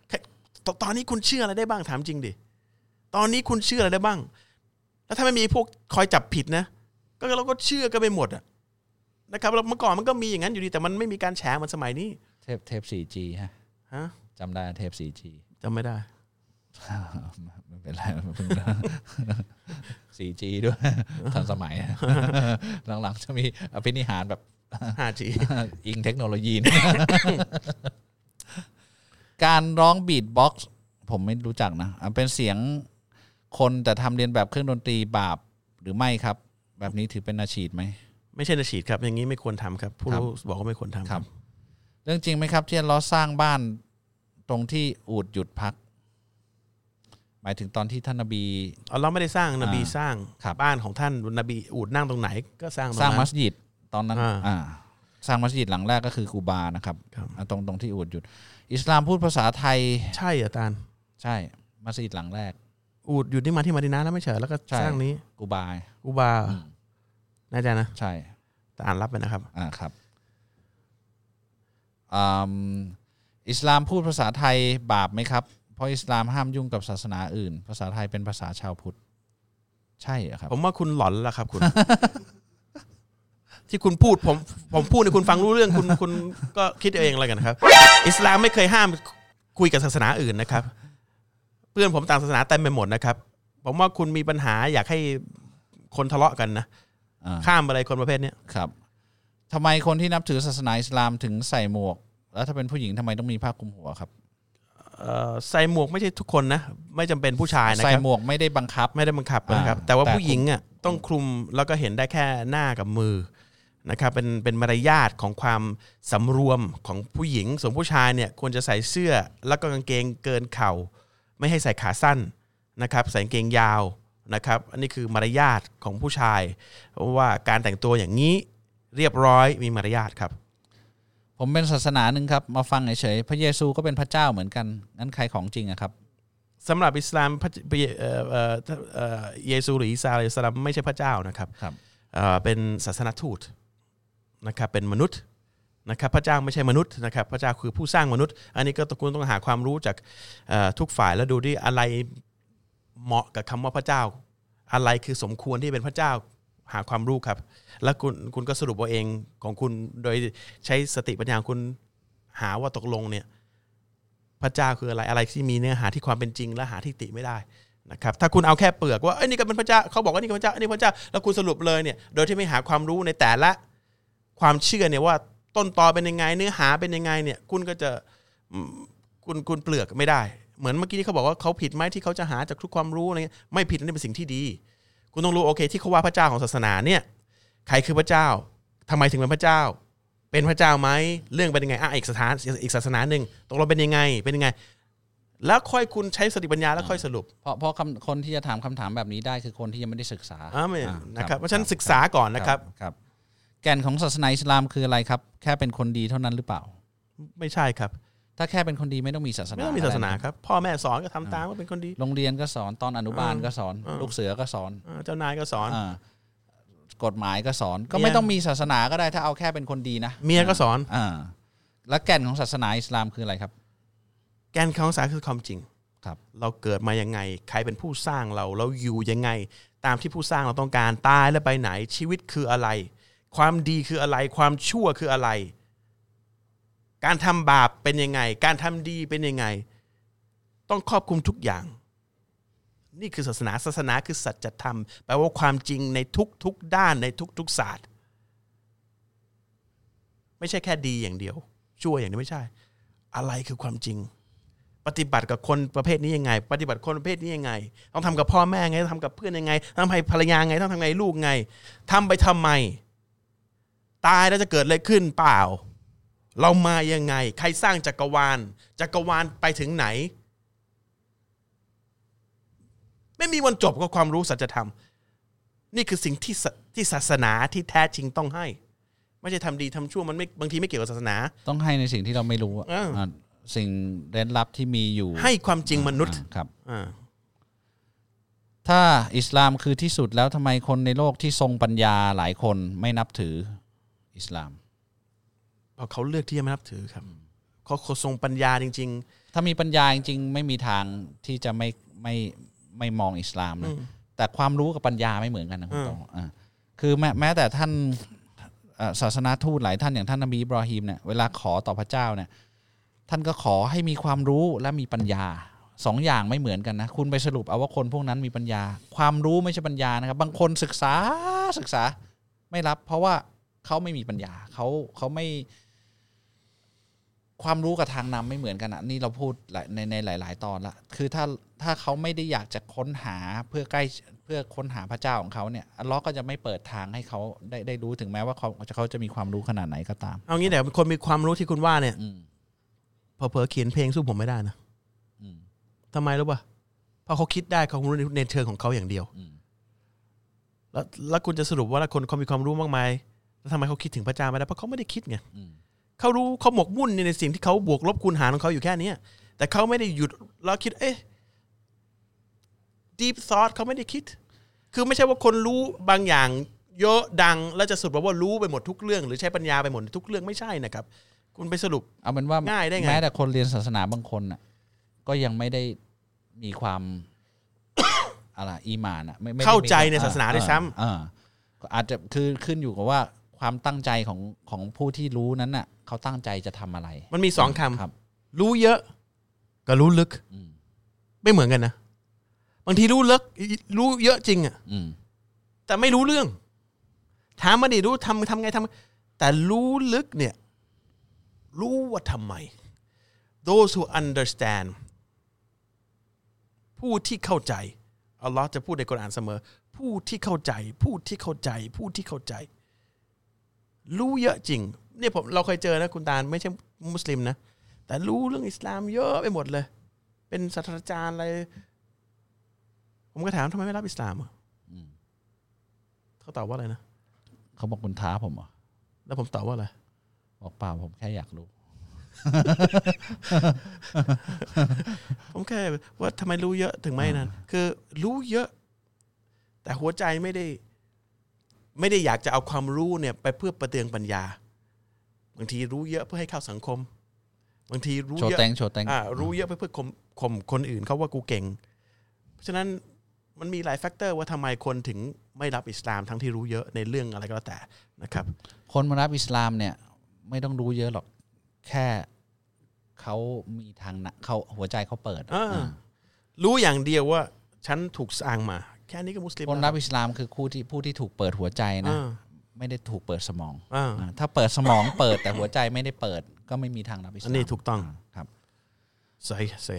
แค่ตตอนนี้คุณเชื่ออะไรได้บ้างถามจริงดิ ตอนนี้คุณเชื่ออะไรได้บ้าง แล้วถ้าไม่มีพวกคอยจับผิดนะ ก็เราก็เชื่อกันไปหมดอะนะครับแล้วเมื่อก่อนมันก็มีอย่างนั้นอยู่ดีแต่มันไม่มีการแฉเหมันสมัยนี้ เทปเทป 4G ฮะฮะจำได้เทป 4G จำไม่ได้ ไม่เป็นไรเพิ่ง 4G ด้วยทันสมัย หลังๆจะมีอภินิหารแบบ 5G อิงเทคโนโลยีนะการร้องบีทบ็อกซ์ผมไม่รู้จักนะอะเป็นเสียง คนแต่ทำเรียนแบบเครื่องดนตรีบาปหรือไม่ครับ แบบนี้ถือเป็นอาชีพไหมไม่ใช่นาฉีดครับ อย่างนี้ไม่ควรทำครับ ผู้ครับรู้บอกว่าไม่ควรทำครับ เรื่องจริงไหมครับ ที่อัลล้อฮ์สร้างบ้านตรงที่อูดหยุดพัก หมายถึงตอนที่ท่านนบีอัลลอฮ์ไม่ได้สร้างนบีอ่าสร้างครับบ้านของท่านนบีอูดนั่งตรงไหน ก็สร้างตรงสร้างนั้นมัสยิดตอนนั้นอ่าอ่าสร้างมัสยิดหลังแรกก็คือกูบานะครับครับอ่าตรงตรงที่อูดหยุด อิสลามพูดภาษาไทย ใช่อาจารย์ใช่มัสยิดหลังแรก อูดอยู่ที่มาที่มาดินาแล้วไม่ใช่เหรอแล้วก็ใช่สร้างนี้กูบาอูบาอืมแน่ใจนะ ใช่ แต่อ่านรับไปนะครับ อ่าครับอืมอิสลามพูดภาษาไทยบาปไหมครับ เพราะอิสลามห้ามยุ่งกับศาสนาอื่น ภาษาไทยเป็นภาษาชาวพุทธ ใช่เหรอครับ ผมว่าคุณหลอนแล้วครับ คุณ ที่คุณพูดผมผมพูดในยคุณฟังรู้เรื่องคุณคุณก็คิดเอาเองอะไรกันครับ อิสลามไม่เคยห้ามคุยกับศาสนาอื่นนะครับ เพื่อนผมต่างศาสนาเต็มไปหมดนะครับ ผมว่าคุณมีปัญหาอยากให้คนทะเลาะกันนะอ่าข้ามอะไรคนประเภทเนี้ยครับทำไมคนที่นับถือศาสนาอิสลามถึงใส่หมวก แล้วถ้าเป็นผู้หญิงทำไมต้องมีผ้าคลุมหัวครับ เอ่อใส่หมวกไม่ใช่ทุกคนนะไม่จำเป็นผู้ชายนะใส่ครับหมวกไม่ได้บังคับ ไม่ได้บังคับนะครับ อ่าแต่ว่าแต่ ผู้หญิงอะต้องคลุมแล้วก็เห็นได้แค่หน้ากับมือนะครับเป็นเป็นมารยาทของความสำรวมของผู้หญิงส่วนผู้ชายเนี่ยควรจะใส่เสื้อแล้วก็กางเกงเกินเข่า ไม่ให้ใส่ขาสั้นนะครับใส่กางเกงยาวนะครับอันนี้คือมารยาทของผู้ชายเพราะว่าการแต่งตัวอย่างนี้เรียบร้อยมีมารยาทครับ ผมเป็นศาสนาหนึ่งครับมาฟังเฉยๆพระเยซูก็เป็นพระเจ้าเหมือนกันงั้นใครของจริงอะครับสำหรับอิสลามพระพระเอ่อเอ่อเอ่อเยซูหรืออีสาอะลัยฮิสสลามไม่ใช่พระเจ้านะครับครับเอ่อเป็นศาสนทูตนะครับเป็นมนุษย์ นะครับพระเจ้าไม่ใช่มนุษย์นะครับพระเจ้าคือผู้สร้างมนุษย์ อันนี้ก็ต้องคุณต้องหาความรู้จากทุกฝ่ายแล้วดูดิอะไรเหมาะกับคำว่าพระเจ้า อะไรคือสมควรที่เป็นพระเจ้าหาความรู้ครับ แล้วคุณคุณก็สรุปเอาเองของคุณโดยใช้สติปัญญาคุณหาว่าตกลงเนี่ยพระเจ้าคืออะไรอะไรที่มีเนื้อหาที่ความเป็นจริงและหาที่ติไม่ได้นะครับถ้าคุณเอาแค่เปลือกว่าเอ้ยนี่ก็เป็นพระเจ้าเขาบอกว่านี่ก็พระเจ้าอันนี้พระเจ้าแล้วคุณสรุปเลยเนี่ยโดยที่ไม่หาความรู้ในแต่ละความเชื่อเนี่ยว่า ต้นตอเป็นยังไง เนื้อหาเป็นยังไงเนี่ย คุณก็จะอืมคุณคุณเปลือกไม่ได้ เหมือนเมื่อกี้ที่เขาบอกว่าเขาผิดไหมที่เขาจะหาจากทุกความรู้อะไรเงี้ยไม่ผิดนั่นเป็นสิ่งที่ดี คุณต้องรู้โอเค ที่เขาว่าพระเจ้าของศาสนาเนี่ยใครคือพระเจ้าทำไมถึงเป็นพระเจ้า เป็นพระเจ้าไหมเรื่องเป็นยังไงอะอีกสถานอีกศาสนาหนึ่งตกลงเป็นยังไงเป็นยังไง แล้วค่อยคุณใช้สติปัญญาแล้วค่อยสรุป เพราะเพราะคำคนที่จะถามคำถามแบบนี้ได้คือคนที่ยังไม่ได้ศึกษาอ่าไม่อ่านะครับเพราะฉะนั้นศึกษาก่อนนะครับครับ แก่นของศาสนาอิสลามคืออะไรครับ แค่เป็นคนดีเท่านั้นหรือเปล่า ไม่ใช่ครับ ถ้าแค่เป็นคนดีไม่ต้องมีศาสนาไม่ต้องมีศาสนาะไรครับ พ่อแม่สอนก็ทำตามว่าเป็นคนดี โรงเรียนก็สอนตอนอนุบาลก็สอนอ่าลูกเสือก็สอนอ่าเจ้านายก็สอนอ่ากฎหมายก็สอน ก็เมียไม่ต้องมีศาสนาก็ได้ถ้าเอาแค่เป็นคนดีนะเมียก็สอนอ่าแล้วแก่นของศาสนาอิสลามคืออะไรครับ แกนของศาสนาคือความจริงครับ เราเกิดมายังไง ใครเป็นผู้สร้างเรา เราอยู่ยังไง ตามที่ผู้สร้างเราต้องการตายแล้วไปไหนชีวิตคืออะไร ความดีคืออะไร ความชั่วคืออะไร การทำบาปเป็นยังไง การทำดีเป็นยังไง ต้องครอบคลุมทุกอย่าง นี่คือศาสนาศาสนาคือสัจธรรมแปลว่าความจริงในทุกๆด้านในทุกๆศาสตร์ ไม่ใช่แค่ดีอย่างเดียว ชั่วอย่างเดียวไม่ใช่ อะไรคือความจริง ปฏิบัติกับคนประเภทนี้ยังไง ปฏิบัติคนประเภทนี้ยังไง ต้องทำกับพ่อแม่ไงต้องทำกับเพื่อนยังไงต้องทำให้ภรรยาไง ต้องทำไงลูกไงทำไปทำไม ตายแล้วจะเกิดอะไรขึ้นเปล่า เรามายังไง ใครสร้างจักรวาล จักรวาลไปถึงไหน ไม่มีวันจบกับความรู้สัจธรรม นี่คือสิ่งที่ศที่ศาสนาที่แท้จริงต้องให้ ไม่ใช่ทำดีทำชั่วมันไม่บางทีไม่เกี่ยวกับศาสนา ต้องให้ในสิ่งที่เราไม่รู้อะอ่าอ่าสิ่งเร้นลับที่มีอยู่ ให้ความจริงมนุษย์อ่าครับอ่าถ้าอิสลามคือที่สุดแล้วทำไมคนในโลกที่ทรงปัญญาหลายคนไม่นับถือ อิสลามเพราะเขาเลือกที่จะไม่นับถือครับเขาเขาทรงปัญญาจริงถ้ามีปัญญาจริง ๆ ไม่มีทางที่จะไม่ไม่ไม่มองอิสลามนะแต่ความรู้กับปัญญาไม่เหมือนกันนะคุณอืมโตอ่าคือแม้แม้แต่ท่านเอ่อศาสนาทูตหลายท่านอย่างท่านนบีอิบรอฮิมเนี่ยเวลาขอต่อพระเจ้าเนี่ยท่านก็ขอให้มีความรู้และมีปัญญาสองอย่างไม่เหมือนกันนะ คุณไปสรุปเอาว่าคนพวกนั้นมีปัญญา ความรู้ไม่ใช่ปัญญานะครับ บางคนศึกษาศึกษาไม่รับ เพราะว่า เขาไม่มีปัญญาเขาเขาไม่ ความรู้กับทางนำไม่เหมือนกันอะนี่เราพูดหลายในในหลาย ๆ ตอนละคือถ้าถ้าเขาไม่ได้อยากจะค้นหาเพื่อใกล้เพื่อค้นหาพระเจ้าของเขาเนี่ยอัลเลอฮ์ก็จะไม่เปิดทางให้เขาได้ได้รู้ถึงแม้ว่าเขาเขาจะมีความรู้ขนาดไหนก็ตามๆเอางี้แต่คนมีความรู้ที่คุณว่าเนี่ยอืมเผลอๆเขียนเพลงสู้ผมไม่ได้นะอืมทำไมรู้ป่ะเพราะเขาคิดได้เขารู้ในเชิงของเขาอย่างเดียวอืมแล้วแล้วคุณจะสรุปว่าคนเขามีความรู้มากมาย แล้วทำไมเขาคิดถึงพระเจ้าไม่ได้เพราะเขาไม่ได้คิดไงอืมเขารู้เขาหมกมุ่นในสิ่งที่เขาบวกลบคูณหารของเขาอยู่แค่เนี้ยแต่เขาไม่ได้หยุดแล้วคิด เอ๊ะ deep thought เขาไม่ได้คิด คือไม่ใช่ว่าคนรู้บางอย่าง เยอะดังแล้วจะสรุปว่ารู้ไปหมดทุกเรื่อง หรือใช้ปัญญาไปหมดทุกเรื่องไม่ใช่นะครับ คุณไปสรุป เอาเป็นว่าง่ายได้ไงแม้แต่คนเรียนศาสนาบางคนน่ะ ก็ยังไม่ได้มีความ อะไรอีหมานอะไม่ไม่ได้เข้าใจมีในศาสนาด้วยซ้ำเออก็อาจจะคือขึ้นอยู่กับว่า ความตั้งใจของของผู้ที่รู้นั้นน่ะเขาตั้งใจจะทำอะไร มันมีสองคำครับรู้เยอะกับรู้ลึก อืม ไม่เหมือนกันนะ บางทีรู้ลึกรู้เยอะจริงอะอืม แต่ไม่รู้เรื่อง ถามมาดิรู้ทำทำไงทำแต่รู้ลึกเนี่ย รู้ว่าทำไม those who understand ผู้ที่เข้าใจอัลลอฮ์จะพูดในกุรอานเสมอ ผู้ที่เข้าใจ ผู้ที่เข้าใจ ผู้ที่เข้าใจ รู้เยอะจริงเนี่ยผมเราเคยเจอนะคุณตาลไม่ใช่มุสลิมนะแต่รู้เรื่องอิสลามเยอะไปหมดเลย เป็นศาสตราจารย์อะไร ผมก็ถามทำไมไม่รับอิสลามอะอืมเขาตอบว่าอะไรนะเขาบอกคุณท้าผมเหรอแล้วผมตอบว่าอะไรบอกเปล่าผมแค่อยากรู้ ผมแค่ว่าทำไมรู้เยอะถึงไม่นั้นคือรู้เยอะ แต่หัวใจไม่ได้ ไม่ได้อยากจะเอาความรู้เนี่ยไปเพื่อประเตืองปัญญา บางทีรู้เยอะเพื่อให้เข้าสังคม บางทีรู้โชว์เยอะแตงโชว์แตงอ่ารู้เยอะเพื่อเพื่อข่มข่มคนอื่นเขาว่ากูเก่ง เพราะฉะนั้นมันมีหลาย factor ว่าทำไมคนถึงไม่รับอิสลามทั้งที่รู้เยอะในเรื่องอะไรก็แล้วแต่นะครับ คนมารับอิสลามเนี่ยไม่ต้องรู้เยอะหรอกแค่เขามีทางนะเขาหัวใจเขาเปิดอ่าอ่ารู้อย่างเดียวว่าฉันถูกสร้างมา แค่นี้ก็มุสลิมคนแล้วรับอิสลามคือผู้ที่ผู้ที่ถูกเปิดหัวใจนะอ่าไม่ได้ถูกเปิดสมองอ่าอ่าถ้าเปิดสมองเปิดแต่หัวใจไม่ได้เปิด ก็ไม่มีทางรับอิสลามอันนี้ถูกต้องาครับใส่ใส่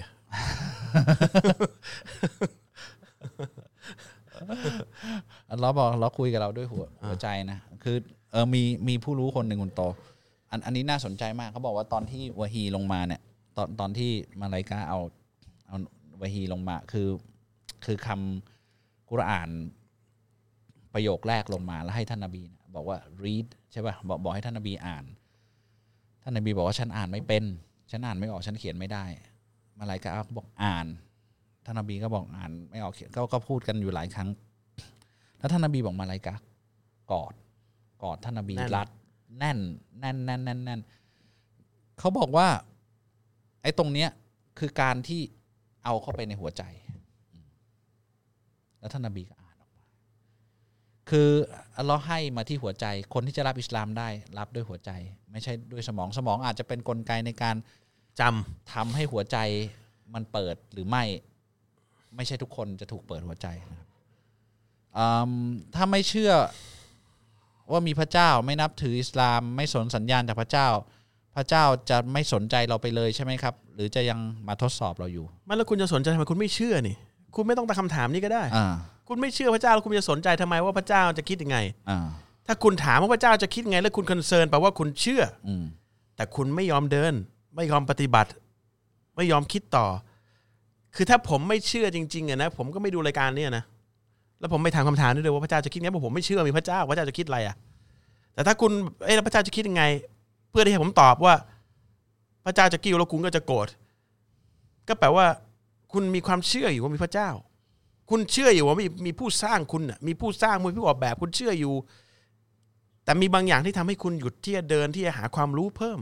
อัลเลอฮ์บอกเราคุยกับเราด้วยหัวหัวใจนะคือเออมีมีผู้รู้คนหนึ่งคุณโตอันอันนี้น่าสนใจมากเขาบอกว่าตอนที่วะฮีลงมาเนี่ย ตอนตอนที่มาลายกาเอาเอาวะฮีลงมาคือ คือคำ กุรอานประโยคแรกลงมาแล้วให้ท่านนบีบอกว่า read ใช่ป่ะบอกบอกให้ท่านนบีอ่าน ท่านนบีบอกว่าฉันอ่านไม่เป็น ฉันอ่านไม่ออกฉันเขียนไม่ได้มาลายกาก็บอกอ่าน ท่านนบีก็บอกอ่านไม่ออกเขียนก็ก็พูดกันอยู่หลายครั้ง แล้วท่านนบีบอกมาลายกากอดกอดท่านนบีรัดแน่นแน่นแน่นแน่นแน่นเขาบอกว่า ไอ้ตรงเนี้ยคือการที่เอาเข้าไปในหัวใจ แล้วท่านนบีก็อ่านออกมา คืออัลเลอฮ์ให้มาที่หัวใจ คนที่จะรับอิสลามได้รับด้วยหัวใจ ไม่ใช่ด้วยสมองสมองอาจจะเป็นกลไกในการจทำให้หัวใจมันเปิดหรือไม่ ไม่ใช่ทุกคนจะถูกเปิดหัวใจนะครับถ้าไม่เชื่อว่ามีพระเจ้าไม่นับถืออิสลาม ไม่สนสัญญาณจากพระเจ้า พระเจ้าจะไม่สนใจเราไปเลยใช่ไหมครับ หรือจะยังมาทดสอบเราอยู่ำมันแล้วคุณจะสนใจทำไมคุณไม่เชื่อนี่ คุณไม่ต้องตั้งคำถามนี้ก็ได้ อ่าคุณไม่เชื่อพระเจ้าแล้วคุณจะสนใจทำไมว่าพระเจ้าจะคิดยังไง อ่าถ้าคุณถามว่าพระเจ้าจะคิดยังไง แล้วคุณคอนเซิร์นแปลว่าคุณเชื่อ อืมแต่คุณไม่ยอมเดิน ไม่ยอมปฏิบัติ ไม่ยอมคิดต่อ คือถ้าผมไม่เชื่อจริงๆอะนะผมก็ไม่ดูรายการเนี่ยนะแล้วผมไม่ถามคำถามด้วยว่าพระเจ้าจะคิดไงเพราะผมไม่เชื่อมีพระเจ้าพระเจ้าจะคิดอะไรอะแต่ถ้าคุณเอ้ยแล้วพระเจ้าจะคิดยังไง เพื่อที่ให้ผมตอบว่า พระเจ้าจะกิ้วแล้วคุณก็จะโกรธก็แปลว่า คุณมีความเชื่ออยู่ว่ามีพระเจ้า คุณเชื่ออยู่ว่ามีมีผู้สร้างคุณน่ะมีผู้สร้างมีผู้ออกแบบคุณเชื่ออยู่ แต่มีบางอย่างที่ทำให้คุณหยุดที่จะเดินที่จะหาความรู้เพิ่ม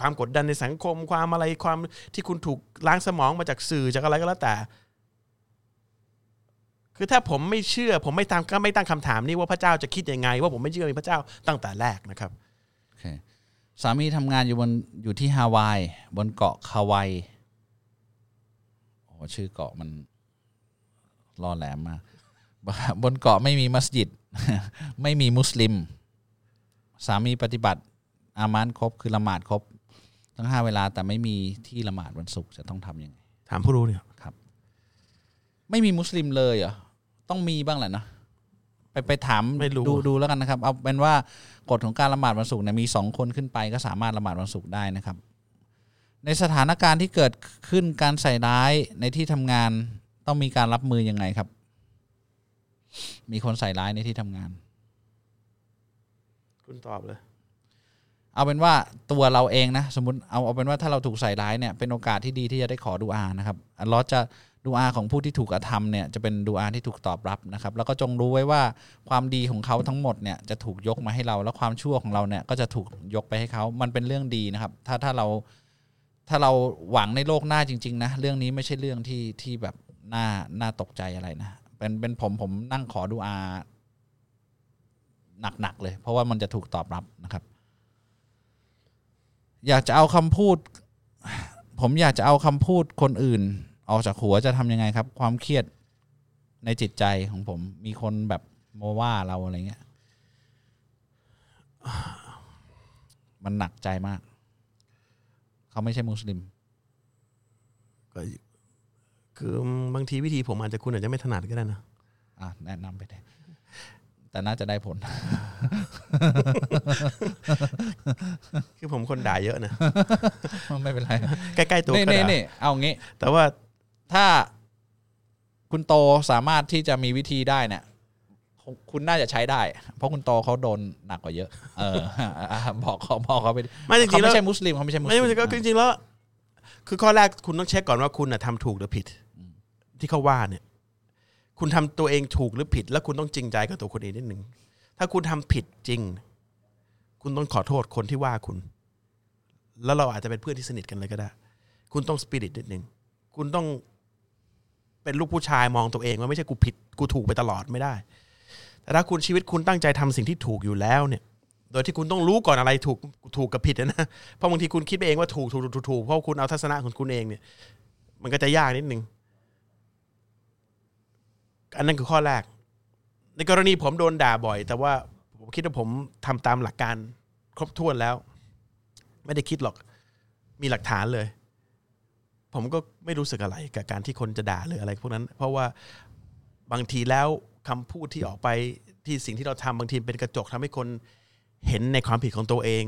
ความกดดันในสังคมความอะไรความที่คุณถูกล้างสมองมาจากสื่อจากอะไรก็แล้วแต่ คือถ้าผมไม่เชื่อ ผมไม่ตามก็ไม่ตั้งคำถามนี้ว่าพระเจ้าจะคิดยังไง ว่าผมไม่เชื่อมีพระเจ้าตั้งแต่แรกนะครับโอเคสามีทำงานอยู่บนอยู่ที่ฮาวายบนเกาะคาวาย โอ้ชื่อเกาะมันล่อแหลมมากบนเกาะไม่มีมัสยิด ไม่มีมุสลิม สามีปฏิบัติ อามานครบคือละหมาดครบ ทั้งห้าเวลาแต่ไม่มีที่ละหมาดวันศุกร์จะต้องทำยังไงถามผู้รู้เนี่ยครับ ไม่มีมุสลิมเลยเหรอต้องมีบ้างแหละนะไปไปถามไม่รู้ดูดูแล้วกันนะครับ เอาเป็นว่ากฎของการละหมาดวันศุกร์เนี่ยมีสองคนขึ้นไปก็สามารถละหมาดวันศุกร์ได้นะครับ ในสถานการณ์ที่เกิดขึ้นการใส่ร้ายในที่ทำงานต้องมีการรับมือยังไงครับ มีคนใส่ร้ายในที่ทำงาน คุณตอบเลย เอาเป็นว่าตัวเราเองนะ สมมติเอาเอาเป็นว่าถ้าเราถูกใส่ร้ายเนี่ยเป็นโอกาสที่ดีที่จะได้ขอดูอานะครับอัลเลอฮ์จะดูอาของผู้ที่ถูกกระทำเนี่ยจะเป็นดูอาที่ถูกตอบรับนะครับ แล้วก็จงรู้ไว้ว่าความดีของเขาทั้งหมดเนี่ยจะถูกยกมาให้เรา แล้วความชั่วของเราเนี่ยก็จะถูกยกไปให้เขา มันเป็นเรื่องดีนะครับ ถ้าถ้าเรา ถ้าเราหวังในโลกหน้าจริง ๆ นะ เรื่องนี้ไม่ใช่เรื่องที่ที่แบบน่าน่าตกใจอะไรนะ เป็นเป็นผมผมนั่งขอดูอาหนัก ๆ เลย เพราะว่ามันจะถูกตอบรับนะครับ อยากจะเอาคำพูด ผมอยากจะเอาคำพูดคนอื่น ออกจากหัวจะทำยังไงครับ ความเครียดในจิตใจของผม มีคนแบบโมว่าเราอะไรเงี้ย มันหนักใจมาก เขาไม่ใช่มุสลิมก็คือบางทีวิธีผมอาจจะคุณอาจจะไม่ถนัดก็ได้นะอะแนะนำไปเลยแต่น่าจะได้ผล คือผมคนด่าเยอะนะไม่เป็นไรใกล้ๆตัวนี่ก็นี่ด่านี่เอางี้ แต่ว่า ถ้าคุณโตสามารถที่จะมีวิธีได้เนี่ย คงคุณน่าจะใช้ได้ เพราะคุณโตเขาโดนหนักกว่าเยอะ เอออะบอกเขาบอกเขาไปดิไม่จริเขางๆแล้ไม่วใช่มุสลิมเขาไม่ใช่มุสไม่ลิมใช่ก็จริงๆแล้ว คือข้อแรกคุณต้องเช็คก่อนว่าคุณน่ะทำถูกหรือผิด ที่เขาว่าเนี่ย คุณทำตัวเองถูกหรือผิด แล้วคุณต้องจริงใจกับตัวคุณเองนิดหนึ่งถ้าคุณทำผิดจริง คุณต้องขอโทษคนที่ว่าคุณ แล้วเราอาจจะเป็นเพื่อนที่สนิทกันเลยก็ได้ คุณต้องสปิริตนิดหนึ่งคุณต้องเป็นลูกผู้ชายมองตัวเองว่าไม่ใช่กูผิดกูถูกไปตลอดไม่ได้ แต่ถ้าคุณชีวิตคุณตั้งใจทำสิ่งที่ถูกอยู่แล้วเนี่ย โดยที่คุณต้องรู้ก่อนอะไรถูกถูกกับผิดนะ เพราะบางทีคุณคิดไปเองว่าถูกถูกถูกถูกเพราะคุณเอาทัศนะของคุณเองเนี่ย มันก็จะยากนิดนึง อันนั้นคือข้อแรก ในกรณีผมโดนด่าบ่อย แต่ว่าผมคิดว่าผมทำตามหลักการครบถ้วนแล้ว ไม่ได้คิดหรอก มีหลักฐานเลย ผมก็ไม่รู้สึกอะไรกับการที่คนจะด่าหรืออะไรพวกนั้น เพราะว่าบางทีแล้ว คำพูดที่ออกไปที่สิ่งที่เราทำบางทีเป็นกระจกทำให้คนเห็นในความผิดของตัวเอง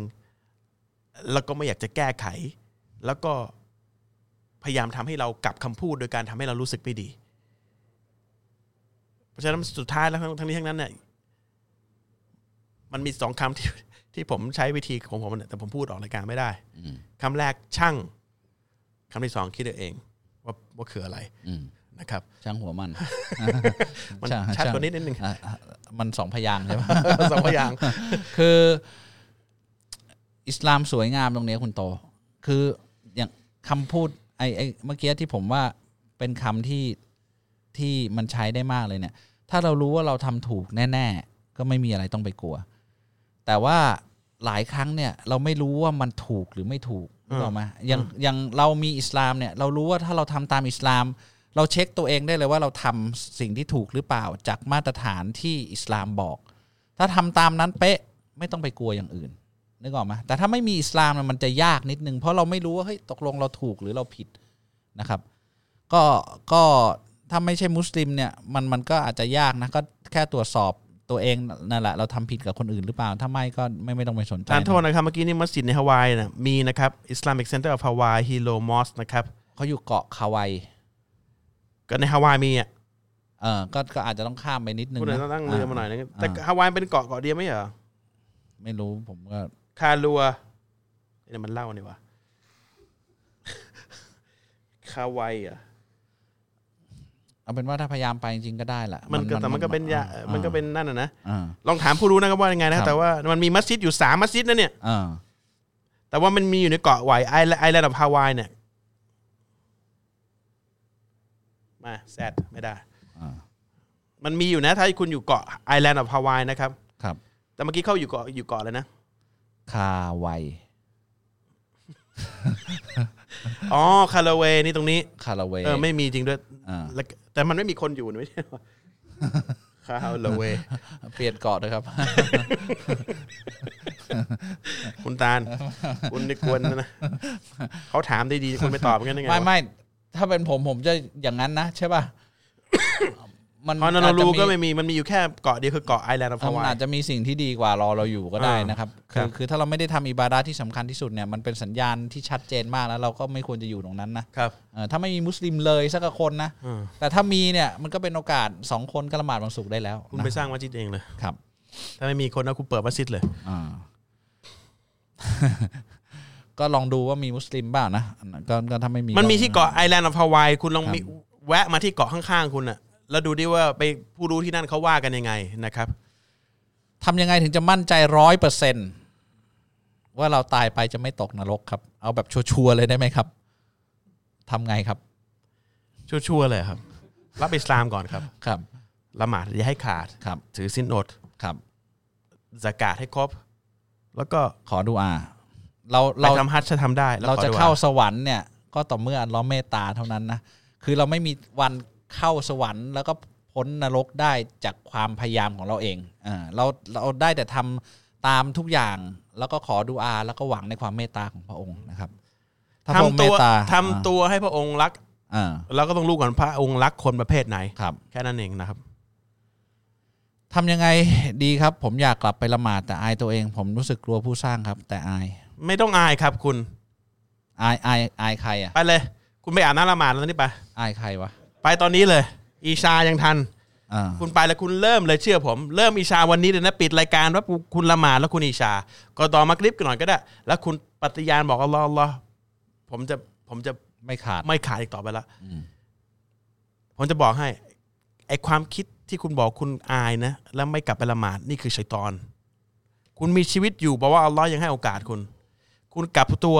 แล้วก็ไม่อยากจะแก้ไข แล้วก็พยายามทำให้เรากลับคำพูดโดยการทำให้เรารู้สึกไม่ดี เพราะฉะนั้นสุดท้ายแล้วทั้งทั้งนี้ทั้งนั้นเนี่ยมันมีสองคำที่ที่ผมใช้วิธีของผมเนี่ยแต่ผมพูดออกรายการไม่ได้อืมคำแรกช่างคำที่สองคิดเอาเอง ว่าว่าคืออะไรอืม นะครับช่างหัวมันมันช่างชัดช่างกว่านิดนิดนึงอะอะมันสองพยางค์ใช่ไหมสองพยางค์คือ อิสลามสวยงามตรงนี้คุณโต คืออย่างคำพูดไอ้ไอ้เมื่อกี้ที่ผมว่าเป็นคำที่ที่มันใช้ได้มากเลยเนี่ย ถ้าเรารู้ว่าเราทำถูกแน่ ๆ ก็ไม่มีอะไรต้องไปกลัว แต่ว่าหลายครั้งเนี่ยเราไม่รู้ว่ามันถูกหรือไม่ถูกนึกออกไหมอย่างอย่างเรามีอิสลามเนี่ย เรารู้ว่าถ้าเราทำตามอิสลาม เราเช็คตัวเองได้เลยว่าเราทำสิ่งที่ถูกหรือเปล่าจากมาตรฐานที่อิสลามบอก ถ้าทำตามนั้นเป๊ะไม่ต้องไปกลัวอย่างอื่นนึกออกไหมแต่ถ้าไม่มีอิสลามเนี่ยมันจะยากนิดนึงเพราะเราไม่รู้ว่าเฮ้ยตกลงเราถูกหรือเราผิดนะครับ ก็ก็ถ้าไม่ใช่มุสลิมเนี่ยมันมันก็อาจจะยากนะก็แค่ตรวจสอบตัวเองนั่นแหละเราทำผิดกับคนอื่นหรือเปล่า ถ้าไม่ก็ไม่ไม่ต้องไปสนใจทานโทษนะครับเมื่อกี้นี่มัสยิดในฮาวายนะมีนะครับ Islamic Center of Hawaii Hilo Mosque นะครับเขาอยู่เกาะคาวาย ก็ในฮาวายมีอะเออก็ก็อาจจะต้องข้ามไปนิดนึงคุณเลยนะต้องนั่งเรือมาหน่อยนึงแต่อ่าฮาวายเป็นเกาะเกาะเดียวไม่เหรอไม่รู้ผมก็คาลัวเนี่ยมันเล่านี่วะคาวายอะเอาเป็นว่าถ้าพยายามไปจริงๆก็ได้แหละ มันก็แต่มันก็เป็นยามันก็เป็นนั่นน่ะนะอ่าลองถามผู้รู้นะครับว่ายังไงนะคครัรับบแต่ว่ามันมีมัสยิดอยู่สามมัสยิดนะเนี่ยอ่าแต่ว่ามันมีอยู่ในเกาะไวไอไอแลนด์ของฮาวายเนี่ย มาแซดไม่ได้อ่ามันมีอยู่นะ ถ้าคุณอยู่เกาะไอแลนด์ของฮาวายนะครับ ครับ แต่เมื่อกี้เข้าอยู่เกาะอยู่เกาะเลยนะ คาไวอ๋อคาราเวนี่ตรงนี้ คาราเวเออไม่มีจริงด้วยอ่าแล้วแต่มันไม่มีคนอยู่นะไม่ใช่เหรอคาราเวเปลี่ยนเกาะนะครับ คุณตาล คุณนี่กวนนะเขาถามได้ดีคุณไม่ตอบกันได้ไงไม่วะไม่ ถ้าเป็นผมผมจะอย่างนั้นนะใช่ป่ะมันอ๋อนออาจจะรูก็ไม่มีมันมีอยู่แค่เกาะเดียวคือเกาะไอแลนด์ของเออฮามันวายอาจจะมีสิ่งที่ดีกว่ารอเราอยู่ก็ได้อ่านนะครับครัคือบคือถ้าเราไม่ได้ทำอิบาดาที่สำคัญที่สุดเนี่ยมันเป็นสัญญาณที่ชัดเจนมากแล้วเราก็ไม่ควรจะอยู่ตรงนั้นนะครับเออถ้าไม่มีมุสลิมเลยสักคนนะอืมแต่ถ้ามีเนี่ยมันก็เป็นโอกาสสองคนก็ละหมาดวันศุกร์ได้แล้ว คุณนะไปสร้างมัสยิดเองเลยครับ ถ้าไม่มีคนนะคุณเปิดมัสยิดเลยอ่า ก็ลองดูว่ามีมุสลิมบ้างนะก็ก็ถ้าไม่มีมันมีก็ที่เกาะไอแลนด์ของฮาวายคุณลองครับมีแวะมาที่เกาะข้างๆคุณน่ะแล้วดูดิว่าไปผู้รู้ที่นั่นเขาว่ากันยังไงนะครับทำยังไงถึงจะมั่นใจร้อยเปอร์เซนว่าเราตายไปจะไม่ตกนรกครับ เอาแบบชัวร์ๆเลยได้ไหมครับทำไงครับ ชัวร์ๆเลยครับ รับอิสลามก่อนครับครับละหมาดอย่าให้ขาดครับ ถือสินอดครับสกาดให้ครบ แล้วก็ขอดูอา เราไปเราทำฮัจญ์จะทำได้แล้วเราขอจะดุอเข้าสวรรค์เนี่ยก็ต่อเมื่ออัลเลอฮ์เมตตาเท่านั้นนะคือเราไม่มีวันเข้าสวรรค์แล้วก็พ้นนรกได้จากความพยายามของเราเองอ่าเราเราได้แต่ทำตามทุกอย่างแล้วก็ขอดูอา แล้วก็หวังในความเมตตาของพระองค์นะครับถ้าพระองค์ทำเมตัวตตาทำตัวให้พระองค์รักอ่าเราก็ต้องรู้ก่อนพระองค์รักคนประเภทไหนครับ แค่นั้นเองนะครับทำยังไงดีครับ ผมอยากกลับไปละหมาดแต่อายตัวเอง ผมรู้สึกกลัวผู้สร้างครับ แต่อาย ไม่ต้องอายครับคุณ อายอายอายใครอะ ไปเลย คุณไปอาบน้ำละหมาดแล้วนี่ไป อายใครวะ ไปตอนนี้เลย อีชายังทัน อ่า คุณไปแล้วคุณเริ่มเลยเชื่อผม เริ่มอีชาวันนี้เลยนะปิดรายการว่าคุณละหมาดแล้วคุณอีชา ก็ต่อมาคลิปกันหน่อยก็ได้ แล้วคุณปฏิญาณบอกอัลลอฮ์อัลลอฮ์ผมจะผมจะไม่ขาด ไม่ขาดอีกต่อไปละอืม ผมจะบอกให้ไอความคิดที่คุณบอกคุณอายนะ แล้วไม่กลับไปละหมาดนี่คือชัยตอน คุณมีชีวิตอยู่บอกว่าอัลลอฮ์ยังให้โอกาสคุณ คุณกลับตัว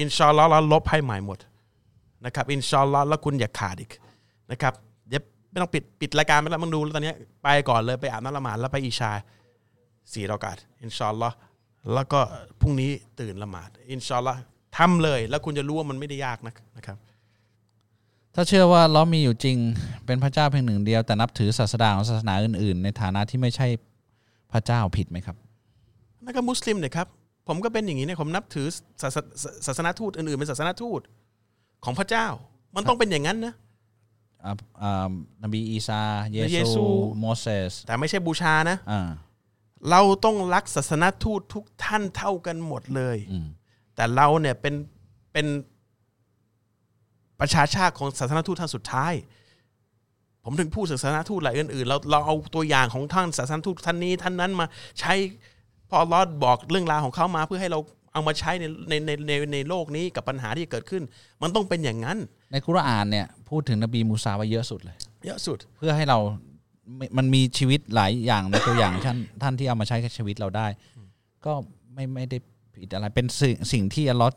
อินชาอัลลอฮ์แล้วลบให้ใหม่หมดนะครับอินชาอัลลอฮ์แล้วคุณอย่าขาดอีกนะครับเดี๋ยวไม่ต้องปิดปิดรายการไปแล้วมึงดูแล้วตอนนี้ไปก่อนเลยไปอาบน้ำละหมาดแล้วไปอิชาสี่รากาศอินชาอัลลอฮ์แล้วก็พรุ่งนี้ตื่นละหมาดอินชาอัลลอฮ์ทำเลย แล้วคุณจะรู้ว่ามันไม่ได้ยากนักนะครับ ถ้าเชื่อว่าล้อมีอยู่จริง เป็นพระเจ้าเพียงหนึ่งเดียวแต่นับถือศาสดาของศาสนาอื่น ๆ ในฐานะที่ไม่ใช่พระเจ้าผิดไหมครับนั่นก็มุสลิมเนี่ยครับ ผมก็เป็นอย่างนี้เนี่ยผมนับถือศาสศาศาสนาทูตอื่นๆเป็นศาสนาทูตของพระเจ้า มันต้องเป็นอย่างนั้นนะอ่าอ่านบีอีซา เยเยซูซูโมเสสแต่ไม่ใช่บูชานะอ่าเราต้องรักศาสนาทูตทุกท่านเท่ากันหมดเลยอืมแต่เราเนี่ยเป็นเป็นประชาชาติของศาสนาทูตท่านสุดท้าย ผมถึงพูดศาสนาทูตหลายอื่นๆเราเราเอาตัวอย่างของท่านศาสนาทูตท่านนี้ท่านนั้นมาใช้ราะ อัลลอฮ์บอกเรื่องราวของเขามาเพื่อให้เราเอามาใช้ในในในในในโลกนี้กับปัญหาที่เกิดขึ้น มันต้องเป็นอย่างนั้น ในกุรอานเนี่ยพูดถึงนบีมูซาไว้เยอะสุดเลย เยอะสุดเพื่อให้เราไม่มันมีชีวิตหลายอย่างในตัวอย่างท่านท่านที่เอามาใช้กับชีวิตเราได้ ก็ไม่ไม่ได้ผิดอะไรเป็นสิ่งสิ่งที่อัลลอฮ์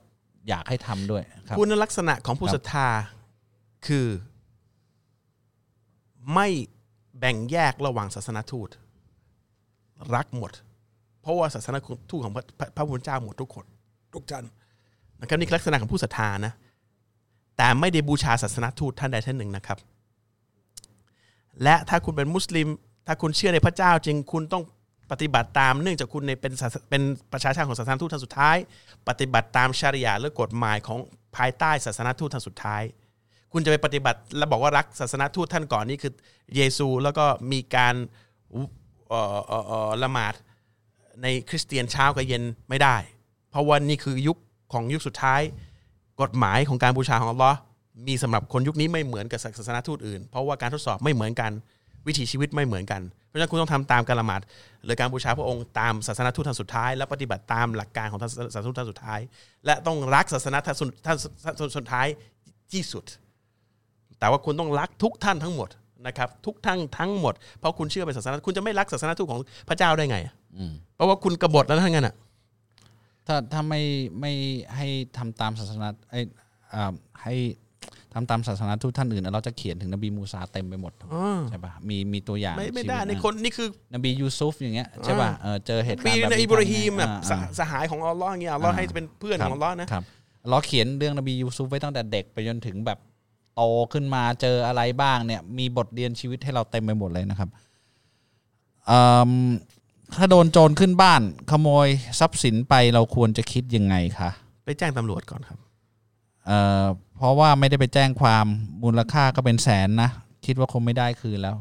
อยากให้ทำด้วยครับคุณลักษณะของผู้ครับศรัทธาคือ ไม่แบ่งแยกระหว่างศาสนาทูต รักหมดเพ ราะว่าศาสนาทูตของพระพระพระพุทธเจ้าหมดทุกคนทุกท่านนะครับนี่คือลักษณะของผู้ศรัทธานะ แต่ไม่ได้บูชาศาสนาทูตท่านใดท่านหนึ่งนะครับ และถ้าคุณเป็นมุสลิม ถ้าคุณเชื่อในพระเจ้าจริงคุณต้องปฏิบัติตามเนื่องจากคุณในเป็นศาสเป็นประชาชาติของศาสนาทูตท่านสุดท้าย ปฏิบัติตามชาริยาหรือกฎหมายของภายใต้ศาสนาทูตท่านสุดท้าย คุณจะไปปฏิบัติแล้วบอกว่ารักศาสนาทูตท่านก่อนนี่คือเยซูแล้วก็มีการเอ่อเอ่อเอ่อละหมาด ในคริสเตียนเช้ากับเย็นไม่ได้ เพราะว่านี่คือยุคของยุคสุดท้าย กฎหมายของการบูชาของอัลลอฮ์มีสำหรับคนยุคนี้ไม่เหมือนกับศาสนาทูตอื่น เพราะว่าการทดสอบไม่เหมือนกัน วิถีชีวิตไม่เหมือนกัน เพราะฉะนั้นคุณต้องทำตามการละหมาดหรือการบูชาพระองค์ตามศาสนาทูตท่านสุดท้าย และปฏิบัติตามหลักการของศาสนาทูตท่านสุดท้าย และต้องรักศาสนาท่านสุดท่านสุดท้ายที่สุด แต่ว่าคุณต้องรักทุกท่านทั้งหมดนะครับทุกท่านทั้งหมด เพราะคุณเชื่อเป็นศาสนาคุณจะไม่รักศาสนาทูตของพระเจ้าได้ไง เพราะว่าคุณกบฏแล้วทั้งนั้นอะ ถ้าถ้าไม่ไม่ให้ทำตามศาสนาไอ้อ่าให้ทำตามศาสนาทูตท่านอื่น เราจะเขียนถึงนบีมูซาเต็มไปหมดอ๋อใช่ปะมีมีตัวอย่างไม่ไม่ชีวิตได้ในนะคนนี่คือนบียูซุฟอย่างเงี้ยใช่ป่ะเออเจอเหตุการปีณ์แบบในนี้อิบราฮิมแบบอ่าสอ่าสหายของอัลลอฮ์อย่างเงี้ยอัลลอฮ์ให้เป็นเพื่อนของอัลลอฮ์นะครับเราเขียนเรื่องนบียูซุฟไว้ตั้งแต่เด็กไปจนถึงแบบโตขึ้นมาเจออะไรบ้างเนี่ย มีบทเรียนชีวิตให้เราเต็มไปหมดเลยนะครับอืม ถ้าโดนโจรขึ้นบ้าน ขโมยทรัพย์สินไปเราควรจะคิดยังไงคะไปแจ้งตำรวจก่อนครับเอ่อเพราะว่าไม่ได้ไปแจ้งความมูลค่าก็เป็นแสนนะคิดว่าคงไม่ได้คืนแล้ว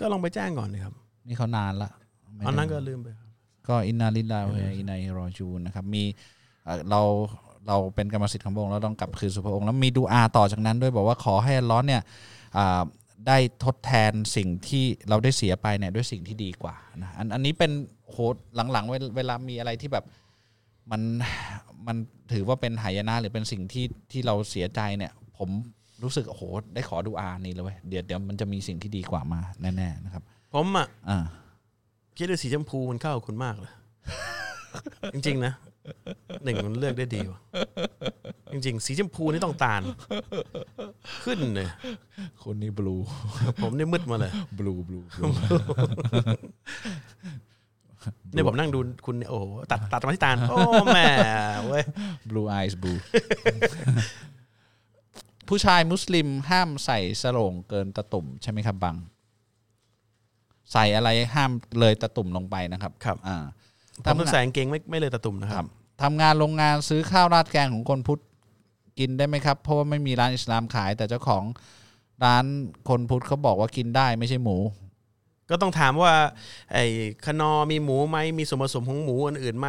ก็ลองไปแจ้งก่อนเลยครับนี่เขานานละไม่อันนั้นได้ก็ลืมไปครับ ก็อินนาลิลลาฮุอินนัยฮิรอจูนนะครับมีเอ่อเราเราเป็นกรรมสิทธิ์ของพระองค์เราต้องกลับคืนสู่พระองค์แล้วมีดูอาต่อจากนั้นด้วยบอกว่าขอให้อัลล้อฮ์เนี่ยอ่า ได้ทดแทนสิ่งที่เราได้เสียไปเนี่ยด้วยสิ่งที่ดีกว่านะอันอันนี้เป็นโหหลังๆเวลเวลามีอะไรที่แบบมันมันถือว่าเป็นหายนะหรือเป็นสิ่งที่ที่เราเสียใจเนี่ย ผมรู้สึกโอ้โหได้ขอดูอานี่เลยเว้ยเดี๋ยวเดี๋ยวมันจะมีสิ่งที่ดีกว่ามาแน่ๆนะครับ ผมอะอ่าคิดว่าสีชมพูมันเข้ากับคุณมากเลยจริงๆนะ หนึ่งมันเลือกได้ดีว่ะจริง ๆ สีชมพูนี่ต้องตาล ขึ้นเลยคนนี้บลู ผมนี่มืดมาเลยบลูบลูเนี่ยผมนั่งดูคุณเนี่ยโอ้โหตัดตัดมาที่ตาล โอ้แม่เว้ย blue eyes blue ผู้ชายมุสลิมห้ามใส่สโรงเกินตะตุ่มใช่ไหมครับบัง ใส่อะไรห้ามเลยตะตุ่มลงไปนะครับ ครับ อ่า ผมต้องใส่กางเกงไม่ไม่เลยตะตุ่มนะคครัรับบทำงานโรงงานซื้อข้าวราดแกงของคนพุทธกินได้ไหมครับเพราะว่าไม่มีร้านอิสลามขาย แต่เจ้าของร้านคนพุทธเขาบอกว่ากินได้ไม่ใช่หมู ก็ต้องถามว่า ไอ้คนอมีหมูไหมมีส่วนผสมของหมูอื่นๆไหม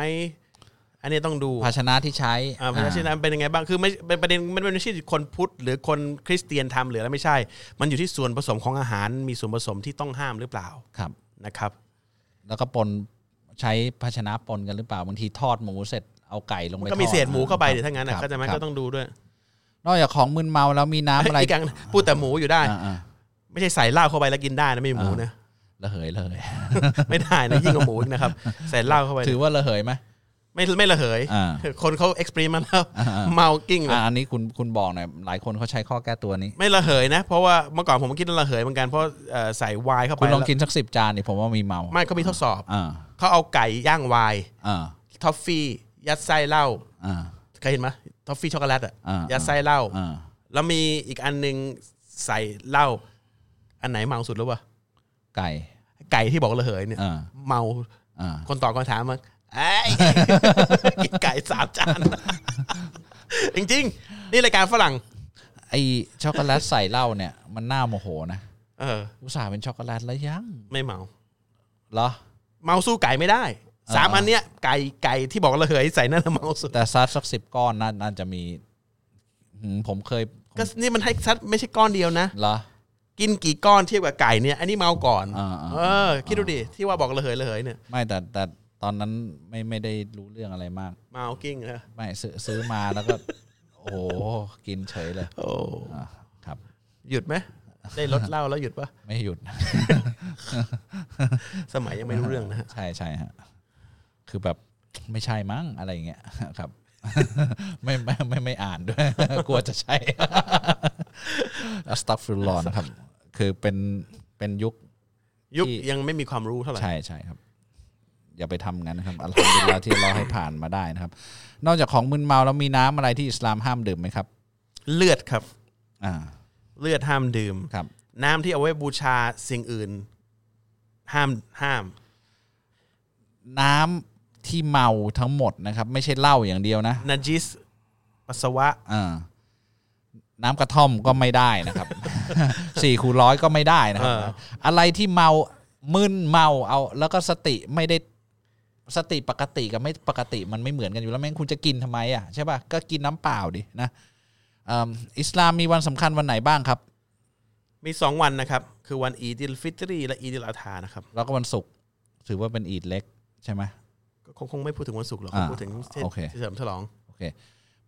อันนี้ต้องดูภาชนะที่ใช้อ่าเพราะฉะนั้นเป็นยังไงบ้างคือไม่เป็นประเด็นมันไม่ใช่คนพุทธหรือคนคริสเตียนทำหรืออะไรไม่ใช่ มันอยู่ที่ส่วนผสมของอาหาร มีส่วนผสมที่ต้องห้ามหรือเปล่าครับนะครับ แล้วก็ปน ใช้ภาชนะปนกันหรือเปล่าบางทีทอดหมูเสร็จเอาไก่ลงมัไปนก็มีทอดเศษหมูเข้าไปครับเดี๋ยวถ้างั้นคน่ะรับก็จะไหมครับก็ต้องดูด้วย นอกจากของมึนเมาแล้วมีน้ำอะไรอีกอย่างพูดแต่หมูอยู่ได้อ่าไม่ใช่ใส่เหล้าเข้าไปแล้วกินได้นะไม่มีหมูนะๆระเหยเลยไม่ได้นะยิ่งกว่าหมูอีกนะครับใส่เหล้าเข้าไปถือว่าระเหยไหมไม่ไม่ระเหยอ่าคนเขา experience มาแล้วอ่าเมากลิ้งเลยอ่าอันนี้คุณคุณบอกหน่อยหลายคนเขาใช้ข้อแก้ตัวนี้ ไม่ระเหยนะ เพราะว่าเมื่อก่อนผมก็คิดว่าระเหยเหมือนกันเพราะเอ่อใส่ไวน์เข้าไปคุณลองแล้วกินสักสิบจานนี่ผมว่ามีเมา ไม่เขามีทดสอบอ่า เขาเอาไก่ย่างไวน์อ่าทอฟฟี่ยัดไส้เหล้าอ่าเคยเห็นไหมทอฟฟี่ช็อกโกแลตอะอ่ายัดไส้เหล้าอ่า แล้วมีอีกอันหนึ่งใส่เหล้าอันไหนเมาสุดรู้ป่ะไก่ไก่ที่บอกระเหยเนี่ย อ่าเมาอ่าคนตอบคำถามมาไอ้ย กินไก่สามจาน จริงๆ นี่รายการฝรั่ง ไอช็อกโกแลตใส่เหล้าเนี่ยมันน่าโมโหนะเออ อุตส่าห์เป็นช็อกโกแลตแล้วยังไม่เมา เหรอ เมาสู้ไก่ไม่ได้สามอ่าอันเนี้ยไก่ไก่ที่บอกระเหยใส่นั่นนะเมาสุดแต่ซัดสักสิบก้อนน่าน่าจะมีหืมผมเคยก็นี่มันให้ซัดไม่ใช่ก้อนเดียวนะเหรอกินกี่ก้อนเทียบกับไก่เนี่ยอันนี้เมาก่อนอ่าอ่าเออ คิดดูดิที่ว่าบอกระเหยระเหยเนี่ยไม่แต่แต่ตอนนั้นไม่ไม่ได้รู้เรื่องอะไรมากมาเอากิ้งนะไม่ซื้อซื้อมาแล้วก็ โอ้โหกินเฉยเลย โอ้อ่าครับ หยุดไหม ได้ลดเหล้าแล้วหยุดปะไม่หยุด สมัยยังไม่รู้เรื่องนะฮะใช่ใช่ฮะคือแบบไม่ใช่มั้งอะไรอย่างเงี้ยครับ ไม่ไม่ไม่ไม่อ่านด้วย กลัวจะใช่อัสตัฆฟิรุลลอฮ์นะครับ คือเป็นเป็นยุค ยุคที่ยังไม่มีความรู้เท่าไหร่ใช่ใช่ครับ อย่าไปทำงั้นนะครับอัลฮัมดุลิลลาห์ที่เราให้ผ่านมาได้นะครับ นอกจากของมึนเมาแล้วมีน้ำอะไรที่อิสลามห้ามดื่มไหมครับ เลือดครับ อ่า เลือดห้ามดื่ม ครับ น้ำที่เอาไว้บูชาสิ่งอื่น ห้ามห้าม น้ำที่เมาทั้งหมดนะครับ ไม่ใช่เหล้าอย่างเดียวนะนาจิสปัสสาวะ อ่าน้ำกระท่อมก็ไม่ได้นะครับ สี่คูณร้อยก็ไม่ได้นะครับ เออ อะไรที่เมามึนเมาเอา แล้วก็สติไม่ได้สติปกติกับไม่ปกติมันไม่เหมือนกันอยู่แล้วแม่งคุณจะกินทำไมอะใช่ป่ะก็กินน้ำเปล่าดินะ อืมอิสลามมีวันสำคัญวันไหนบ้างครับ มีสองวันนะครับ คือวันอีดิลฟิตรีและอีดิลอัฎฮานะครับ แล้วก็วันศุกร์ถือว่าเป็นอีดเล็กใช่ไหมก็คงคงไม่พูดถึงวันศุกร์หรอกอ่าคงพูดถึงเทศโอเคเฉลิมฉลองโอเค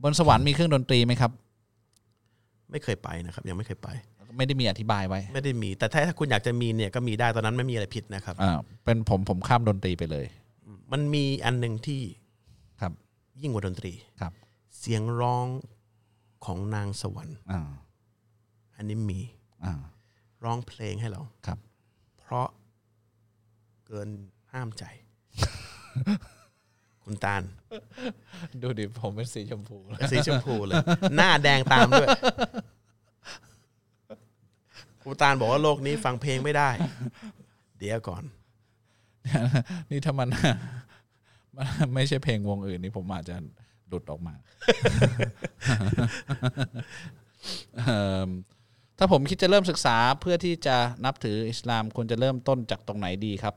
บนสวรรค์มีเครื่องดนตรีไหมครับ ไม่เคยไปนะครับ ยังไม่เคยไป ไม่ได้มีอธิบายไว้ ไม่ได้มี แต่ถ้าถ้าคุณอยากจะมีเนี่ยก็มีได้ตอนนั้นไม่มีอะไรผิดนะครับอ่าเป็นผมผมข้ามดนตรีไปเลย มันมีอันหนึ่งที่ครับ ยิ่งกว่าดนตรีครับ เสียงร้อง ของนางสวรรค์อ่าอันนี้มีอ่าร้องเพลงให้เราครับ เพราะเกินห้ามใจ คุณตาล ดูดิผมเป็นสีชมพูสีชมพูเลย หน้าแดงตามด้วย คุณตาลบอกว่าโลกนี้ฟังเพลงไม่ได้ เดี๋ยวก่อน นี่ถ้ามันมันไม่ใช่เพลงวงอื่นนี่ผมอาจจะ หลุดออกมาเอิ่มถ้าผมคิดจะเริ่มศึกษาเพื่อที่จะนับถืออิสลามควรจะเริ่มต้นจากตรงไหนดีครับ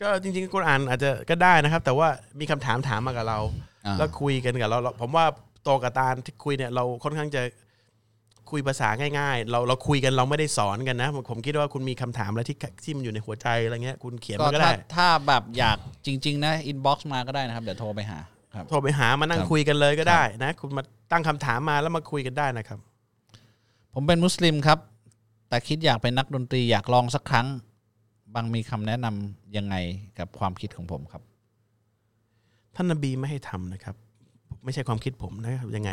ก็จริงๆกุรอานอาจจะก็ได้นะครับ แต่ว่ามีคำถามถามมากับเราอ่าแล้วคุยกันกับเราเราผมว่าโตกับตาลที่คุยเนี่ยเราค่อนข้างจะ คุยภาษาง่ายๆ เราเราคุยกันเราไม่ได้สอนกันนะ ผมผมคิดว่าคุณมีคำถามอะไรที่ที่มันอยู่ในหัวใจอะไรเงี้ยคุณเขียนก็มาก็ถ้าได้ ถ้าแบบอยากจริง ๆ นะ inbox มาก็ได้นะครับ เดี๋ยวโทรไปหาครับโทรไปหามานั่งครับคุยกันเลยก็ได้นะ คุณมาตั้งคำถามมาแล้วมาคุยกันได้นะครับ ผมเป็นมุสลิมครับ แต่คิดอยากเป็นนักดนตรีอยากลองสักครั้งบางมีคำแนะนำยังไงกับความคิดของผมครับ ท่านนบีไม่ให้ทำนะครับ ไม่ใช่ความคิดผมนะครับยังไง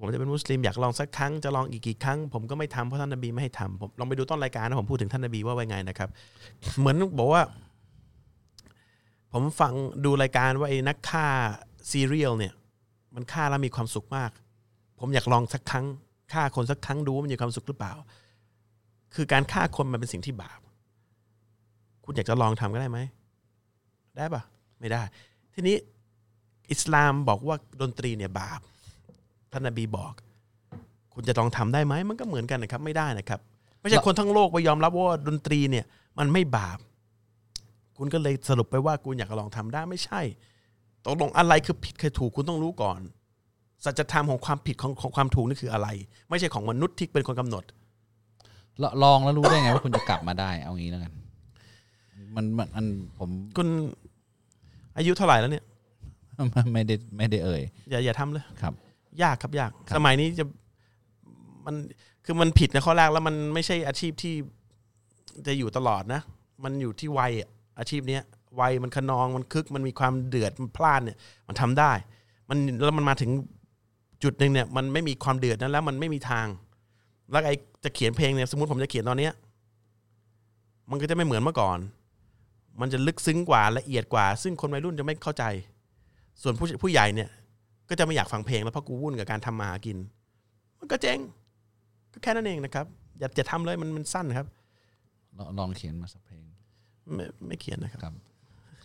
ผมจะเป็นมุสลิมอยากลองสักครั้งจะลองอีกกี่ครั้ง ผมก็ไม่ทำเพราะท่านนบีไม่ให้ทำผมลองไปดูต้นรายการนะผมพูดถึงท่านนบีว่าไว้ไงนะครับ เหมือนบอกว่า ผมฟังดูรายการว่าไอ้นักฆ่าซีเรียลเนี่ย มันฆ่าแล้วมีความสุขมาก ผมอยากลองสักครั้งฆ่าคนสักครั้งดูว่ามันมีความสุขหรือเปล่า คือการฆ่าคนมันเป็นสิ่งที่บาป คุณอยากจะลองทำก็ได้ไหมได้ปะไม่ได้ ทีนี้อิสลามบอกว่าดนตรีเนี่ยบาป ท่านนบีบอก คุณจะลองทำได้ไหมมันก็เหมือนกันนะครับ ไม่ได้นะครับ ไม่ใช่คนทั้งโลกไปยอมรับว่าดนตรีเนี่ย มันไม่บาป คุณก็เลยสรุปไปว่าคุณอยากจะลองทำได้ไม่ใช่ตกลงอะไรคือผิดคือถูกคุณต้องรู้ก่อนสัจธรรมของความผิดของของความถูกนี่คืออะไร ไม่ใช่ของมนุษย์ที่เป็นคนกำหนดลลองแล้วรู้ได้ไงว่าคุณจะกลับมาได้ เอางี้แล้วกันมันมันอันผมคุณอายุเท่าไหร่แล้วเนี่ย ไม่ได้ไม่ได้เอ่ยอย่าอย่าทำเลยครับ ยากครับยากครับสมัยนี้จะมันคือมันผิดในข้อแรกแล้วมันไม่ใช่อาชีพที่จะอยู่ตลอดนะ มันอยู่ที่วัยอะอาชีพเนี้ยวัยมันขนองมันคึก มันมีความเดือดมันพลาดเนี่ย มันทำได้ มันแล้วมันมาถึงจุดหนึ่งเนี่ย มันไม่มีความเดือดนั้นแล้วมันไม่มีทาง แล้วไอ้จะเขียนเพลงเนี่ยสมมติผมจะเขียนตอนเนี้ย มันก็จะไม่เหมือนเมื่อก่อน มันจะลึกซึ้งกว่าละเอียดกว่า ซึ่งคนวัยรุ่นจะไม่เข้าใจ ส่วนผู้ผู้ใหญ่เนี่ย ก็จะไม่อยากฟังเพลงแล้วเพราะกูวุ่นกับการทำมาหากิน มันก็เจ๊งก็แค่นั้นเองนะครับ อย่าอย่าทำเลยมันมันสั้นครับลองลองเขียนมาสักเพลง ไม่ไม่เขียนนะครับครับ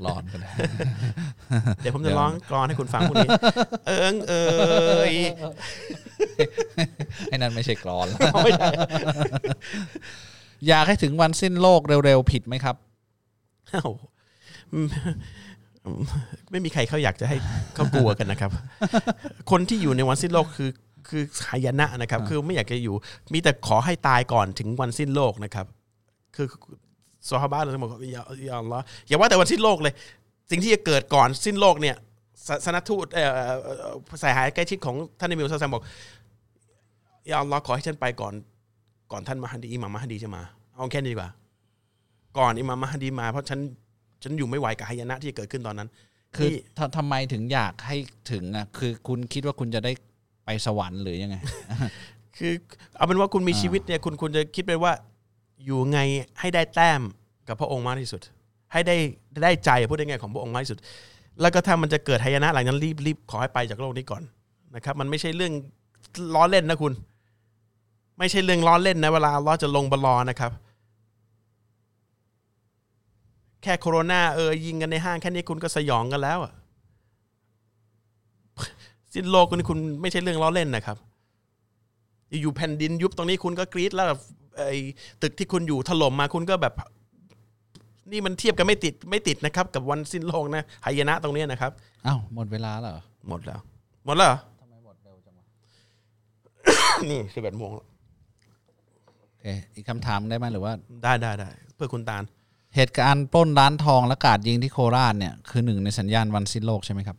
ร้อนก็ได้เดี๋ยวผมเดี๋จะยวร้องกรอนให้คุณฟังพวกนี้ เอิงเอยไอ้นั่นไม่ใช่กรอนไม่ใช่อยากให้ถึงวันสิ้นโลกเร็วๆผิดไหมครับเอ้า ไม่มีใครเขาอยากจะให้เขากลัวกันนะครับ คนที่อยู่ในวันสิ้นโลกคือคือหายนะนะครับ คือไม่อยากจะอยู่ มีแต่ขอให้ตายก่อนถึงวันสิ้นโลกนะครับ คือซอฮาบะเลยบอกว่าอย่าอย่าอัลลอฮ์อย่าว่าแต่วันสิ้นโลกเลย สิ่งที่จะเกิดก่อนสิ้นโลกเนี่ยศาสนทูตเอ่อเอ่อเอ่อสายหายใกล้ชิดของท่านนบีมุฮัมมัดศ็อลลัลลอฮุอะลัยฮิวะซัลลัมบอกอย่าอัลลอฮ์ขอให้ฉันไปก่อน ก่อนท่านมหดีอิหม่ามมหดีจะมา เอาแค่นี้ดีกว่า ก่อนอิหม่ามมหดีมาเพราะฉัน ฉันอยู่ไม่ไหวกับหายนะที่จะเกิดขึ้นตอนนั้น คือนี่ททำไมถึงอยากให้ถึงอะคือคุณคิดว่าคุณจะได้ไปสวรรค์หรือยังไง คือเอาเป็นว่าคุณมีอ่าชีวิตเนี่ยคุณควรจะคิดไปว่า อยู่ไงให้ได้แต้มกับพระองค์มากที่สุด ให้ได้ได้ใจพูดได้ไงของพระองค์มากที่สุด แล้วก็ถ้ามันจะเกิดหายนะหลังนั้นรีบรีบขอให้ไปจากโลกนี้ก่อนนะครับ มันไม่ใช่เรื่องล้อเล่นนะคุณ ไม่ใช่เรื่องล้อเล่นนะเวลาล้อฮ์จะลงบอลลอนะครับ แค่โคโรนาเออยิงกันในห้างแค่นี้คุณก็สยองกันแล้วอะสิ้นโลกคุณคุณไม่ใช่เรื่องล้อเล่นนะครับ อยู่แผ่นดินยุบตรงนี้คุณก็กรี๊ดแล้วแบบไอ้ตึกที่คุณอยู่ถล่มมาคุณก็แบบ นี่มันเทียบกันไม่ติดไม่ติดนะครับ กับวันสิ้นโลกนะหายนะตรงเนี้ยนะครับอ้าวหมดเวลาแล้วเหรอหมดแล้ว หมดแล้วเหรอทำไมหมดเร็วจังวะนี่สิบเอ็ดโมงแล้วโอเคอีกคำถามได้ไหมหรือว่า ได้ได้ได้เพื่อคุณตาล เหตุการณ์ปล้นร้านทองและกราดยิงที่โคราชเนี่ยคือหนึ่งในสัญญาณวันสิ้นโลกใช่ไหมครับ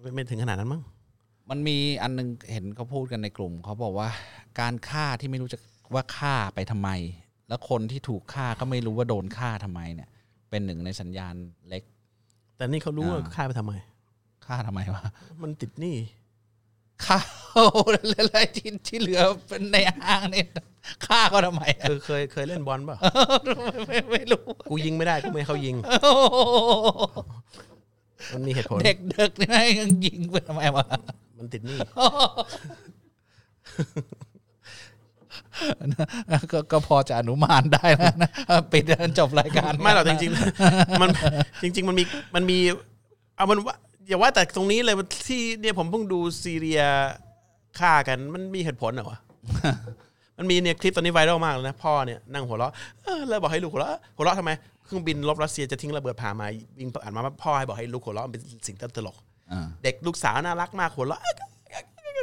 ไม่ไม่ถึงขนาดนั้นมั้งมันมีอันนึงเห็นเขาพูดกันในกลุ่มเขาบอกว่า การฆ่าที่ไม่รู้จะว่าฆ่าไปทำไม แล้วคนที่ถูกฆ่าก็ไม่รู้ว่าโดนฆ่าทำไมเนี่ย เป็นหนึ่งในสัญญาณเล็ก แต่นี่เขารู้ว่าอ่าฆ่าไปทำไมฆ่าทำไมวะมันติดหนี่ฆ่าอะไรที่ที่เหลือเป็นในห้างเนี่ย ฆ่าเขาทำไมอะคือเคยเคยเล่นบอลป่ะไม่ไม่รู้กูยิงไม่ได้กูไม่ให้เขายิง มันมีเหตุผล เด็กเด็กๆนี่ยังยิงไปทำไมวะมันติดหนี่ก็ก็พอจะอนุมานได้แล้วนะปิดแล้วจบรายการ ไม่หรอกจริงๆ มันจริง ๆ มันมีมันมีเอามันว่าอย่าว่าแต่ตรงนี้เลยมันที่เนี่ยผมเพิ่งดูซีเรียฆ่ากันมันมีเหตุผลเหรอวะ มันมีเนี่ยคลิปตอนนี้ไวรัลมากเลยนะพ่อเนี่ยนั่งหัวเราะเออแล้วบอกให้ลูกหัวเราะหัวเราะทำไมเครื่องบินลบรัสเซียจะทิ้งระเบิดผ่ามายิงอ่านมาว่าพ่อให้บอกให้ลูกหัวเราะมันเป็นสิ่งตลกอ่าเด็กลูกสาวน่ารักมากหัวเราะ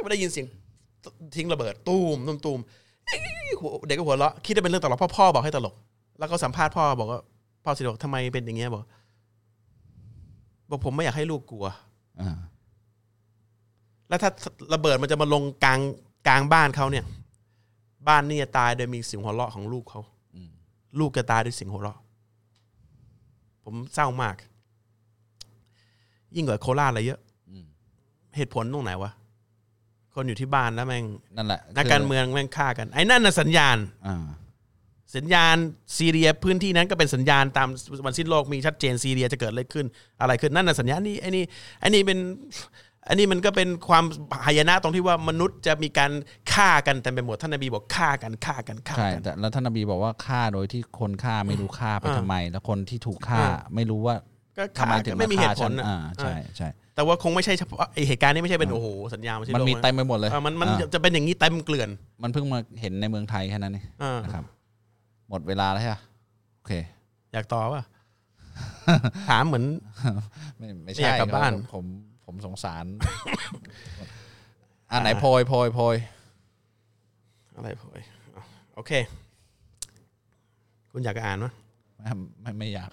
ไม่ได้ยินเสียงทิ้งระเบิดตูมตูมตูมเด็กก็หัวเราะคิดว่าเป็นเรื่องตลกเพ่อพ่อบอกให้ตลก แล้วก็สัมภาษณ์พ่อบอกว่าพ่อสิบอกทำไมเป็นอย่างเงี้ยบอกบอกผมไม่อยากให้ลูกกลัวอ่าแล้วถ้าระเบิดมันจะมาลงกลางกลางบ้านเขาเนี่ย บ้านนี่จะตายโดยมีเสียงหัวเราะของลูกเขาอืมลูกจะตายด้วยเสียงหัวเราะ ผมเศร้ามาก ยิ่งกว่าโคราชอะไรเยอะอืมเหตุผลตรงไหนวะคนอยู่ที่บ้านแล้วแม่งนั่นแหละนักคืการเมืองแม่งฆ่ากันไอ้นั่นน่ะสัญญาณอ่าสัญญาณซีเรียพื้นที่นั้นก็เป็นสัญญาณตามวันสิ้นโลกมีชัดเจนซีเรียจะเกิดอะไรขึ้น อะไรขึ้นนั่นน่ะสัญญาณนี่ไอ้นี่ไอ้นี่เป็น อันนี้มันก็เป็นความหายนะตรงที่ว่ามนุษย์จะมีการฆ่ากันแต่ไปหมดท่านนบีบอกฆ่ากันฆ่ากันฆ่าใช่กัน แต่แล้วท่านนบีบอกว่าฆ่าโดยที่คนฆ่าไม่รู้ฆ่าไปอ่าทำไม แล้วคนที่ถูกฆ่าอ่าไม่รู้ว่าก็ทำไมฆ่าถึกังนไม่มีเหตุผลฆ่าฉันนะอ่าใช่อ่าใช่แต่ว่าคงไม่ใช่เฉพาะไอเหตุการณ์นี้ไม่ใช่เป็นโอ้โหสัญญาณวันสิ้นมันโลกมีเต็มไปหมดเลยเออมันมันอ่าจะเป็นอย่างนี้เต็มเกลื่อน มันเพิ่งมาเห็นในเมืองไทยแค่นั้นเองอ่านะครับ หมดเวลาแล้วใช่ปะโอเค อยากต่อป่ะถามเหมือนไม่ไม่ไม่ใช่อยากกลับบ้านผม ผมผมสงสาร อ่าไหนโพยโพยโพยอะไรพอยอะโอเค คุณอยากจะอ่านมั้ยไม่ไม่ไม่อยาก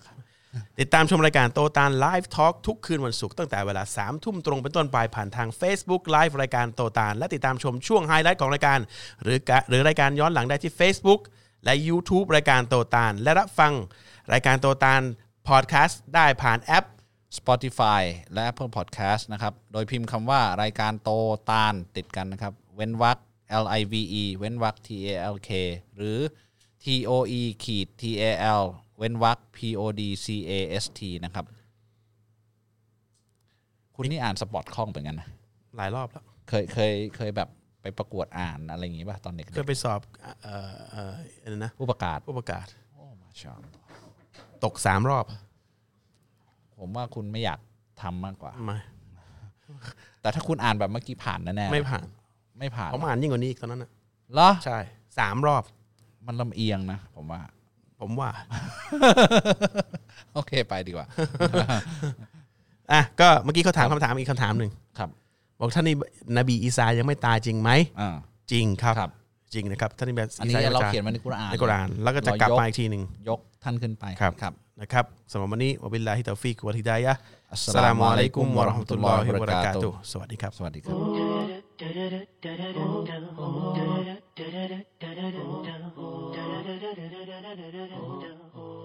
ติดตามชมรายการโตตาน Live Talk ทุกคืนวันศุกร์ตั้งแต่เวลา3ามทุ่มตรงเป็นต้นไปผ่านทาง Facebook Live รายการโตตานและติดตามชมช่วงไฮไลท์ของรายการ หรือกะหรือรายการย้อนหลังได้ที่ Facebook และ YouTube รายการโตตานและรับฟังรายการโตตานพอดแคสต์ได้ผ่านแอป Spotify และ Apple Podcast นะครับ โดยพิมพ์คำว่ารายการโตตานติดกันนะครับ เว้นวรรค L I V E เว้นวรรค T A L K หรือ T O E ขีด T A L เว้นวรรค P O D C A S T นะครับ คุณนี่อ่านสปอร์ตคล่องเป็นกันนะ หลายรอบแล้ว เคยเคยเคยแบบไปประกวดอ่านอะไรอย่างงี้ป่ะตอนเด็กเคยไปสอบเอ่อเอ่ออะไรนะๆผู้ประกาศผู้ประกาศ โอ้มาชาอัลลอฮ์ตกสามรอบ ผมว่าคุณไม่อยากทำมากกว่า ไม่แต่ถ้าคุณอ่านแบบเมื่อกี้ผ่านแน่ๆไม่ผ่าน ไม่ผ่านผมอ่านยิ่งกว่านี้อีกตอนนั้นนะเหรอใช่สามรอบ มันลำเอียงนะผมว่า ผมว่า โอเคไปดีกว่าอะก็เมื่อกี้เขาถามคำถามอีกคำถามหนึ่งครับ บอกท่านนี่นบีอีสายังไม่ตายจริงไหมอ่าจริงครับครับ จริงนะครับ ท่านอิหมัมอันนี้อิสเราจะเขียนไว้ในกุรอานในกุรอานแล้วก็จะกลับมาอีกทีหนึ่งยกท่านขึ้นไปครับครับ นะครับสำหรับวันนี้วะบิลลาฮิตาฟิกวะฮิดายะห์อัสอัสสสลาลามุมุอะอะลัลัยยกุกุมมวะวะเราะเราะห์ห์มะมะตุตุลลลลออฮิฮิวะวะบะบะเราะเราะกากาตุตุฮ์ฮ์สวัสดีครับ สวัสดีครับ Oh